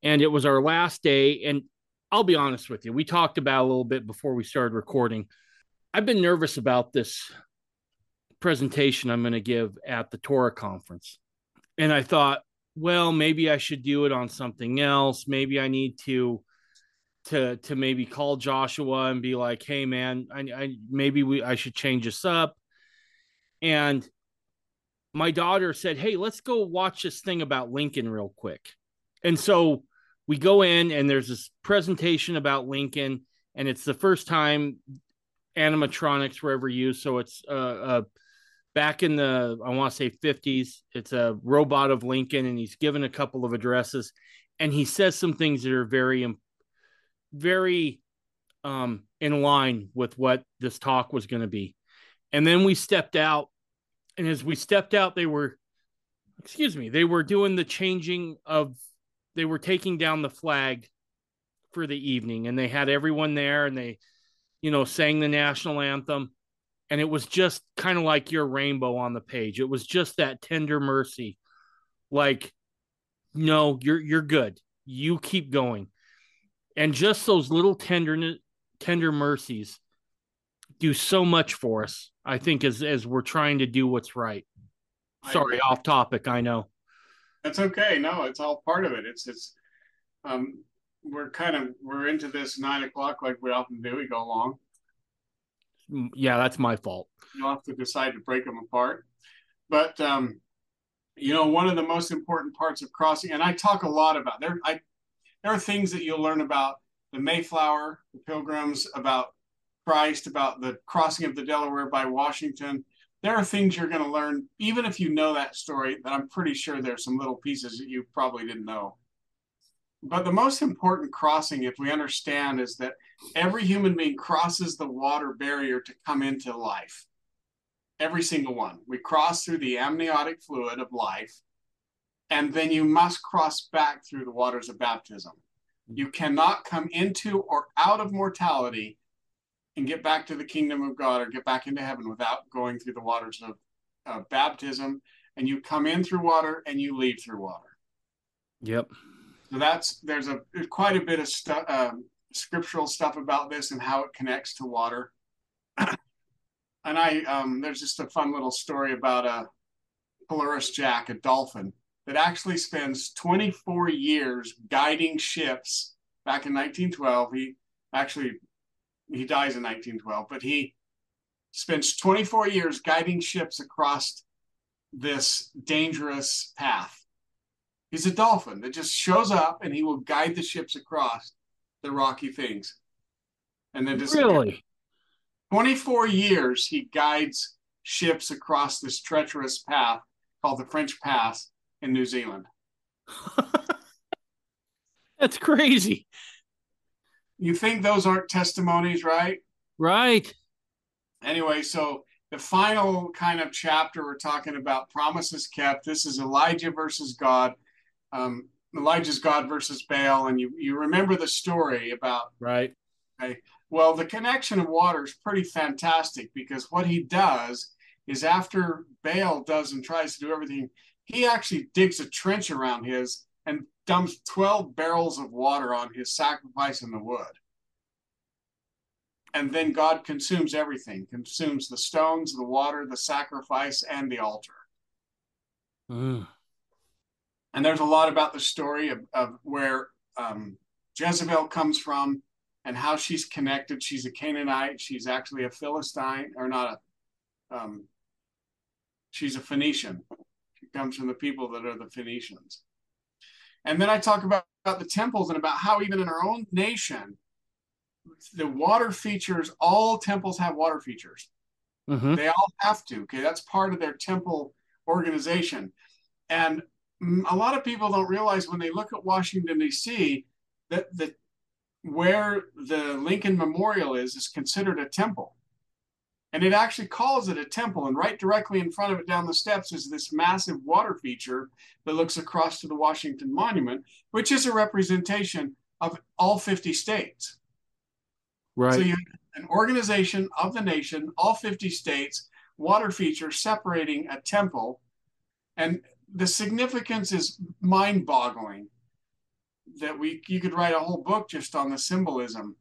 And it was our last day and I'll be honest with you. We talked about a little bit before we started recording. I've been nervous about this presentation I'm going to give at the Torah conference. And I thought, well, maybe I should do it on something else. Maybe I need to to to maybe call Joshua and be like, "Hey man, I, I maybe we I should change this up." And my daughter said, "Hey, let's go watch this thing about Lincoln real quick." And so we go in and there's this presentation about Lincoln and it's the first time animatronics were ever used so it's a, a back in the I want to say 50s. It's a robot of Lincoln, and he's given a couple of addresses, and he says some things that are very, very um, in line with what this talk was going to be. And then we stepped out, and as we stepped out, they were, excuse me, they were doing the changing of, they were taking down the flag for the evening, and they had everyone there, and they, you know, sang the national anthem and it was just kind of like your rainbow on the page. It was just that tender mercy, like, no, you're you're good. You keep going, and just those little tender tender mercies do so much for us. I think as as we're trying to do what's right. Sorry, off topic. I know. That's okay. No, it's all part of it. It's it's um we're kind of we're into this nine o'clock like we often do. We go along. yeah, that's my fault. You'll have to decide to break them apart. But um, you know, one of the most important parts of crossing, and I talk a lot about there. I there are things that you'll learn about the Mayflower, the Pilgrims, about Christ, about the crossing of the Delaware by Washington. There are things you're going to learn, even if you know that story. That I'm pretty sure there's some little pieces that you probably didn't know. But the most important crossing, if we understand, is that every human being crosses the water barrier to come into life. Every single one. We cross through the amniotic fluid of life, and then you must cross back through the waters of baptism. You cannot come into or out of mortality and get back to the kingdom of God or get back into heaven without going through the waters of, of baptism. And you come in through water and you leave through water. Yep. So that's there's a quite a bit of stuff, um, scriptural stuff about this and how it connects to water. and I um, there's just a fun little story about a Pelorus Jack, a dolphin that actually spends 24 years guiding ships. Back in 1912, he actually he dies in 1912, but he spends 24 years guiding ships across this dangerous path. He's a dolphin that just shows up and he will guide the ships across the rocky things. And then just really 24 years he guides ships across this treacherous path called the French Pass in New Zealand. That's crazy. You think those aren't testimonies, right? Right. Anyway, so the final kind of chapter we're talking about promises kept. This is Elijah versus God. Um, Elijah's God versus Baal, and you you remember the story about right. Okay. Well, the connection of water is pretty fantastic because what he does is after Baal does and tries to do everything, he actually digs a trench around his and dumps 12 barrels of water on his sacrifice in the wood. And then God consumes everything, consumes the stones, the water, the sacrifice, and the altar. Mm. And there's a lot about the story of, of where um, Jezebel comes from and how she's connected. She's a Canaanite. She's actually a Philistine, or not a, um, she's a Phoenician. She comes from the people that are the Phoenicians. And then I talk about, about the temples and about how even in our own nation, the water features, all temples have water features. Mm-hmm. They all have to. Okay. That's part of their temple organization. And a lot of people don't realize when they look at Washington, D.C., that the where the Lincoln Memorial is is considered a temple. And it actually calls it a temple. And right directly in front of it down the steps is this massive water feature that looks across to the Washington Monument, which is a representation of all 50 states. Right. So you have an organization of the nation, all 50 states, water feature separating a temple. And the significance is mind boggling that we you could write a whole book just on the symbolism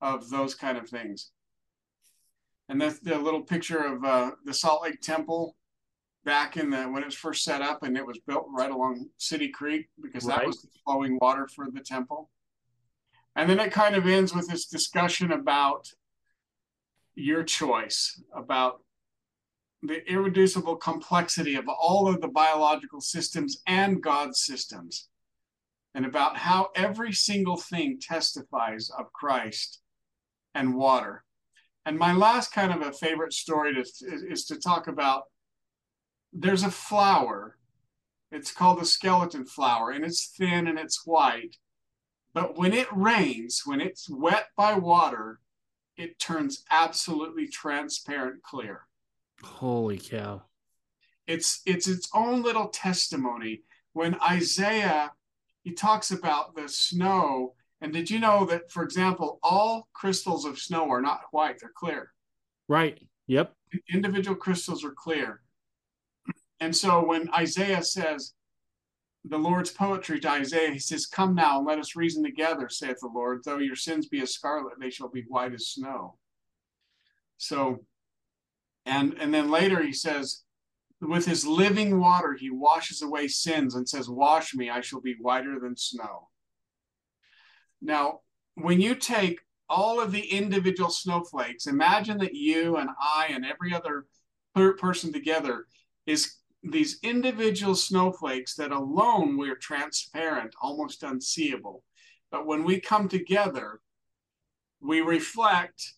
of those kind of things. And that's the little picture of uh, the Salt Lake Temple back in the when it was first set up, and it was built right along City Creek because Right. that was the flowing water for the temple. And then it kind of ends with this discussion about your choice, about the irreducible complexity of all of the biological systems and God's systems, and about how every single thing testifies of Christ and water. And my last kind of a favorite story to, is, is to talk about there's a flower. It's called the skeleton flower, and it's thin and it's white. But when it rains, when it's wet by water, it turns absolutely transparent clear Holy cow. it's it's its own little testimony when isaiah he talks about the snow and did you know that for example all crystals of snow are not white they're clear? Right. Yep. individual crystals are clear. And so when isaiah says the lord's poetry to isaiah he says come now and let us reason together saith the lord. Though your sins be as scarlet they shall be white as snow. So and and then later he says with his living water he washes away sins and says wash me i shall be whiter than snow now when you take all of the individual snowflakes imagine that you and i and every other per- person together is these individual snowflakes that alone we're transparent almost unseeable but when we come together we reflect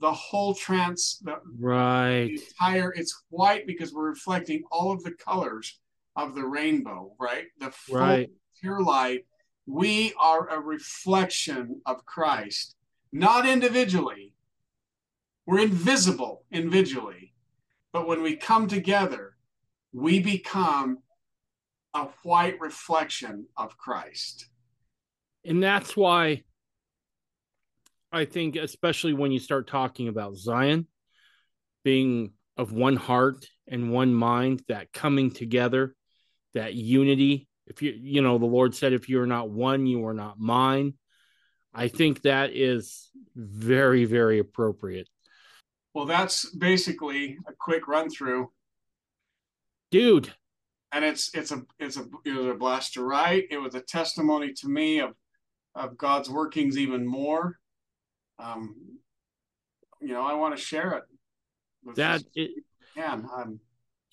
the whole trans the, Right. the entire it's white because we're reflecting all of the colors of the rainbow right the full Right. pure light we are a reflection of christ not individually we're invisible individually but when we come together we become a white reflection of Christ. And that's why I think, especially when you start talking about Zion being of one heart and one mind, that coming together, that unity. If you, you know, the Lord said, if you're not one, you are not mine. I think that is very, very appropriate. Well, that's basically a quick run through. Dude. And it's it's a it's a it was a blast to write. It was a testimony to me of of God's workings even more. Um, you know, I want to share it. That it, can. Um,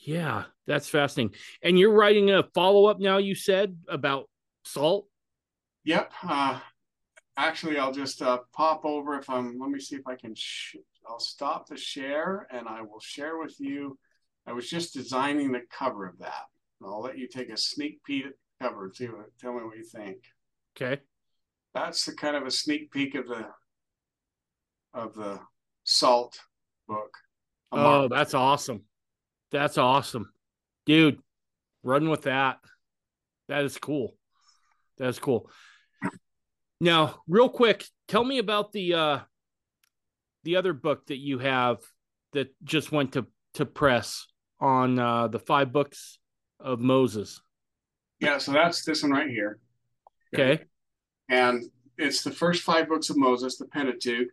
yeah, that's fascinating. And you're writing a follow up now. You said about salt. Yep. Uh, actually, I'll just uh, pop over if I'm. Let me see if I can. Sh- I'll stop the share and I will share with you. I was just designing the cover of that. I'll let you take a sneak peek at the cover too. Tell me what you think. Okay. That's the kind of a sneak peek of the of the salt book. Oh, that's awesome. That's awesome. Dude, run with that. That is cool. That's cool. Now, real quick, tell me about the uh the other book that you have that just went to to press on uh the five books of Moses. Yeah, so that's this one right here. Okay. And it's the first five books of Moses, the Pentateuch,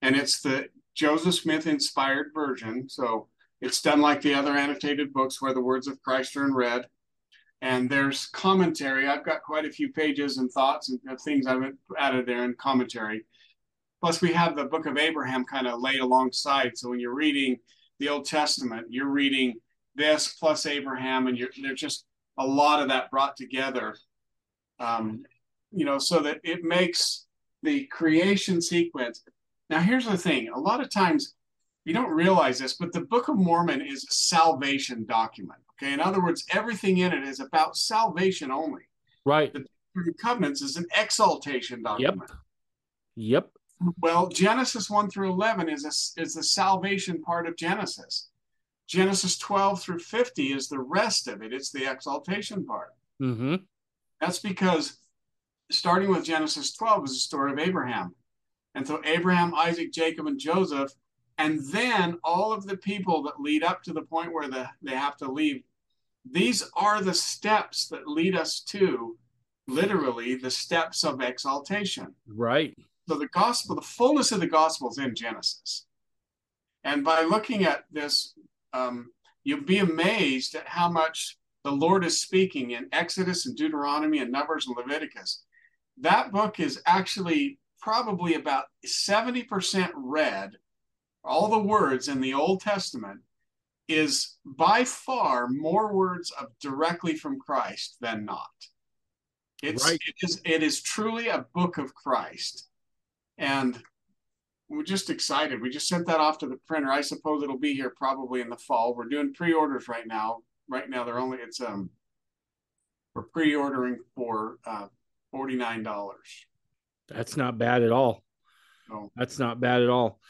and it's the Joseph Smith inspired version. So it's done like the other annotated books where the words of Christ are in red. And there's commentary. I've got quite a few pages and thoughts and things I've added there in commentary. Plus, we have the book of Abraham kind of laid alongside. So when you're reading the Old Testament, you're reading this plus Abraham, and you're, there's just a lot of that brought together. Um, you know, so that it makes the creation sequence. Now, here's the thing a lot of times you don't realize this, but the Book of Mormon is a salvation document. Okay. In other words, everything in it is about salvation only. Right. The Covenants is an exaltation document. Yep. Yep. Well, Genesis 1 through 11 is, a, is the salvation part of Genesis. Genesis 12 through 50 is the rest of it, it's the exaltation part. Mm-hmm. That's because starting with Genesis 12 is the story of Abraham. And so Abraham, Isaac, Jacob, and Joseph and then all of the people that lead up to the point where the, they have to leave these are the steps that lead us to literally the steps of exaltation. Right. So the gospel the fullness of the gospel is in genesis. And by looking at this um, you'll be amazed at how much the lord is speaking in exodus and deuteronomy and numbers and leviticus. That book is actually probably about 70% read all the words in the Old Testament is by far more words of directly from Christ than not. It's right. it is it is truly a book of Christ. And we're just excited. We just sent that off to the printer. I suppose it'll be here probably in the fall. We're doing pre-orders right now. Right now they're only it's um we're pre-ordering for uh $49. That's not bad at all. No. That's not bad at all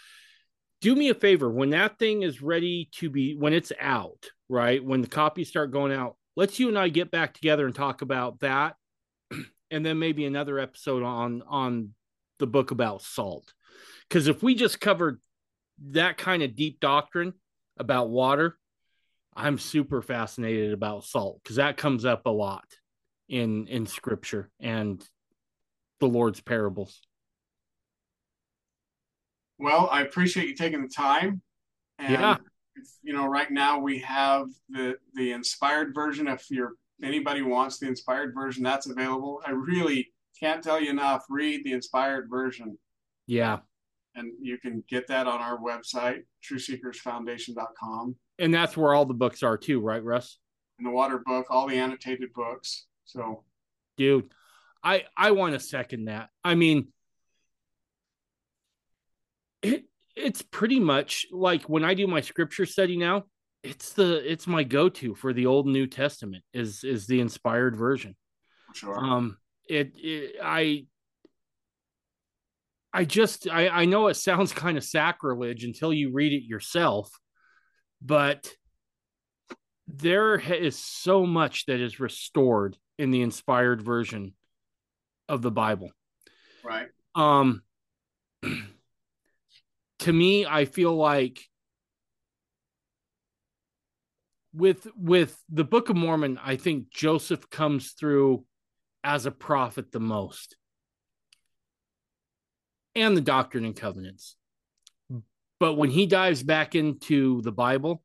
do me a favor when that thing is ready to be when it's out right when the copies start going out let's you and i get back together and talk about that and then maybe another episode on on the book about salt. Because if we just covered that kind of deep doctrine about water i'm super fascinated about salt because that comes up a lot in in scripture and the lord's parables well, I appreciate you taking the time. And yeah. you know, right now we have the the inspired version. If you're anybody wants the inspired version, that's available. I really can't tell you enough. Read the inspired version. Yeah. And you can get that on our website, trueseekersfoundation.com. And that's where all the books are too, right, Russ? In the water book, all the annotated books. So dude, I I want to second that. I mean, it it's pretty much like when I do my scripture study now, it's the it's my go-to for the old new testament is is the inspired version. Sure. Um it, it I I just I, I know it sounds kind of sacrilege until you read it yourself, but there is so much that is restored in the inspired version of the Bible. Right. Um to me I feel like with with the Book of Mormon I think Joseph comes through as a prophet the most. And the Doctrine and Covenants. But when he dives back into the Bible,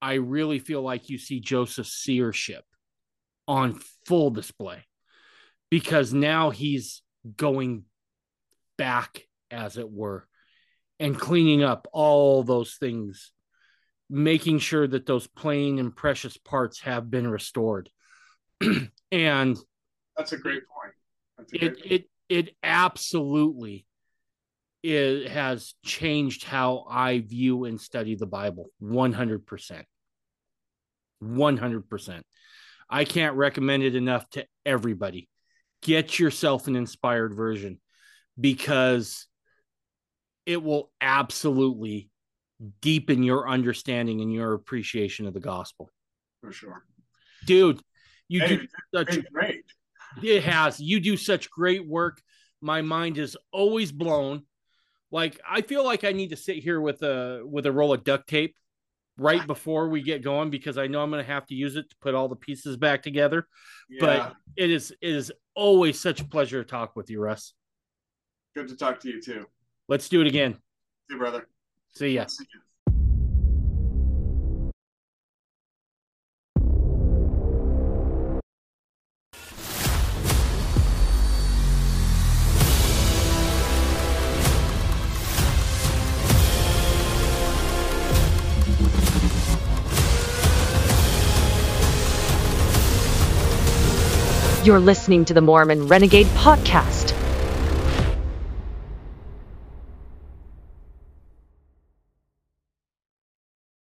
I really feel like you see Joseph's seership on full display because now he's going back, as it were, and cleaning up all those things, making sure that those plain and precious parts have been restored. and that's a great point. A it, point. it it absolutely it has changed how I view and study the Bible 100%. 100%. I can't recommend it enough to everybody. Get yourself an inspired version because it will absolutely deepen your understanding and your appreciation of the gospel. For sure. Dude, you hey, do such great. It has. You do such great work. My mind is always blown. Like I feel like I need to sit here with a with a roll of duct tape right before we get going because I know I'm going to have to use it to put all the pieces back together. Yeah. But it is it is always such a pleasure to talk with you, Russ. Good to talk to you too. Let's do it again. See you, brother. See ya. See ya. You're listening to the Mormon Renegade Podcast.